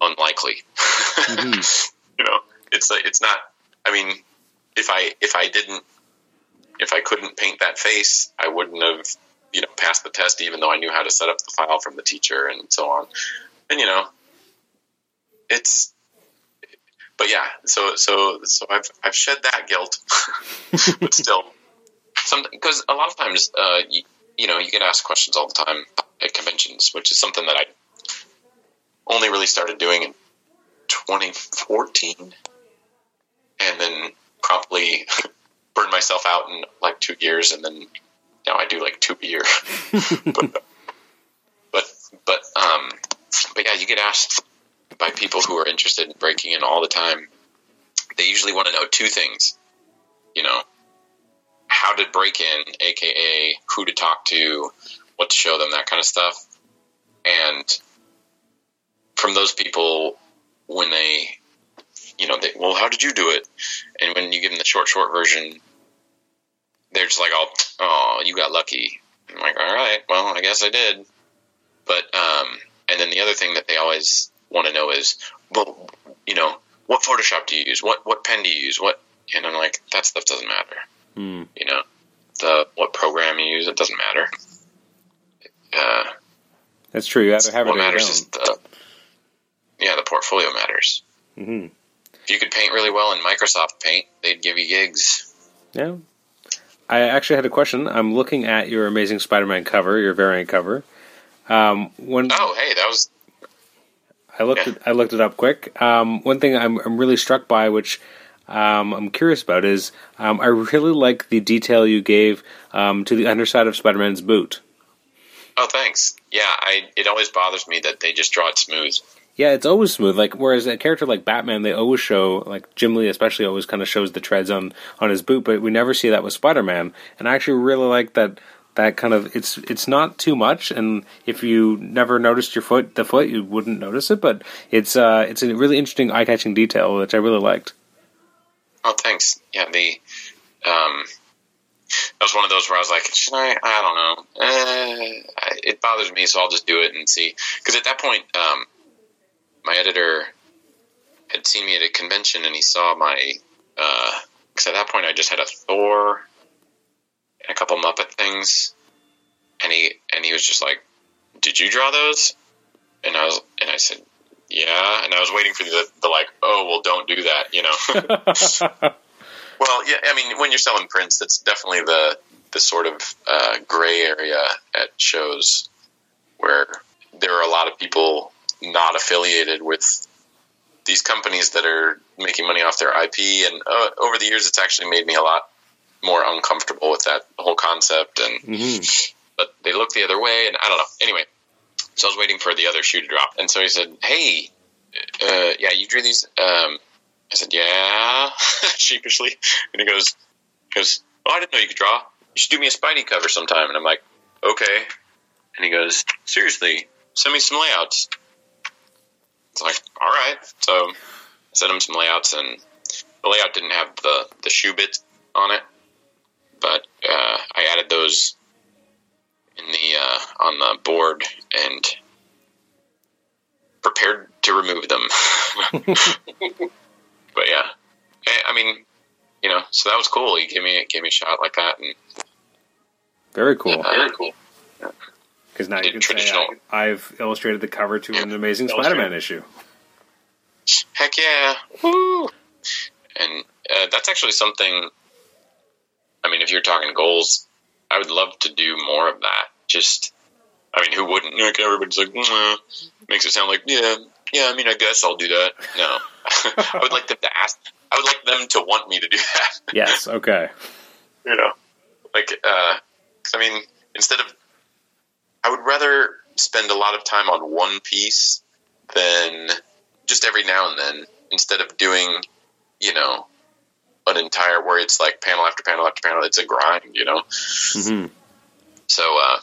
Speaker 2: unlikely. Mm-hmm. [LAUGHS] you know, it's like it's not. I mean, if I if I didn't if I couldn't paint that face, I wouldn't have you know pass the test, even though I knew how to set up the file from the teacher and so on. And you know, it's. But yeah, so so so I've I've shed that guilt, [LAUGHS] but still, because a lot of times, uh, you, you know, you get asked questions all the time at conventions, which is something that I only really started doing in 2014, and then promptly [LAUGHS] burned myself out in like two years, and then now I do like two a year. [LAUGHS] but, but but um, but yeah, you get asked by people who are interested in breaking in all the time. They usually want to know two things, you know, how to break in, aka who to talk to, what to show them, that kind of stuff. And from those people, when they, you know, they, well, how did you do it? And when you give them the short, short version, they're just like, oh, oh, you got lucky. I'm like, all right, well, I guess I did. But, um, and then the other thing that they always want to know is, well, you know, what Photoshop do you use? What, what pen do you use? What, and I'm like, that stuff doesn't matter.
Speaker 1: Hmm.
Speaker 2: You know, the, what program you use, it doesn't matter. Uh,
Speaker 1: That's true. You have to have
Speaker 2: what
Speaker 1: it.
Speaker 2: matters is the, yeah, the portfolio matters.
Speaker 1: hmm
Speaker 2: If you could paint really well in Microsoft Paint, they'd give you gigs.
Speaker 1: Yeah. I actually had a question. I'm looking at your Amazing Spider-Man cover, your variant cover. Um, when
Speaker 2: Oh, hey, that was
Speaker 1: I looked
Speaker 2: yeah.
Speaker 1: it, I looked it up quick. Um, one thing I'm, I'm really struck by, which um, I'm curious about, is um, I really like the detail you gave um, to the underside of Spider-Man's boot.
Speaker 2: Oh, thanks. Yeah, I. It always bothers me that they just draw it smooth.
Speaker 1: Yeah, it's always smooth. Like whereas a character like Batman, they always show like Jim Lee, especially always kind of shows the treads on on his boot, but we never see that with Spider Man. And I actually really like that. That kind of it's it's not too much, and if you never noticed your foot, the foot, you wouldn't notice it. But it's uh it's a really interesting eye catching detail which I really liked.
Speaker 2: Oh, thanks. Yeah, the um, that was one of those where I was like, should I? I don't know. Uh, it bothers me, so I'll just do it and see. Because at that point, um, my editor had seen me at a convention and he saw my. Because uh, at that point, I just had a Thor and a couple Muppet things, and he and he was just like, "Did you draw those?" And I was and I said, "Yeah," and I was waiting for the, the like, "Oh, well, don't do that," you know. [LAUGHS] Well, yeah, I mean, when you're selling prints, that's definitely the the sort of uh, gray area at shows where there are a lot of people not affiliated with these companies that are making money off their IP. And uh, over the years, it's actually made me a lot more uncomfortable with that whole concept. And mm-hmm. but they look the other way, and I don't know. Anyway, so I was waiting for the other shoe to drop, and so he said, "Hey, uh, yeah, you drew these." Um, I said, "Yeah," [LAUGHS] sheepishly, and he goes, he "goes, oh, I didn't know you could draw. You should do me a Spidey cover sometime." And I'm like, "Okay." And he goes, "Seriously, send me some layouts." It's like, "All right." So I sent him some layouts, and the layout didn't have the the shoe bits on it, but uh, I added those in the uh, on the board and prepared to remove them. [LAUGHS] but yeah, I mean, you know, so that was cool. He gave me gave me a shot like that, and
Speaker 1: very cool.
Speaker 2: Uh, very cool.
Speaker 1: Because now you can say I, have illustrated the cover to an Amazing Spider-Man issue.
Speaker 2: Heck yeah! Woo! And uh, that's actually something. I mean, if you're talking goals, I would love to do more of that. Just, I mean, who wouldn't? Like everybody's like, mm, makes it sound like, yeah, yeah. I mean, I guess I'll do that. No, [LAUGHS] I would like them to ask. I would like them to want me to do that.
Speaker 1: yes. Okay. [LAUGHS]
Speaker 2: you know, like, uh, I mean, instead of, I would rather spend a lot of time on one piece than just every now and then, instead of doing, you know, an entire where it's like panel after panel after panel. It's a grind, you know. Mm-hmm. So, uh,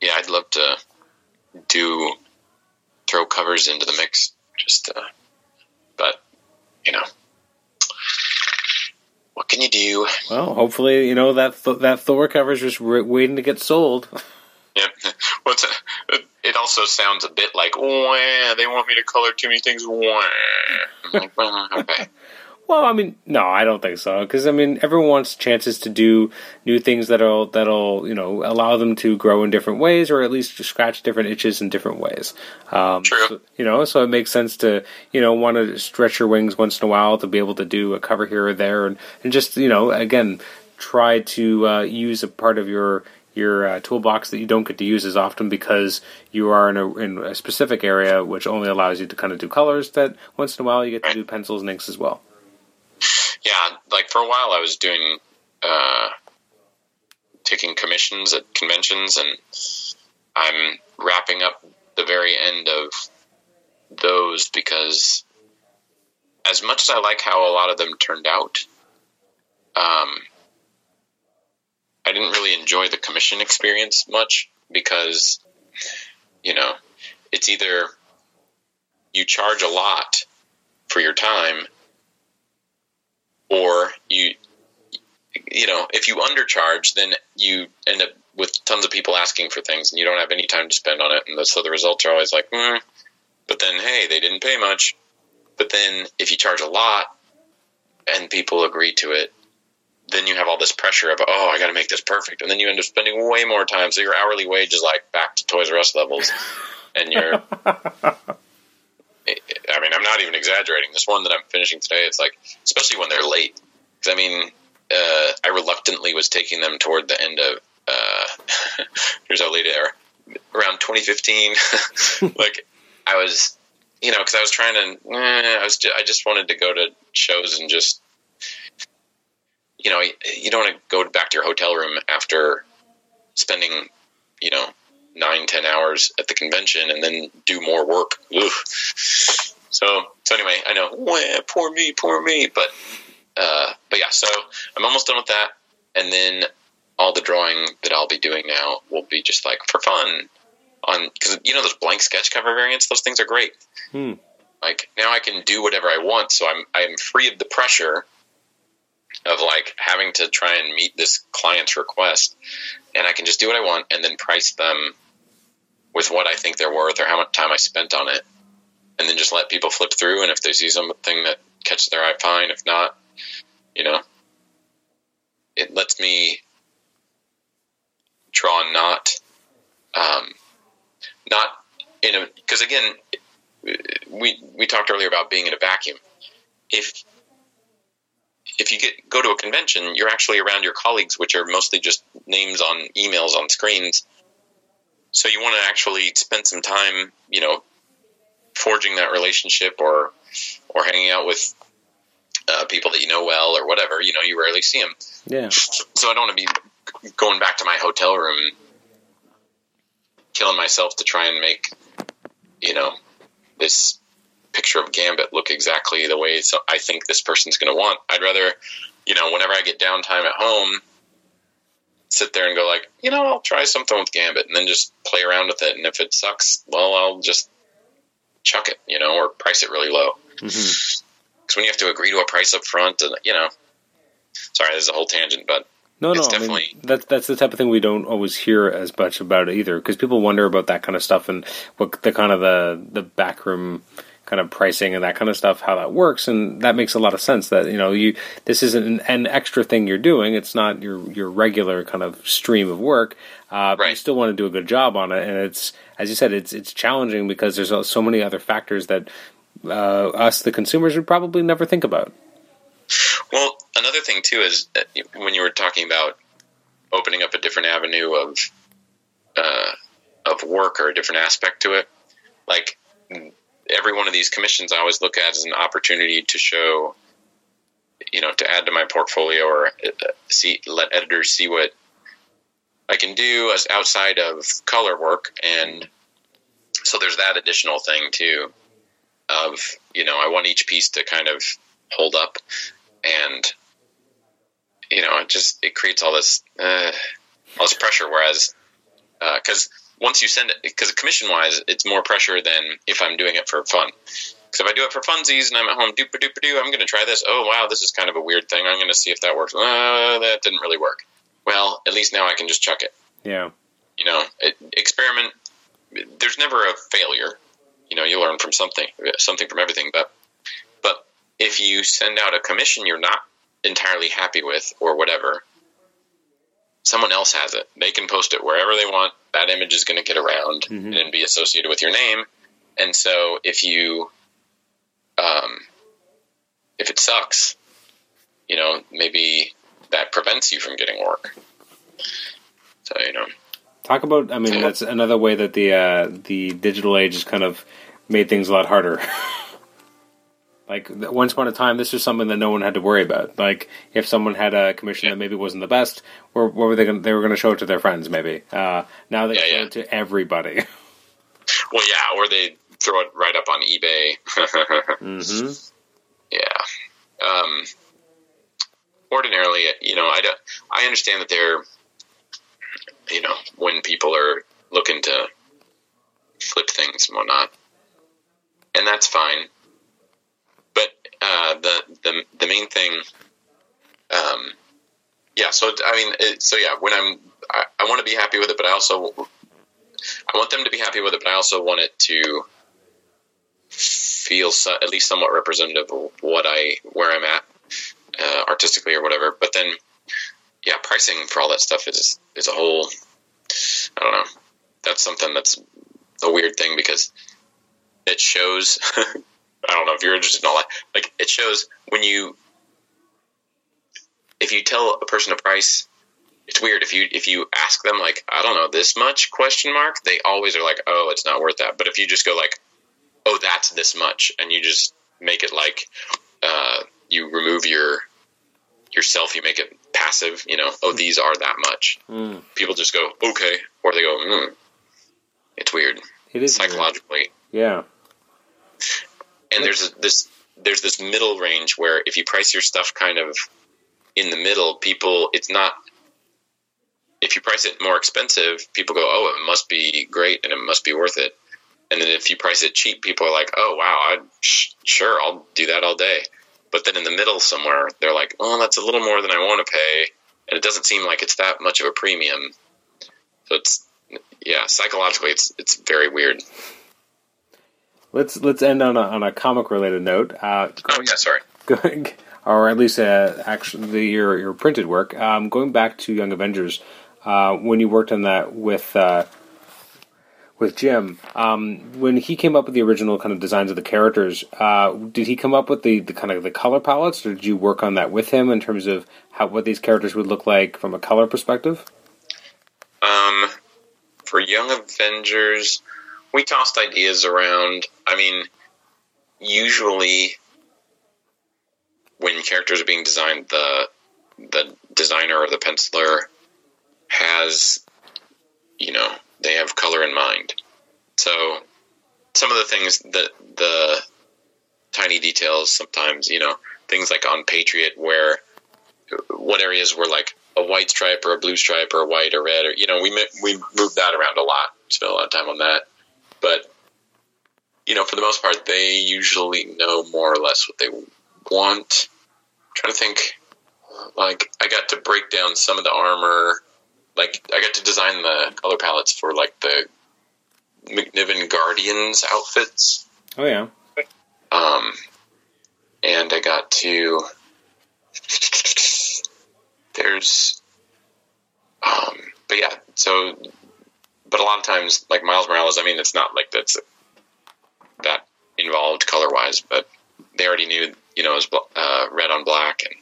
Speaker 2: yeah, I'd love to do throw covers into the mix. Just uh, but you know, what can you do?
Speaker 1: Well, hopefully, you know that th- that Thor cover is just re- waiting to get sold. [LAUGHS]
Speaker 2: Yeah, [LAUGHS] well, a, it also sounds a bit like, Wah, they want me to color too many things. Like, well, okay. [LAUGHS]
Speaker 1: Well, I mean, no, I don't think so. Because I mean, everyone wants chances to do new things that'll that'll you know allow them to grow in different ways, or at least scratch different itches in different ways. Um,
Speaker 2: True.
Speaker 1: So, you know, so it makes sense to you know want to stretch your wings once in a while to be able to do a cover here or there, and and just you know again try to uh, use a part of your your uh, toolbox that you don't get to use as often because you are in a, in a specific area which only allows you to kind of do colors that once in a while you get to do pencils and inks as well.
Speaker 2: Yeah, like for a while I was doing uh, taking commissions at conventions, and I'm wrapping up the very end of those because as much as I like how a lot of them turned out, um, I didn't really enjoy the commission experience much because, you know, it's either you charge a lot for your time or you you know if you undercharge then you end up with tons of people asking for things and you don't have any time to spend on it and so the results are always like mm. but then hey they didn't pay much but then if you charge a lot and people agree to it then you have all this pressure of oh i got to make this perfect and then you end up spending way more time so your hourly wage is like back to toys r us levels [LAUGHS] and you're I mean, I'm not even exaggerating. This one that I'm finishing today, it's like, especially when they're late. Because I mean, uh, I reluctantly was taking them toward the end of. Uh, [LAUGHS] here's how late they are. Around 2015, [LAUGHS] like I was, you know, because I was trying to. Eh, I was. I just wanted to go to shows and just, you know, you don't want to go back to your hotel room after spending, you know, nine ten hours at the convention and then do more work. Ugh. So so anyway, I know Wah, poor me, poor me, but uh, but yeah. So I'm almost done with that, and then all the drawing that I'll be doing now will be just like for fun on because you know those blank sketch cover variants. Those things are great. Hmm. Like now I can do whatever I want, so I'm I'm free of the pressure of like having to try and meet this client's request, and I can just do what I want and then price them with what I think they're worth or how much time I spent on it, and then just let people flip through. And if they see something that catches their eye, fine. If not, you know, it lets me draw not, um, not in a because again, we we talked earlier about being in a vacuum. If if you get go to a convention, you're actually around your colleagues, which are mostly just names on emails on screens so you want to actually spend some time, you know, forging that relationship or or hanging out with uh, people that you know well or whatever. You know, you rarely see them.
Speaker 1: Yeah.
Speaker 2: So I don't want to be going back to my hotel room, killing myself to try and make, you know, this picture of Gambit look exactly the way so I think this person's going to want. I'd rather, you know, whenever I get downtime at home sit there and go like, you know, I'll try something with Gambit and then just play around with it. And if it sucks, well, I'll just chuck it, you know, or price it really low. Because mm-hmm. when you have to agree to a price up front, and you know, sorry, there's a whole tangent, but
Speaker 1: no, no, I mean, that's that's the type of thing we don't always hear as much about either, because people wonder about that kind of stuff and what the kind of the the backroom kind of pricing and that kind of stuff, how that works, and that makes a lot of sense. That you know, you this isn't an, an extra thing you're doing; it's not your your regular kind of stream of work. Uh, right. you still want to do a good job on it, and it's as you said, it's it's challenging because there's so many other factors that uh, us, the consumers, would probably never think about.
Speaker 2: Well, another thing too is when you were talking about opening up a different avenue of uh, of work or a different aspect to it, like every one of these commissions I always look at as an opportunity to show, you know, to add to my portfolio or uh, see let editors see what I can do as outside of color work, and so there's that additional thing too. Of you know, I want each piece to kind of hold up, and you know, it just it creates all this uh, all this pressure. Whereas, because uh, once you send it, because commission wise, it's more pressure than if I'm doing it for fun. Because if I do it for funsies and I'm at home, dooper dooper doo, I'm going to try this. Oh wow, this is kind of a weird thing. I'm going to see if that works. Uh, that didn't really work. Well, at least now I can just chuck it.
Speaker 1: Yeah.
Speaker 2: You know, it, experiment. There's never a failure. You know, you learn from something, something from everything. But, but if you send out a commission you're not entirely happy with or whatever, someone else has it. They can post it wherever they want. That image is going to get around mm-hmm. and be associated with your name. And so if you, um, if it sucks, you know, maybe that prevents you from getting work. So you know,
Speaker 1: talk about. I mean, that's another way that the uh, the digital age has kind of made things a lot harder. [LAUGHS] Like once upon a time, this was something that no one had to worry about. Like if someone had a commission that maybe wasn't the best, or what were they? Gonna, they were going to show it to their friends. Maybe uh, now they yeah, show yeah. it to everybody. [LAUGHS]
Speaker 2: Well, yeah, or they throw it right up on eBay.
Speaker 1: mm-hmm. [LAUGHS]
Speaker 2: Yeah. Um, ordinarily, you know, I don't. I understand that they're, you know, when people are looking to flip things and whatnot, and that's fine uh, the the the main thing. Um, yeah. So I mean, it, so yeah. When I'm, I, I want to be happy with it, but I also, I want them to be happy with it, but I also want it to feel so, at least somewhat representative of what I where I'm at uh, artistically or whatever. But then, yeah, pricing for all that stuff is is a whole. I don't know. That's something that's a weird thing because it shows [LAUGHS] I don't know if you're interested in all that. Like it shows when you if you tell a person a price, it's weird if you if you ask them like I don't know this much question mark, they always are like oh it's not worth that. But if you just go like oh that's this much and you just make it like uh, you remove your yourself, you make it passive. You know oh these are that much. Mm. People just go okay or they go mm. It's weird.
Speaker 1: It is
Speaker 2: psychologically.
Speaker 1: Weird. Yeah
Speaker 2: and there's this there's this middle range where if you price your stuff kind of in the middle, people it's not. If you price it more expensive, people go, "Oh, it must be great and it must be worth it." And then if you price it cheap, people are like, "Oh, wow, I sh- sure, I'll do that all day." but then in the middle somewhere, they're like, "Oh, that's a little more than I want to pay," and it doesn't seem like it's that much of a premium. So it's yeah, psychologically, it's it's very weird.
Speaker 1: Let's let's end on a, on a comic related note. Uh,
Speaker 2: Oh yeah, sorry. [LAUGHS]
Speaker 1: going, or at least uh, actually the, your your printed work. Um, going back to Young Avengers, uh, when you worked on that with uh, with Jim, um, when he came up with the original kind of designs of the characters, uh, did he come up with the, the kind of the color palettes, or did you work on that with him in terms of how what these characters would look like from a color perspective?
Speaker 2: Um, for Young Avengers, we tossed ideas around. I mean, usually when characters are being designed, the the designer or the penciler has, you know, they have color in mind. So some of the things that the tiny details sometimes, you know, things like on Patriot where what areas were like a white stripe or a blue stripe or a white or red or you know we we moved that around a lot spent a lot of time on that but you know for the most part they usually know more or less what they want I'm trying to think like I got to break down some of the armor like I got to design the color palettes for like the McNiven Guardians outfits
Speaker 1: Oh yeah,
Speaker 2: um, and I got to. There's, um, but yeah. So, but a lot of times, like Miles Morales, I mean, it's not like that's that involved color wise, but they already knew, you know, it was uh, red on black, and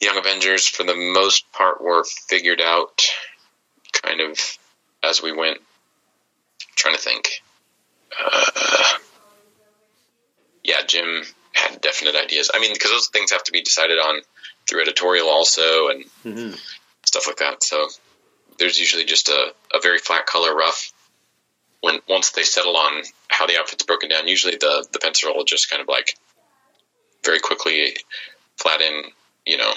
Speaker 2: Young Avengers, for the most part, were figured out kind of as we went. trying to think. Uh, yeah, Jim had definite ideas. I mean, because those things have to be decided on through editorial also and
Speaker 1: mm-hmm.
Speaker 2: stuff like that. So there's usually just a, a very flat color rough. When once they settle on how the outfit's broken down, usually the the pencil will just kind of like very quickly flatten, you know,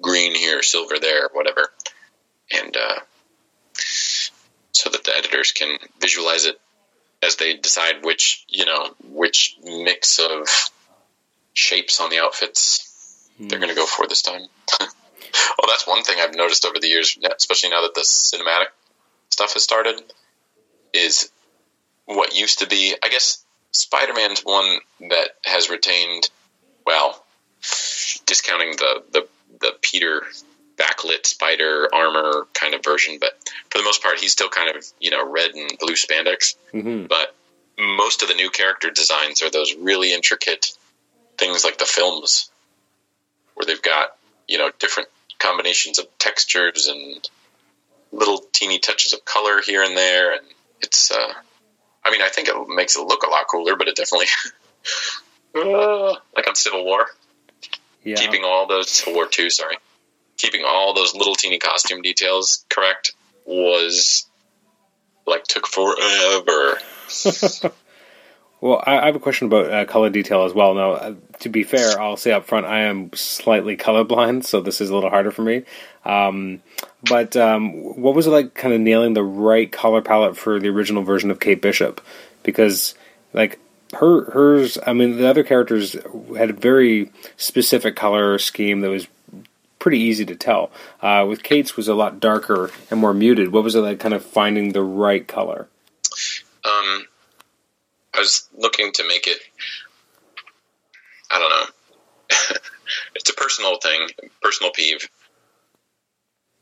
Speaker 2: green here, silver there, whatever, and uh, so that the editors can visualize it as they decide which you know which mix of shapes on the outfits they're going to go for this time. [LAUGHS] [LAUGHS] oh, that's one thing I've noticed over the years, especially now that the cinematic stuff has started, is what used to be. I guess Spider-Man's one that has retained. Well, discounting the the the Peter backlit spider armor kind of version, but for the most part, he's still kind of you know red and blue spandex.
Speaker 1: Mm-hmm.
Speaker 2: But most of the new character designs are those really intricate things like the films, where they've got you know different combinations of textures and little teeny touches of color here and there, and it's. Uh, I mean, I think it makes it look a lot cooler, but it definitely. [LAUGHS] Uh, like on Civil War,
Speaker 1: Yeah,
Speaker 2: keeping all those Civil War two, sorry, keeping all those little teeny costume details correct was like took forever. [LAUGHS]
Speaker 1: Well, I, have a question about uh, color detail as well. Now, uh, to be fair, I'll say up front, I am slightly colorblind, so this is a little harder for me. Um, but um, what was it like, kind of nailing the right color palette for the original version of Kate Bishop? Because, like, her hers, I mean, the other characters had a very specific color scheme that was pretty easy to tell. Uh, with Kate's was a lot darker and more muted. What was it like, kind of finding the right color?
Speaker 2: Um, I was looking to make it. I don't know. [LAUGHS] it's a personal thing, personal peeve.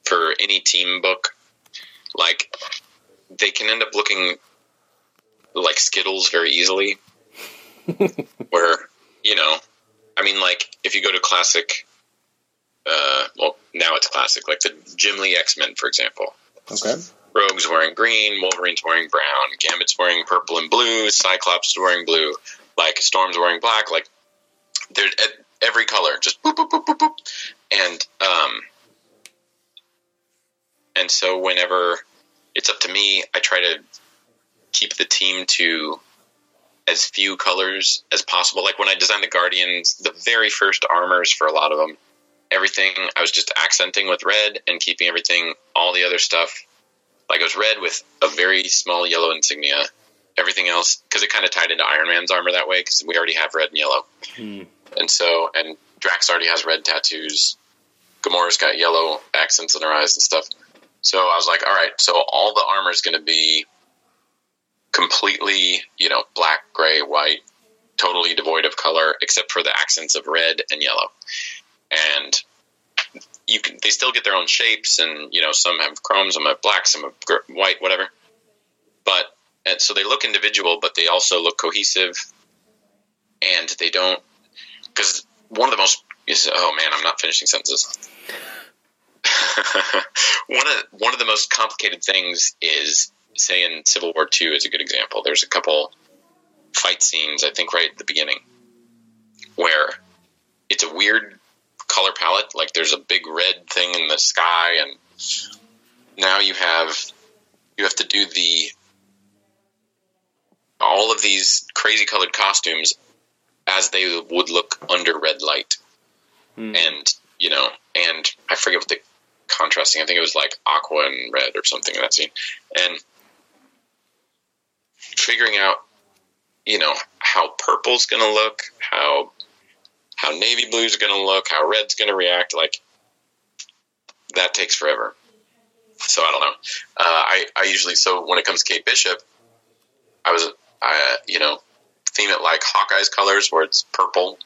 Speaker 2: For any team book, like they can end up looking like Skittles very easily. [LAUGHS] where you know, I mean, like if you go to classic, uh, well, now it's classic, like the Jim Lee X Men, for example.
Speaker 1: Okay.
Speaker 2: Rogue's wearing green, Wolverine's wearing brown, Gambit's wearing purple and blue, Cyclops wearing blue, like Storm's wearing black, like every color, just boop boop boop boop boop, and um, and so whenever it's up to me, I try to keep the team to as few colors as possible. Like when I designed the Guardians, the very first armors for a lot of them, everything I was just accenting with red and keeping everything, all the other stuff like it was red with a very small yellow insignia. Everything else, because it kind of tied into Iron Man's armor that way, because we already have red and yellow.
Speaker 1: Hmm.
Speaker 2: and so and Drax already has red tattoos. Gamora's got yellow accents in her eyes and stuff. So I was like, all right, so all the armor is going to be completely, you know, black, gray, white, totally devoid of color, except for the accents of red and yellow. And you can, they still get their own shapes, and you know, some have chrome, some have black, some have white, whatever. But and so they look individual, but they also look cohesive, and they don't because one of the most is oh man, I'm not finishing sentences. [LAUGHS] one of one of the most complicated things is say in Civil War II is a good example. There's a couple fight scenes, I think, right at the beginning, where it's a weird color palette. Like there's a big red thing in the sky, and now you have you have to do the all of these crazy colored costumes as they would look under red light,
Speaker 1: Hmm.
Speaker 2: and you know, and I forget what the contrasting. I think it was like aqua and red or something in that scene, and figuring out, you know, how purple's going to look, how how navy blue's going to look, how red's going to react. Like that takes forever. So I don't know. Uh, I I usually so when it comes to Kate Bishop, I was I you know theme it like Hawkeye's colors where it's purple,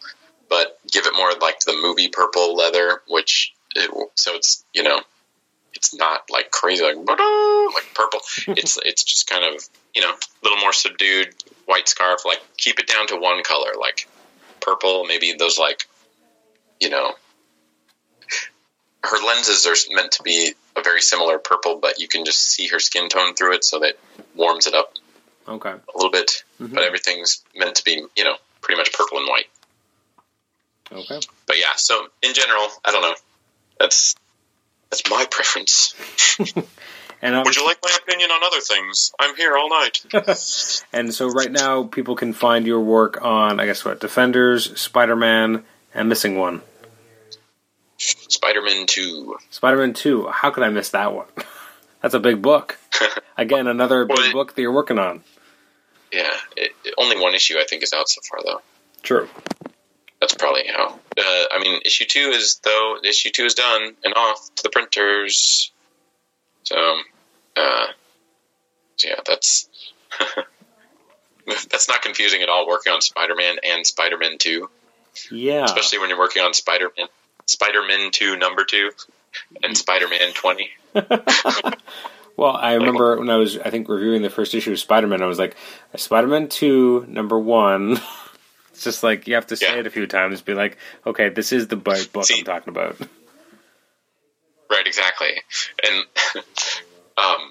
Speaker 2: but give it more like the movie purple leather, which it, so it's you know it's not like crazy like like purple. [LAUGHS] It's it's just kind of you know a little more subdued white scarf. Like keep it down to one color, like purple. Maybe those like you know her lenses are meant to be a very similar purple, but you can just see her skin tone through it, so that warms it up
Speaker 1: Okay.
Speaker 2: a little bit.
Speaker 1: Mhm.
Speaker 2: But everything's meant to be you know pretty much purple and white.
Speaker 1: Okay.
Speaker 2: But yeah, so in general, I don't know. That's that's my preference. [LAUGHS]
Speaker 1: And
Speaker 2: Would you like my opinion on other things? I'm here all night. [LAUGHS] [LAUGHS]
Speaker 1: and so right now people can find your work on I guess what Defenders, Spider Man, and missing one.
Speaker 2: Spider-Man 2.
Speaker 1: Spider Man Two. How could I miss that one? [LAUGHS] That's a big book. Again, another big
Speaker 2: Well, it-
Speaker 1: book that you're working on.
Speaker 2: yeah, it- only one issue I think is out so far though.
Speaker 1: True.
Speaker 2: That's probably how. Uh, I mean, issue two is though issue two is done and off to the printers. So, uh, so yeah, that's [LAUGHS] that's not confusing at all. Working on Spider-Man and Spider-Man Two,
Speaker 1: Yeah.
Speaker 2: especially when you're working on Spider-Man, Spider-Man Two Number Two, and [LAUGHS] Spider-Man Twenty. [LAUGHS]
Speaker 1: Well, I remember when I was, I think, reviewing the first issue of Spider Man, I was like, Spider Man 2, number one. it's just like, you have to say
Speaker 2: Yeah.
Speaker 1: it a few times, be like, okay, this is the book
Speaker 2: See-
Speaker 1: I'm talking about.
Speaker 2: Right, exactly. And um,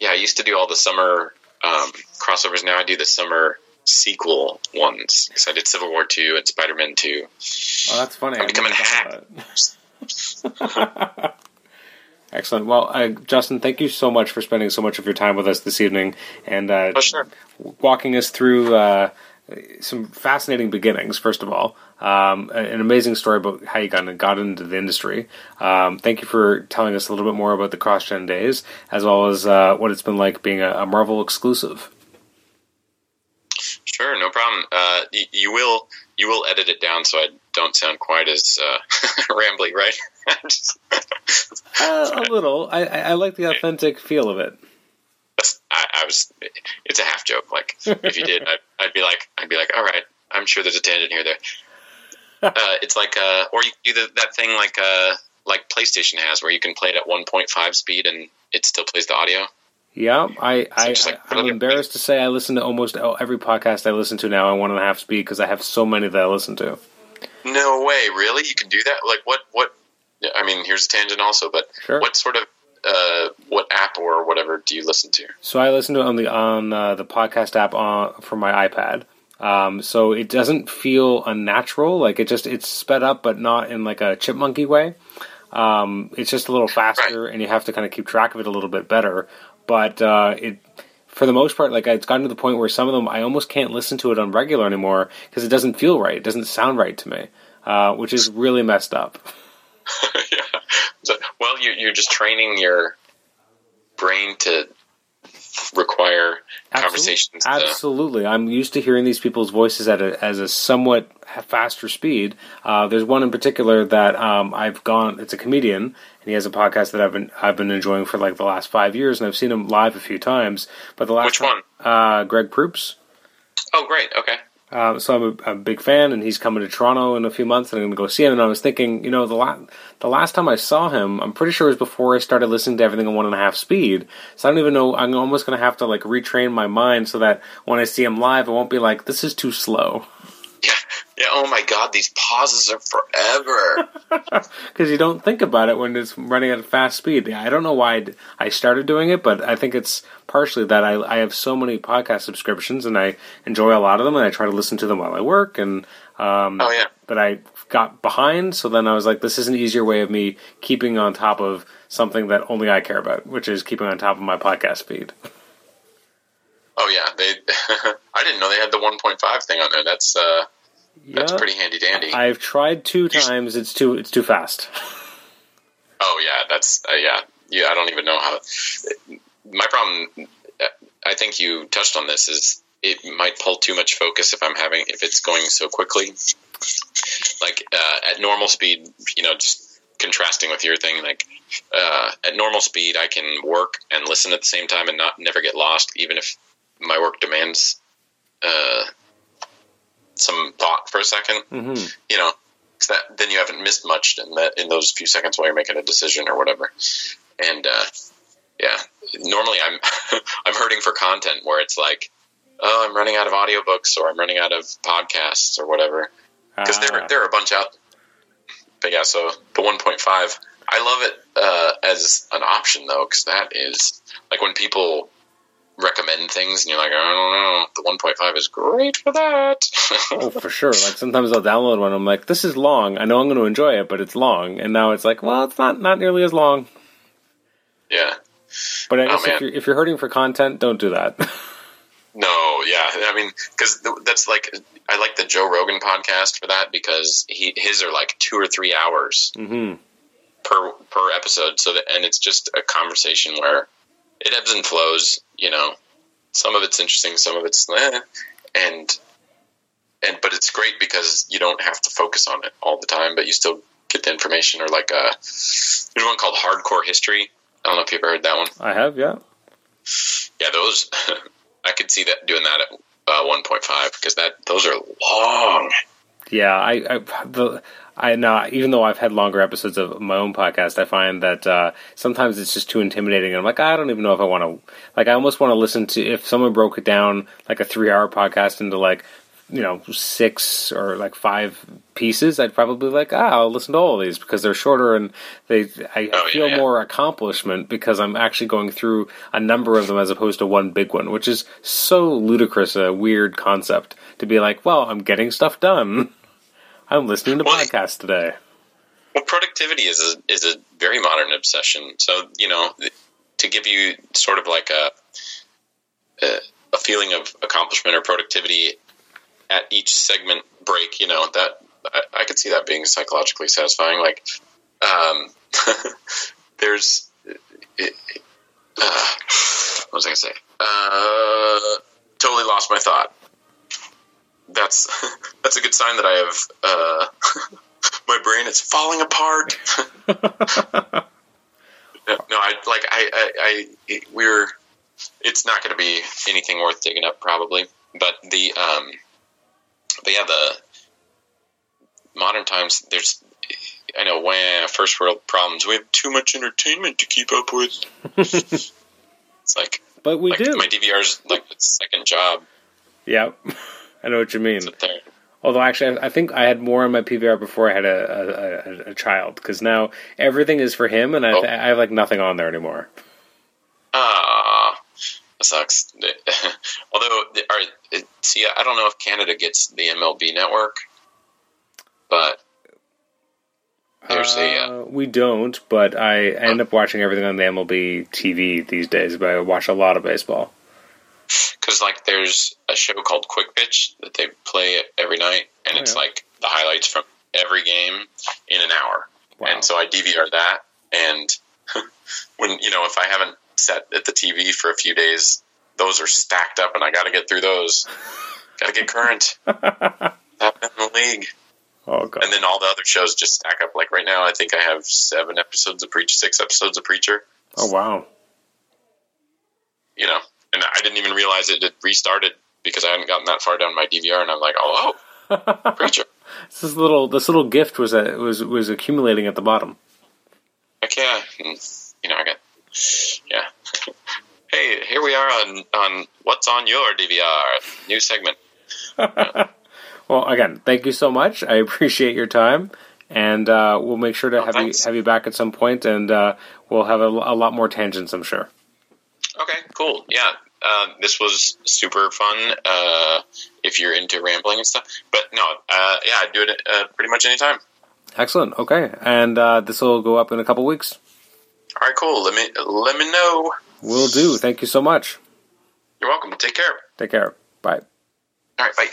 Speaker 2: yeah, I used to do all the summer um, crossovers. Now I do the summer sequel ones because I did Civil War two and Spider Man two.
Speaker 1: Oh, that's funny.
Speaker 2: I'm
Speaker 1: I
Speaker 2: becoming a
Speaker 1: that. [LAUGHS] Excellent. Well, uh, Justin, thank you so much for spending so much of your time with us this evening and uh,
Speaker 2: Oh, sure.
Speaker 1: walking us through uh, some fascinating beginnings. First of all, um, an amazing story about how you got, got into the industry. Um, thank you for telling us a little bit more about the CrossGen days, as well as uh, what it's been like being a, a Marvel exclusive.
Speaker 2: Sure, no problem. Uh, y- you will you will edit it down so I don't sound quite as uh, [LAUGHS] rambly, right? [LAUGHS]
Speaker 1: Uh, a little. I, I, I like the authentic feel of it.
Speaker 2: I, I was. It's a half joke. Like if you did, I'd, I'd be like, I'd be like, all right, I'm sure there's a tangent here. There. [LAUGHS] Uh, it's like, uh, or you can do the, that thing like, uh, like PlayStation has, where you can play it at 1.5 speed and it still plays the audio.
Speaker 1: Yeah, I, I,
Speaker 2: just like-
Speaker 1: I, am embarrassed to say I listen to almost every podcast I listen to now on one and a half speed because I have so many that I listen to.
Speaker 2: No way, really? You can do that? Like what? What? I mean, here's a tangent also, but
Speaker 1: Sure.
Speaker 2: what sort of uh, what app or whatever do you listen to?
Speaker 1: So I listen to it on the on uh, the podcast app on for my iPad. Um, so it doesn't feel unnatural. Like it just it's sped up, but not in like a chipmunky way. Um, it's just a little faster, and you have to kind of keep track of it a little bit better. But uh, it, for the most part, like it's gotten to the point where some of them I almost can't listen to it on regular anymore because it doesn't feel right. It doesn't sound right to me, uh, which is [LAUGHS] really messed up. [LAUGHS]
Speaker 2: yeah. So, well, you, you're just training your brain to require
Speaker 1: Absol-
Speaker 2: conversations. to-
Speaker 1: Absolutely, I'm used to hearing these people's voices at a, as a somewhat faster speed. Uh, there's one in particular that um, I've gone. It's a comedian, and he has a podcast that I've been I've been enjoying for like the last five years, and I've seen him live a few times. But the last
Speaker 2: Which
Speaker 1: time-
Speaker 2: one?
Speaker 1: Uh, Greg Proops.
Speaker 2: oh, great. Okay.
Speaker 1: Um, so I'm a, big fan, and he's coming to Toronto in a few months, and I'm going to go see him. And I was thinking, you know, the la- the last time I saw him, I'm pretty sure it was before I started listening to everything at one and a half speed. So I don't even know. I'm almost going to have to like retrain my mind so that when I see him live, I won't be like, "This is too slow," [LAUGHS]
Speaker 2: Yeah. Oh my God, these pauses are forever. [LAUGHS]
Speaker 1: because you don't think about it when it's running at a fast speed. I don't know why I'd- I started doing it, but I think it's partially that I, I have so many podcast subscriptions, and I enjoy a lot of them, and I try to listen to them while I work, and um,
Speaker 2: oh yeah.
Speaker 1: but I got behind. So then I was like, this is an easier way of me keeping on top of something that only I care about, which is keeping on top of my podcast feed.
Speaker 2: Oh yeah. They. [LAUGHS] I didn't know they had the 1.5 thing on there. That's uh, that's
Speaker 1: Yeah.
Speaker 2: pretty handy dandy.
Speaker 1: I've tried two times. It's too it's too fast. [LAUGHS]
Speaker 2: Oh yeah, that's uh, yeah, yeah. I don't even know how. My problem, uh, I think you touched on this, is it might pull too much focus if I'm having if it's going so quickly. Like uh, at normal speed, you know, just contrasting with your thing. Like uh, at normal speed, I can work and listen at the same time and not never get lost, even if my work demands uh, some thought for a 2nd
Speaker 1: hmm
Speaker 2: you know, that then you haven't missed much in that in those few seconds while you're making a decision or whatever. And uh, yeah, normally I'm [LAUGHS] I'm hurting for content where it's like, oh, I'm running out of audiobooks or I'm running out of podcasts or whatever because
Speaker 1: Ah.
Speaker 2: there there are a bunch out. But yeah, so the 1.5, I love it uh, as an option though because that is like when people recommend things and you're like, I don't know, the 1.5 is great for that. [LAUGHS]
Speaker 1: oh, for sure. Like sometimes I'll download one. I'm like, this is long. I know I'm going to enjoy it, but it's long. And now it's like, well, it's not not nearly as long.
Speaker 2: yeah.
Speaker 1: But I
Speaker 2: Oh,
Speaker 1: guess if you're if you're hurting for content, don't do that. [LAUGHS]
Speaker 2: No, yeah, I mean, because that's like I like the Joe Rogan podcast for that because he his are like two or three hours
Speaker 1: hmm
Speaker 2: per per episode, so that and it's just a conversation where it ebbs and flows. You know, some of it's interesting, some of it's eh, and and but it's great because you don't have to focus on it all the time, but you still get the information. Or like uh, there's one called Hardcore History. I don't know if you've ever heard that one.
Speaker 1: I have, yeah.
Speaker 2: Yeah, those [LAUGHS] I could see that doing that at uh, 1.5 because that those are long.
Speaker 1: Yeah, I, I the I know even though I've had longer episodes of my own podcast, I find that uh, sometimes it's just too intimidating. And I'm like, I don't even know if I want to. Like, I almost want to listen to if someone broke it down like a three hour podcast into like you know six or like five pieces. I'd probably be like, ah, I'll listen to all of these because they're shorter and they. I
Speaker 2: Oh, yeah,
Speaker 1: feel
Speaker 2: yeah.
Speaker 1: more accomplishment because I'm actually going through a number of them as opposed to one big one, which is so ludicrous a weird concept to be like, well, I'm getting stuff done. [LAUGHS] I'm listening to
Speaker 2: Well,
Speaker 1: podcasts today.
Speaker 2: Well, productivity is a is a very modern obsession. So you know, to give you sort of like a a, a feeling of accomplishment or productivity at each segment break, you know that I, I could see that being psychologically satisfying. Like, um, [LAUGHS] there's. It, uh, what was I going to say? Uh, totally lost my thought. That's [LAUGHS] that's a good sign that I have uh, [LAUGHS] my brain is falling apart. [LAUGHS] no, no, I like I, I, I we're it's not going to be anything worth digging up probably, but the um, but yeah, the modern times there's I know wah, first world problems. We have too much entertainment to keep up with. it's like
Speaker 1: But we
Speaker 2: like
Speaker 1: do.
Speaker 2: my DVR's like a second job.
Speaker 1: Yep. I know what you mean. Although actually, I think I had more on my PVR before I had a, a, a, a child because now everything is for him, and I,
Speaker 2: Oh.
Speaker 1: I have like nothing on there anymore.
Speaker 2: Ah, that sucks. [LAUGHS] Although, are, see, I don't know if Canada gets the MLB network, but there's a. Uh,
Speaker 1: Uh, we don't, but I end up watching everything on the MLB TV these days. But I watch a lot of baseball.
Speaker 2: Because like there's a show called Quick Pitch that they play every night, and
Speaker 1: Oh,
Speaker 2: it's
Speaker 1: yeah.
Speaker 2: like the highlights from every game in an hour.
Speaker 1: Wow.
Speaker 2: And so I DVR that, and [LAUGHS] when you know if I haven't set at the TV for a few days. Those are stacked up, and I got to get through those. [LAUGHS] got to get current. Happening in the league.
Speaker 1: Oh god.
Speaker 2: And then all the other shows just stack up. Like right now, I think I have seven episodes of Preacher, six episodes of Preacher.
Speaker 1: Oh wow.
Speaker 2: You know, and I didn't even realize it had restarted because I hadn't gotten that far down my DVR, and I'm like, oh, oh [LAUGHS] Preacher.
Speaker 1: This little this little gift was a, was was accumulating at the bottom.
Speaker 2: Heck yeah, and, you know, I got yeah. [LAUGHS] hey, here we are on on what's on your DVR new segment. [LAUGHS]
Speaker 1: Well, again, thank you so much. I appreciate your time, and uh, we'll make sure to
Speaker 2: Oh,
Speaker 1: have
Speaker 2: thanks.
Speaker 1: you have you back at some point, and uh, we'll have a, a lot more tangents, I'm sure.
Speaker 2: Okay, cool. Yeah, uh, this was super fun. Uh, if you're into rambling and stuff, but no, uh, yeah, I do it uh, pretty much anytime.
Speaker 1: Excellent. Okay, and uh, this will go up in a couple weeks.
Speaker 2: All right, cool. Let me let me know.
Speaker 1: Will do. Thank you so much.
Speaker 2: You're welcome. Take care.
Speaker 1: Take care. Bye.
Speaker 2: All right, bye.